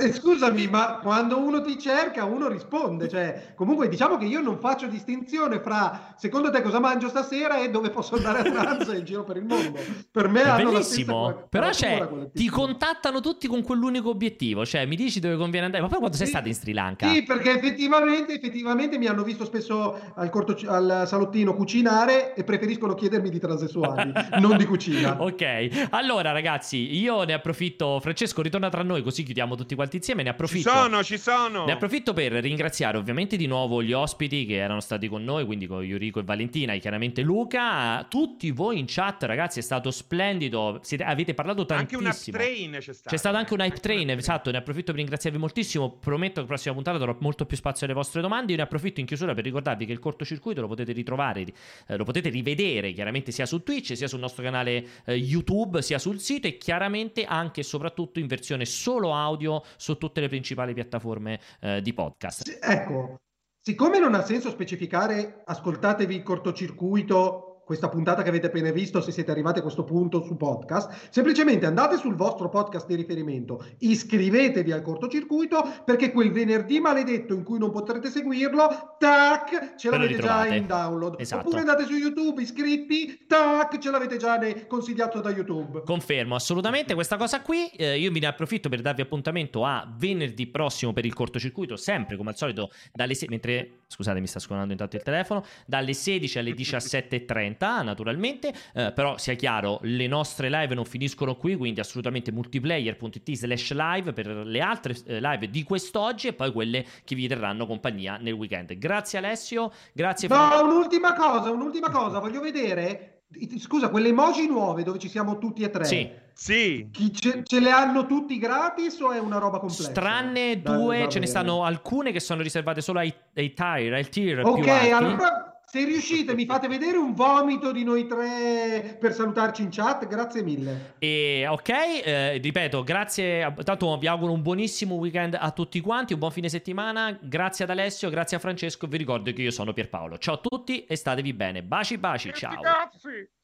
Eh, scusami, ma quando uno ti cerca, uno risponde. Cioè, comunque, diciamo che io non faccio distinzione fra secondo te cosa mangio stasera e dove posso andare a pranzo in giro per il mondo. Per me è
bellissimo. Però, cioè, ti contattano tutti con quell'unico obiettivo. Cioè, mi dici dove conviene andare. Ma poi quando sei sì, stato in Sri Lanka?
Sì, perché effettivamente, effettivamente mi hanno visto spesso al, corto, al salottino cucinare e preferiscono chiedermi di transessuali, non di cucina.
Ok, allora allora, ragazzi, io ne approfitto. Francesco, ritorna tra noi, così chiudiamo tutti quanti insieme. Ne approfitto.
Ci sono, ci sono.
Ne approfitto per ringraziare ovviamente di nuovo gli ospiti che erano stati con noi, quindi con Yuriko e Valentina, e chiaramente Luca. Tutti voi in chat, ragazzi, è stato splendido. Siete, avete parlato tantissimo.
Anche un hype train c'è stato.
C'è stato anche un hype train, esatto. Ne approfitto per ringraziarvi moltissimo. Prometto che la prossima puntata darò molto più spazio alle vostre domande. Io ne approfitto in chiusura per ricordarvi che il cortocircuito lo potete ritrovare, eh, lo potete rivedere chiaramente sia su Twitch, sia sul nostro canale eh, YouTube, sia sul sito e chiaramente anche e soprattutto in versione solo audio su tutte le principali piattaforme eh, di podcast.
Ecco, siccome non ha senso specificare ascoltatevi il cortocircuito questa puntata che avete appena visto, se siete arrivati a questo punto su podcast, semplicemente andate sul vostro podcast di riferimento, iscrivetevi al cortocircuito perché quel venerdì maledetto in cui non potrete seguirlo, tac, ce l'avete già in download. Esatto. Oppure andate su YouTube, iscritti, tac, ce l'avete già consigliato da YouTube.
Confermo assolutamente questa cosa qui. Eh, io mi ne approfitto per darvi appuntamento a venerdì prossimo per il cortocircuito, sempre come al solito dalle se- mentre scusate, mi sta suonando intanto il telefono, dalle 16 alle 17:30 30, naturalmente, eh, però sia chiaro, le nostre live non finiscono qui, quindi assolutamente multiplayer.it slash live per le altre eh, live di quest'oggi e poi quelle che vi terranno compagnia nel weekend. Grazie Alessio, grazie
No, un'ultima cosa, un'ultima cosa, voglio vedere Scusa, quelle emoji nuove dove ci siamo tutti e tre.
Sì.
Sì.
Ce, ce, le hanno tutti gratis o è una roba complessa?
Tranne due, da, ce ne stanno alcune che sono riservate solo ai, ai tier, ai tier
Ok, allora se riuscite, mi fate vedere un vomito di noi tre per salutarci in chat. Grazie mille.
E ok, eh, ripeto, grazie. Tanto vi auguro un buonissimo weekend a tutti quanti, un buon fine settimana. Grazie ad Alessio, grazie a Francesco. Vi ricordo che io sono Pierpaolo. Ciao a tutti e statevi bene. Baci, baci. Ciao.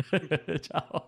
ciao.